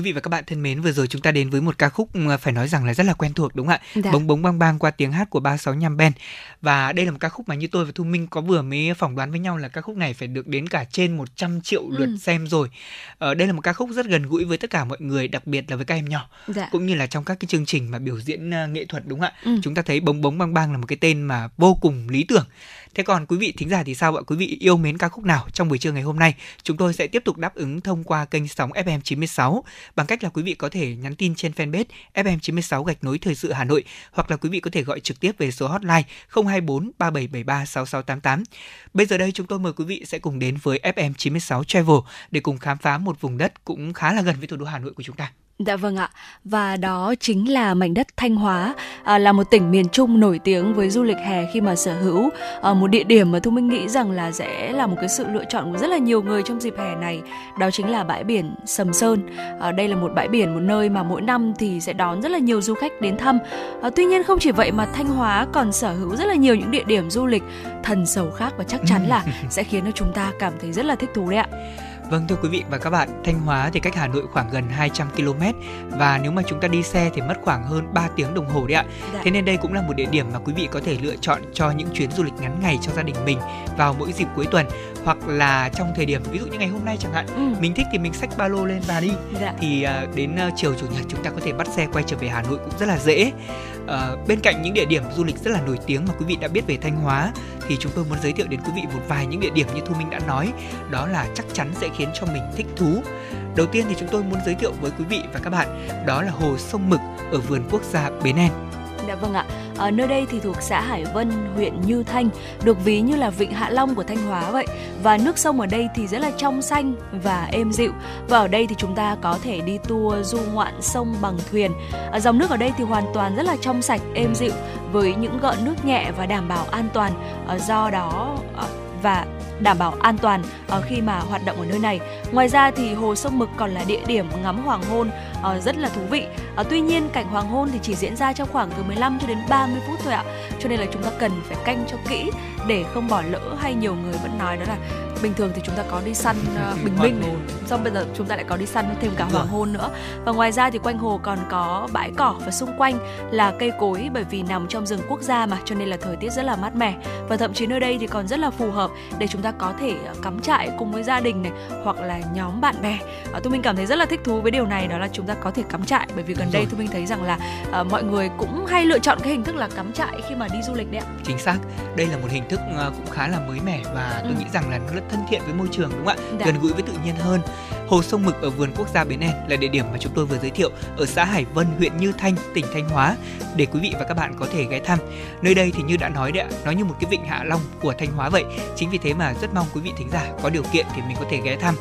vị và các bạn thân mến, vừa rồi chúng ta đến với một ca khúc mà phải nói rằng là rất là quen thuộc đúng không ạ? Dạ. Bống bống bang bang qua tiếng hát của 365 band. Và đây là một ca khúc mà như tôi và Thu Minh có vừa mới phỏng đoán với nhau là ca khúc này phải được đến cả trên 100 triệu lượt Ừ. xem rồi. Ờ, đây là một ca khúc rất gần gũi với tất cả mọi người, đặc biệt là với các em nhỏ. Dạ. Cũng như là trong các cái chương trình mà biểu diễn ờ, nghệ thuật đúng không ạ? Ừ. Chúng ta thấy bống bống bang bang là một cái tên mà vô cùng lý tưởng. Thế còn quý vị thính giả thì sao ạ? Quý vị yêu mến ca khúc nào trong buổi trưa ngày hôm nay? Chúng tôi sẽ tiếp tục đáp ứng thông qua kênh sóng FM 96 bằng cách là quý vị có thể nhắn tin trên fanpage FM 96 gạch nối thời sự Hà Nội hoặc là quý vị có thể gọi trực tiếp về số hotline 024 3773 6688. Bây giờ đây chúng tôi mời quý vị sẽ cùng đến với FM 96 Travel để cùng khám phá một vùng đất cũng khá là gần với thủ đô Hà Nội của chúng ta. Dạ vâng ạ, và đó chính là mảnh đất Thanh Hóa, à, là một tỉnh miền Trung nổi tiếng với du lịch hè khi mà sở hữu à, một địa điểm mà Thu Minh nghĩ rằng là sẽ là một cái sự lựa chọn của rất là nhiều người trong dịp hè này. Đó chính là bãi biển Sầm Sơn. À, đây là một bãi biển, một nơi mà mỗi năm thì sẽ đón rất là nhiều du khách đến thăm. À, tuy nhiên không chỉ vậy mà Thanh Hóa còn sở hữu rất là nhiều những địa điểm du lịch thần sầu khác và chắc chắn là sẽ khiến cho chúng ta cảm thấy rất là thích thú đấy ạ. Vâng thưa quý vị và các bạn, Thanh Hóa thì cách Hà Nội khoảng gần 200 km và nếu mà chúng ta đi xe thì mất khoảng hơn 3 tiếng đồng hồ đấy ạ. Dạ. Thế nên đây cũng là một địa điểm mà quý vị có thể lựa chọn cho những chuyến du lịch ngắn ngày cho gia đình mình vào mỗi dịp cuối tuần hoặc là trong thời điểm ví dụ như ngày hôm nay chẳng hạn. Ừ. Mình thích thì mình xách ba lô lên và đi. Dạ. Thì à, đến à, chiều chủ nhật chúng ta có thể bắt xe quay trở về Hà Nội cũng rất là dễ. Ờ, bên cạnh những địa điểm du lịch rất là nổi tiếng mà quý vị đã biết về Thanh Hóa thì chúng tôi muốn giới thiệu đến quý vị một vài những địa điểm như Thu Minh đã nói đó là chắc chắn sẽ khiến cho mình thích thú. Đầu tiên thì chúng tôi muốn giới thiệu với quý vị và các bạn, đó là hồ sông Mực ở vườn quốc gia Bến En. Dạ vâng ạ. Ở nơi đây thì thuộc xã Hải Vân, huyện Như Thanh, được ví như là vịnh Hạ Long của Thanh Hóa vậy. Và nước sông ở đây thì rất là trong xanh và êm dịu. Và ở đây thì chúng ta có thể đi tour du ngoạn sông bằng thuyền. Ở dòng nước ở đây thì hoàn toàn rất là trong sạch, êm dịu với những gợn nước nhẹ và đảm bảo an toàn. Ờ, Do đó ờ, và đảm bảo an toàn khi mà hoạt động ở nơi này. Ngoài ra thì hồ sông Mực còn là địa điểm ngắm hoàng hôn ờ, rất là thú vị. Ờ, tuy nhiên cảnh hoàng hôn thì chỉ diễn ra trong khoảng từ 15 cho đến 30 phút thôi ạ. Cho nên là chúng ta cần phải canh cho kỹ để không bỏ lỡ hay nhiều người vẫn nói đó là bình thường thì chúng ta có đi săn ờ, bình minh này, hôn. xong bây giờ chúng ta lại có đi săn thêm cả hoàng rồi. hôn nữa. Và ngoài ra thì quanh hồ còn có bãi cỏ và xung quanh là cây cối bởi vì nằm trong rừng quốc gia mà cho nên là thời tiết rất là mát mẻ và thậm chí nơi đây thì còn rất là phù hợp để chúng ta có thể cắm trại cùng với gia đình này hoặc là nhóm bạn bè. Thu Minh cảm thấy rất là thích thú với điều này đó là chúng ta có thể cắm trại bởi vì gần Đúng đây rồi. Thu Minh thấy rằng là ờ, mọi người cũng hay lựa chọn cái hình thức là cắm trại khi mà đi du lịch đấy ạ. Chính xác, đây là một hình thức ờ, cũng khá là mới mẻ và tôi Ừ. nghĩ rằng là nó rất thân thiện với môi trường đúng không ạ? Dạ. Gần gũi với tự nhiên hơn. Hồ sông Mực ở vườn quốc gia Bến En là địa điểm mà chúng tôi vừa giới thiệu ở xã Hải Vân, huyện Như Thanh, tỉnh Thanh Hóa để quý vị và các bạn có thể ghé thăm. Nơi đây thì như đã nói đấy ạ, nó như một cái vịnh Hạ Long của Thanh Hóa vậy. Chính vì thế mà rất mong quý vị thính giả có điều kiện thì mình có thể ghé thăm.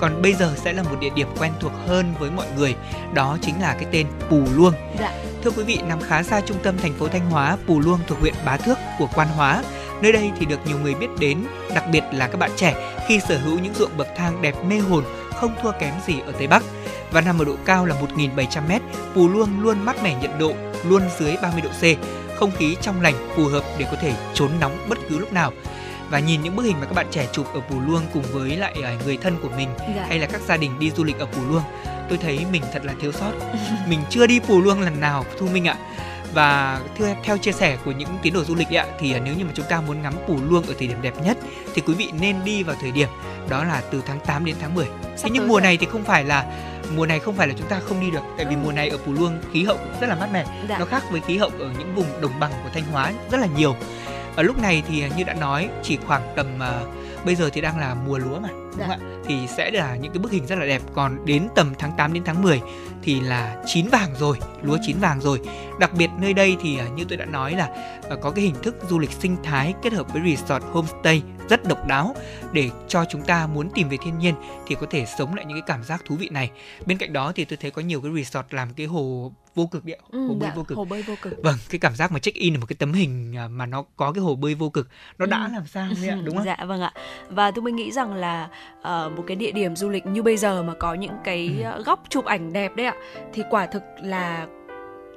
Còn bây giờ sẽ là một địa điểm quen thuộc hơn với mọi người, đó chính là cái tên Pù Luông. Dạ. Thưa quý vị, nằm khá xa trung tâm thành phố Thanh Hóa, Pù Luông thuộc huyện Bá Thước của Quan Hóa. Nơi đây thì được nhiều người biết đến, đặc biệt là các bạn trẻ khi sở hữu những ruộng bậc thang đẹp mê hồn, không thua kém gì ở Tây Bắc. Và nằm ở độ cao là 1.700m, Pù Luông luôn mát mẻ nhiệt độ, luôn dưới 30 độ C. Không khí trong lành, phù hợp để có thể trốn nóng bất cứ lúc nào và nhìn những bức hình mà các bạn trẻ chụp ở Pù Luông cùng với lại à, người thân của mình Dạ. hay là các gia đình đi du lịch ở Pù Luông tôi thấy mình thật là thiếu sót mình chưa đi Pù Luông lần nào Thu Minh ạ và thưa theo chia sẻ của những tín đồ du lịch ạ thì à, nếu như mà chúng ta muốn ngắm Pù Luông ở thời điểm đẹp nhất thì quý vị nên đi vào thời điểm đó là từ tháng 8 đến tháng 10 thế nhưng mùa rồi. này thì không phải là mùa này không phải là chúng ta không đi được tại vì mùa này ở Pù Luông khí hậu cũng rất là mát mẻ. Dạ. nó khác với khí hậu ở những vùng đồng bằng của Thanh Hóa rất là nhiều. Ở lúc này thì à, như đã nói chỉ khoảng tầm à, bây giờ thì đang là mùa lúa mà đúng Dạ. không ạ thì sẽ là những cái bức hình rất là đẹp còn đến tầm tháng 8 đến tháng 10 thì là chín vàng rồi lúa chín vàng rồi đặc biệt nơi đây thì à, như tôi đã nói là à, có cái hình thức du lịch sinh thái kết hợp với resort homestay rất độc đáo để cho chúng ta muốn tìm về thiên nhiên thì có thể sống lại những cái cảm giác thú vị này bên cạnh đó thì tôi thấy có nhiều cái resort làm cái hồ vô cực địa Ừ, hồ bơi dạ, vô cực hồ bơi vô cực. vâng cái cảm giác mà check in ở một cái tấm hình à, mà nó có cái hồ bơi vô cực nó đã Ừ. làm sao đấy ạ đúng không Dạ vâng ạ. Và tôi mới nghĩ rằng là uh, một cái địa điểm du lịch như bây giờ mà có những cái ờ, góc chụp ảnh đẹp đấy ạ. Thì quả thực là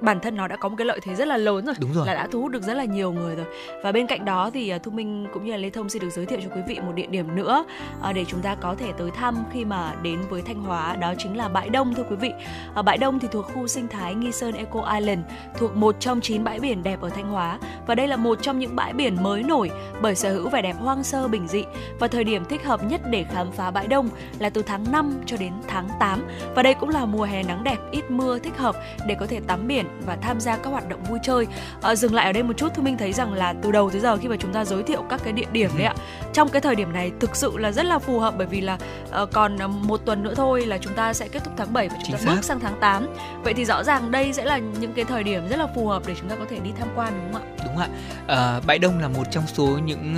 bản thân nó đã có một cái lợi thế rất là lớn rồi, Đúng rồi. là đã thu hút được rất là nhiều người rồi. Và bên cạnh đó thì ờ, thu minh cũng như là lê thông xin được giới thiệu cho quý vị một địa điểm nữa ờ, để chúng ta có thể tới thăm khi mà đến với thanh hóa đó chính là bãi đông thưa quý vị. Ở bãi đông thì thuộc khu sinh thái nghi sơn eco island thuộc một trong chín bãi biển đẹp ở thanh hóa. Và đây là một trong những bãi biển mới nổi bởi sở hữu vẻ đẹp hoang sơ bình dị. Và thời điểm thích hợp nhất để khám phá bãi đông là từ tháng 5 cho đến tháng 8 và đây cũng là mùa hè nắng đẹp ít mưa thích hợp để có thể tắm biển và tham gia các hoạt động vui chơi. Ờ, dừng lại ở đây một chút thì mình thấy rằng là từ đầu tới giờ khi mà chúng ta giới thiệu các cái địa điểm đấy ạ trong cái thời điểm này thực sự là rất là phù hợp bởi vì là ờ, còn ờ, một tuần nữa thôi là chúng ta sẽ kết thúc tháng 7 và chúng Chính ta xác. bước sang tháng 8 vậy thì rõ ràng đây sẽ là những cái thời điểm rất là phù hợp để chúng ta có thể đi tham quan đúng không ạ? Đúng ạ. Ờ, bãi đông là một trong số những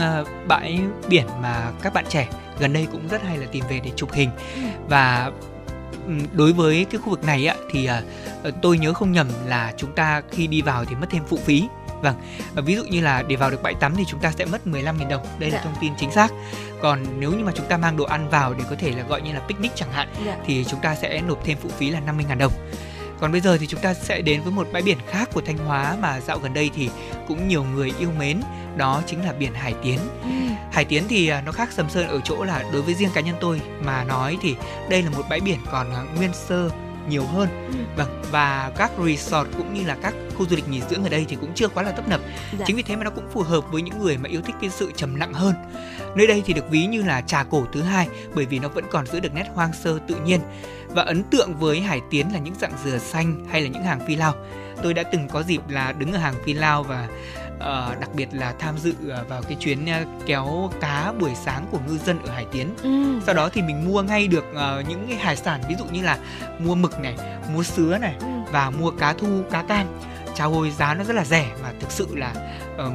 bãi biển mà các bạn trẻ gần đây cũng rất hay là tìm về để chụp hình. Và ừm, đối với cái khu vực này ạ thì ờ, ờ, tôi nhớ không nhầm là chúng ta khi đi vào thì mất thêm phụ phí vâng ví dụ như là để vào được bãi tắm thì chúng ta sẽ mất 15.000 đồng đây là Dạ. thông tin chính xác còn nếu như mà chúng ta mang đồ ăn vào để có thể là gọi như là picnic chẳng hạn Dạ. thì chúng ta sẽ nộp thêm phụ phí là 50.000 đồng còn bây giờ thì chúng ta sẽ đến với một bãi biển khác của Thanh Hóa mà dạo gần đây thì cũng nhiều người yêu mến, đó chính là biển Hải Tiến. Hải Tiến thì à, nó khác Sầm Sơn ở chỗ là đối với riêng cá nhân tôi mà nói thì đây là một bãi biển còn à, nguyên sơ nhiều hơn. Vâng và các resort cũng như là các khu du lịch nghỉ dưỡng ở đây thì cũng chưa quá là tấp nập. Dạ. Chính vì thế mà nó cũng phù hợp với những người mà yêu thích cái sự trầm lặng hơn. Nơi đây thì được ví như là trà cổ thứ hai bởi vì nó vẫn còn giữ được nét hoang sơ tự nhiên. Và ấn tượng với Hải Tiến là những dạng dừa xanh hay là những hàng phi lao. Tôi đã từng có dịp là đứng ở hàng phi lao và ờ, đặc biệt là tham dự ờ, vào cái chuyến ờ, kéo cá buổi sáng của ngư dân ở Hải Tiến. Ừ. Sau đó thì mình mua ngay được ờ, những cái hải sản ví dụ như là mua mực này, mua sứa này và mua cá thu, cá cam. Chào ôi giá nó rất là rẻ mà thực sự là ờ,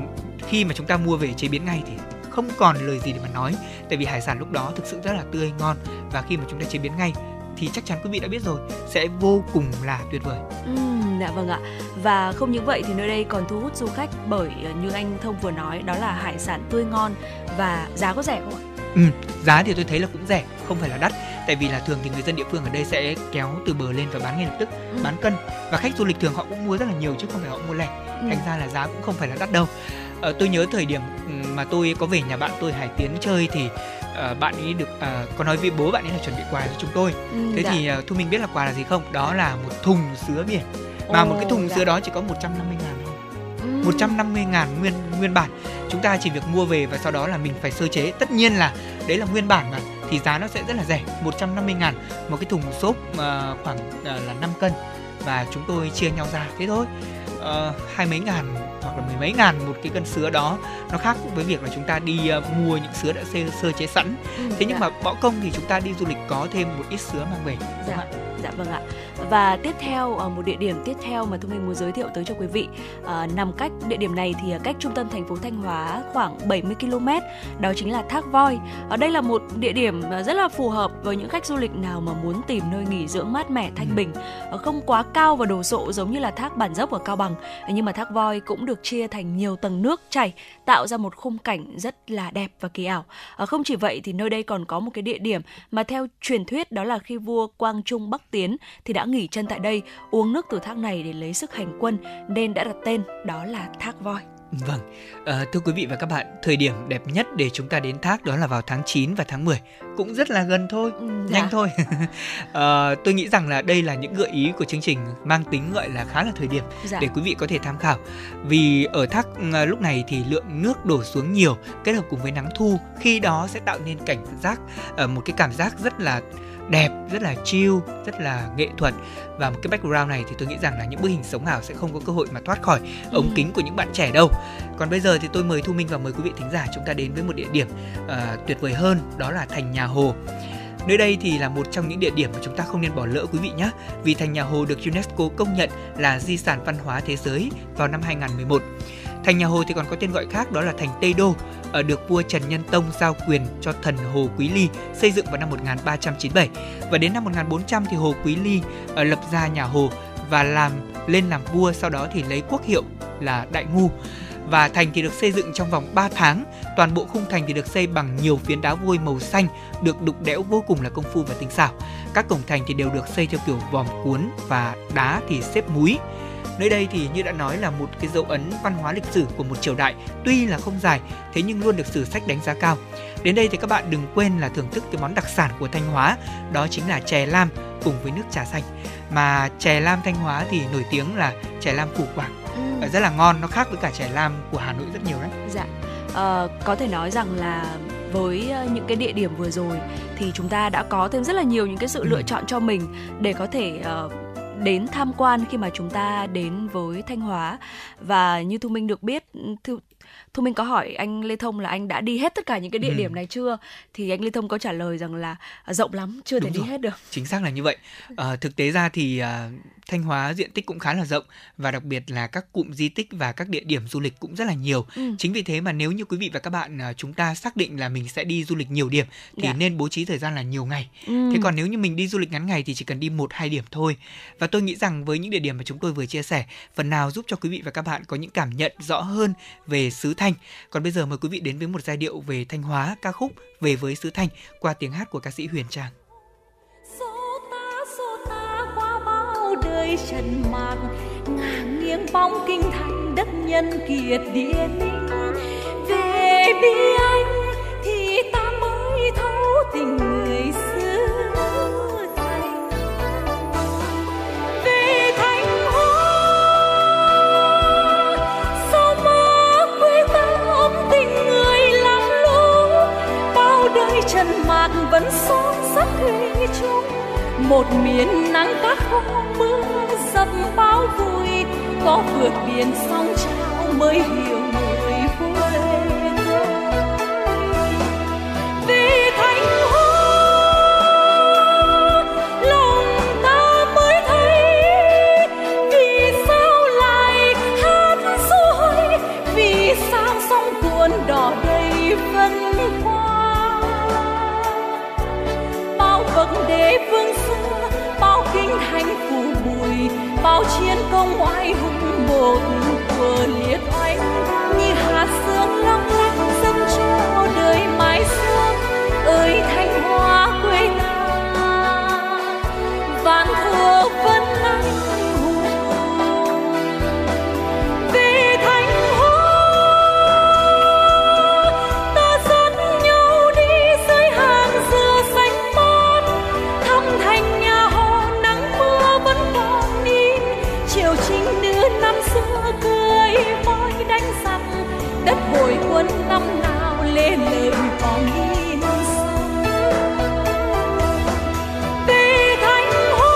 khi mà chúng ta mua về chế biến ngay thì không còn lời gì để mà nói tại vì hải sản lúc đó thực sự rất là tươi ngon và khi mà chúng ta chế biến ngay thì chắc chắn quý vị đã biết rồi sẽ vô cùng là tuyệt vời Ừm, dạ vâng ạ. Và không những vậy thì nơi đây còn thu hút du khách bởi ờ, như anh Thông vừa nói đó là hải sản tươi ngon và giá có rẻ không ạ? ừ, giá thì tôi thấy là cũng rẻ không phải là đắt tại vì là thường thì người dân địa phương ở đây sẽ kéo từ bờ lên và bán ngay lập tức bán cân và khách du lịch thường họ cũng mua rất là nhiều chứ không phải họ mua lẻ Ừ. thành ra là giá cũng không phải là đắt đâu ờ, tôi nhớ thời điểm ừ, mà tôi có về nhà bạn tôi Hải Tiến chơi thì ờ, bạn ấy được ờ, có nói với bố bạn ấy là chuẩn bị quà cho chúng tôi. Ừ, thế dạ. thì ờ, thu minh biết là quà là gì không? Đó là một thùng sứa biển. Mà một cái Ồ, thùng dạ. sứa đó chỉ có 150 ngàn thôi. Ừm. 150 ngàn nguyên nguyên bản. Chúng ta chỉ việc mua về và sau đó là mình phải sơ chế. Tất nhiên là đấy là nguyên bản mà thì giá nó sẽ rất là rẻ 150 ngàn. Một cái thùng xốp ờ, khoảng ờ, là 5 cân. Và chúng tôi chia nhau ra thế thôi. Uh, hai mấy ngàn hoặc là mười mấy ngàn một cái cân sứa đó nó khác với việc là chúng ta đi uh, mua những sứa đã sơ, sơ chế sẵn Ừ, thế nhưng dạ. mà bỏ công thì chúng ta đi du lịch có thêm một ít sứa mang về Dạ, dạ vâng ạ. Và tiếp theo ở một địa điểm tiếp theo mà Thu Minh muốn giới thiệu tới cho quý vị à, nằm cách địa điểm này thì cách trung tâm thành phố Thanh Hóa khoảng 70 km. Đó chính là Thác Voi. Ở đây là một địa điểm rất là phù hợp với những khách du lịch nào mà muốn tìm nơi nghỉ dưỡng mát mẻ thanh bình, Ờ, không quá cao và đồ sộ giống như là thác Bản Dốc ở Cao Bằng, nhưng mà Thác Voi cũng được được chia thành nhiều tầng nước chảy tạo ra một khung cảnh rất là đẹp và kỳ ảo. À, không chỉ vậy thì nơi đây còn có một cái địa điểm mà theo truyền thuyết đó là khi vua Quang Trung Bắc Tiến thì đã nghỉ chân tại đây uống nước từ thác này để lấy sức hành quân nên đã đặt tên đó là Thác Voi. Vâng, ờ, thưa quý vị và các bạn, thời điểm đẹp nhất để chúng ta đến thác đó là vào tháng 9 và tháng 10 Cũng rất là gần thôi, dạ. nhanh thôi Ờ, Tôi nghĩ rằng là đây là những gợi ý của chương trình mang tính gọi là khá là thời điểm Dạ. Để quý vị có thể tham khảo Vì ở thác ờ, lúc này thì lượng nước đổ xuống nhiều Kết hợp cùng với nắng thu Khi đó sẽ tạo nên cảnh giác ờ, Một cái cảm giác rất là đẹp, rất là chill, rất là nghệ thuật và một cái background này thì tôi nghĩ rằng là những bức hình sống ảo sẽ không có cơ hội mà thoát khỏi ống Ừ. kính của những bạn trẻ đâu. Còn bây giờ thì tôi mời Thu Minh và mời quý vị thính giả chúng ta đến với một địa điểm ờ, tuyệt vời hơn đó là thành nhà Hồ. Nơi đây thì là một trong những địa điểm mà chúng ta không nên bỏ lỡ quý vị nhé Vì thành nhà Hồ được UNESCO công nhận là di sản văn hóa thế giới vào năm 2011 Thành nhà Hồ thì còn có tên gọi khác, đó là thành Tây Đô ở được vua Trần Nhân Tông giao quyền cho thần Hồ Quý Ly xây dựng vào năm 1397 và đến năm 1400 thì Hồ Quý Ly ở lập ra nhà Hồ và làm, lên làm vua, sau đó thì lấy quốc hiệu là Đại Ngu. Và thành thì được xây dựng trong vòng 3 tháng, toàn bộ khung thành thì được xây bằng nhiều phiến đá vôi màu xanh, được đục đẽo vô cùng là công phu và tinh xảo. Các cổng thành thì đều được xây theo kiểu vòm cuốn và đá thì xếp múi. Nơi đây thì như đã nói là một cái dấu ấn văn hóa lịch sử của một triều đại, tuy là không dài, thế nhưng luôn được sử sách đánh giá cao. Đến đây thì các bạn đừng quên là thưởng thức cái món đặc sản của Thanh Hóa, đó chính là chè lam cùng với nước trà xanh. Mà chè lam Thanh Hóa thì nổi tiếng là chè lam củ quảng, Ừ. rất là ngon, nó khác với cả chè lam của Hà Nội rất nhiều đấy. Dạ. Ờ, có thể nói rằng là với ờ, những cái địa điểm vừa rồi thì chúng ta đã có thêm rất là nhiều những cái sự lựa chọn cho mình để có thể ờ, đến tham quan khi mà chúng ta đến với Thanh Hóa. Và như Thu Minh được biết Thu, Thu Minh có hỏi anh Lê Thông là anh đã đi hết tất cả những cái địa Ừ. điểm này chưa thì anh Lê Thông có trả lời rằng là à, rộng lắm chưa thể Đúng đi rồi. hết được Chính xác là như vậy. Ờ, thực tế ra thì à, Thanh Hóa diện tích cũng khá là rộng và đặc biệt là các cụm di tích và các địa điểm du lịch cũng rất là nhiều. Ừ. Chính vì thế mà nếu như quý vị và các bạn à, chúng ta xác định là mình sẽ đi du lịch nhiều điểm thì Dạ. nên bố trí thời gian là nhiều ngày. Ừ. Thế còn nếu như mình đi du lịch ngắn ngày thì chỉ cần đi một hai điểm thôi. Và tôi nghĩ rằng với những địa điểm mà chúng tôi vừa chia sẻ, phần nào giúp cho quý vị và các bạn có những cảm nhận rõ hơn về xứ Thanh. Còn bây giờ mời quý vị đến với một giai điệu về Thanh Hóa, ca khúc Về với xứ Thanh qua tiếng hát của ca sĩ Huyền Trang. Số ta số ta qua bao đời trần mạc ngang nghiêng bóng kinh thành đất nhân kiệt địa linh về bi anh thì ta mới thấu tình đời trần mạc vẫn son rất thủy chung. Một miền nắng các hôm mưa dập bao vui có vượt biển sóng trao mới hiểu người bậc đế vương xưa bao kinh thành phủ bùi bao chiến công oai hùng một thuở liệt oanh. Như hạt sương long lanh dâng cho đời mãi sương, ơi thanh hoa quê ta. Vạn thuở vẫn anh hồi quân năm nào lên lời còn in vì thành hô,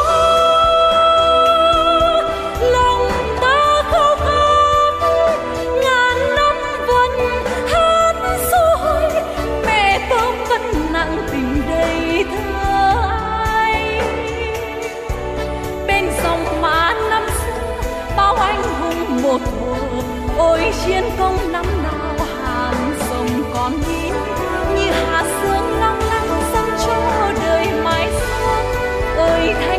lòng ta khao khát, ngàn năm vẫn hát rồi mẹ con vẫn nặng tình đầy thơ bên dòng má năm xưa, bao anh hùng một thuở ôi chiến công năm Please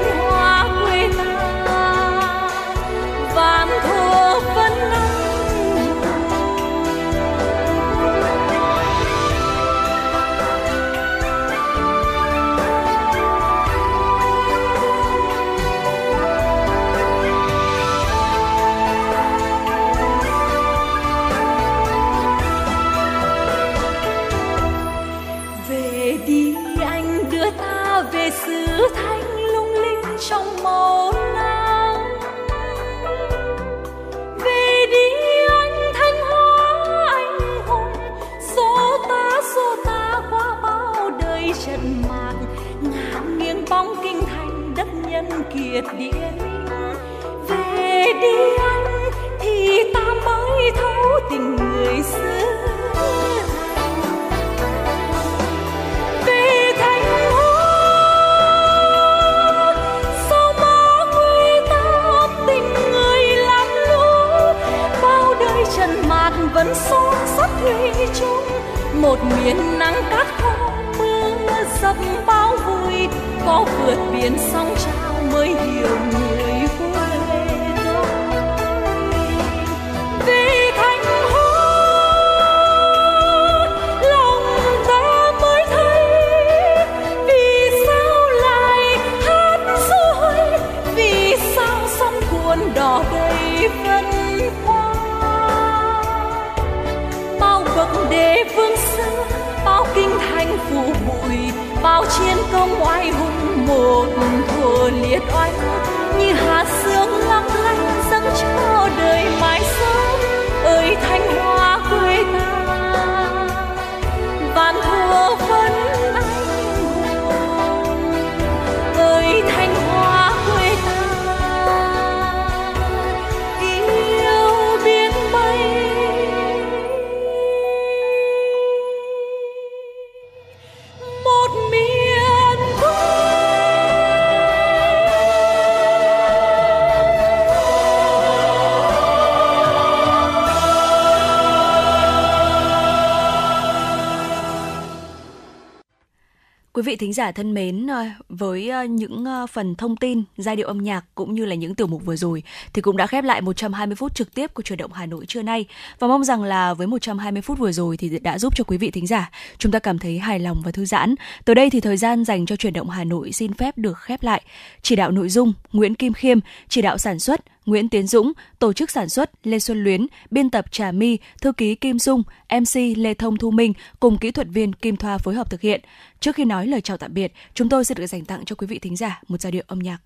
giả thân mến, ờ, với ờ, những ờ, phần thông tin, giai điệu âm nhạc cũng như là những tiểu mục vừa rồi thì cũng đã khép lại 120 phút trực tiếp của chuyển động Hà Nội trưa nay và mong rằng là với 120 phút vừa rồi thì đã giúp cho quý vị thính giả chúng ta cảm thấy hài lòng và thư giãn. Từ đây thì thời gian dành cho chuyển động Hà Nội xin phép được khép lại. Chỉ đạo nội dung Nguyễn Kim Khiêm, chỉ đạo sản xuất Nguyễn Tiến Dũng, tổ chức sản xuất Lê Xuân Luyến, biên tập Trà My, thư ký Kim Dung, MC Lê Thông Thu Minh cùng kỹ thuật viên Kim Thoa phối hợp thực hiện. Trước khi nói lời chào tạm biệt, chúng tôi sẽ được dành tặng cho quý vị thính giả một giai điệu âm nhạc.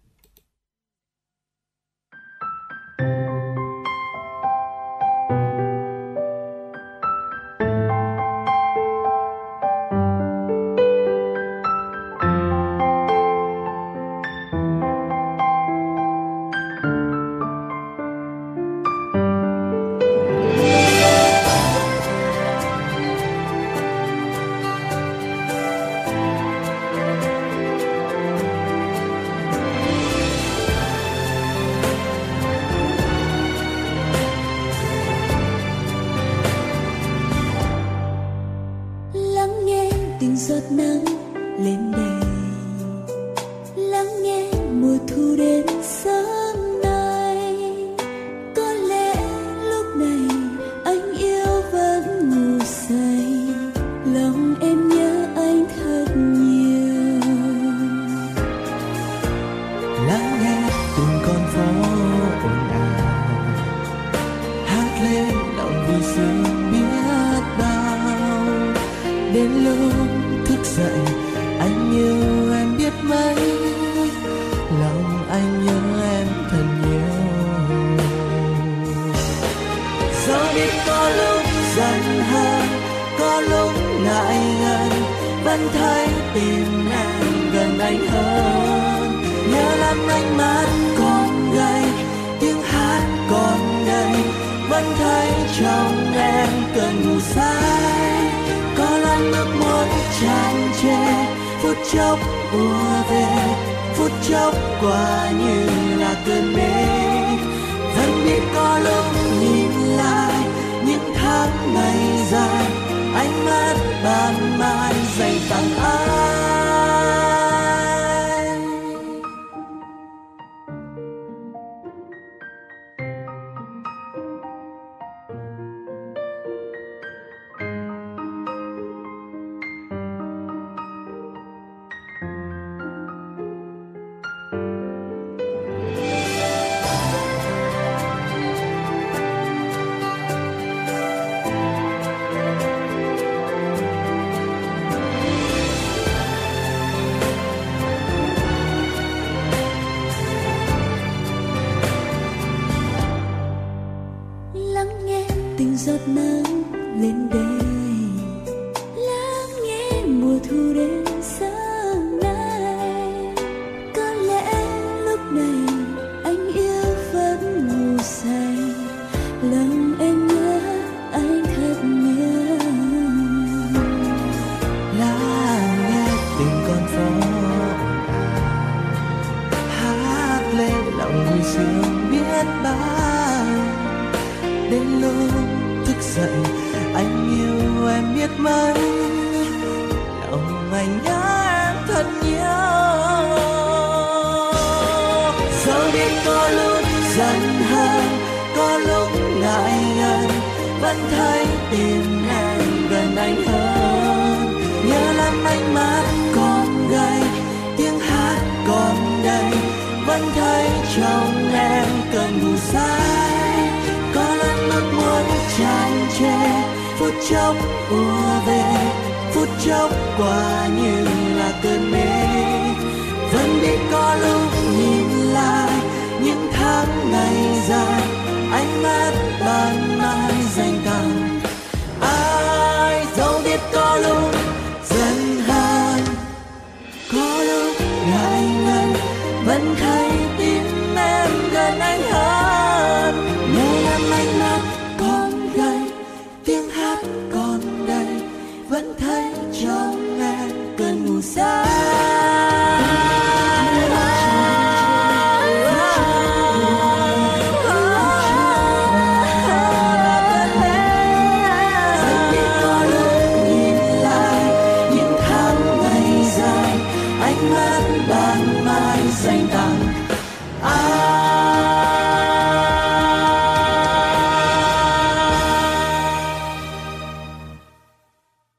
thank you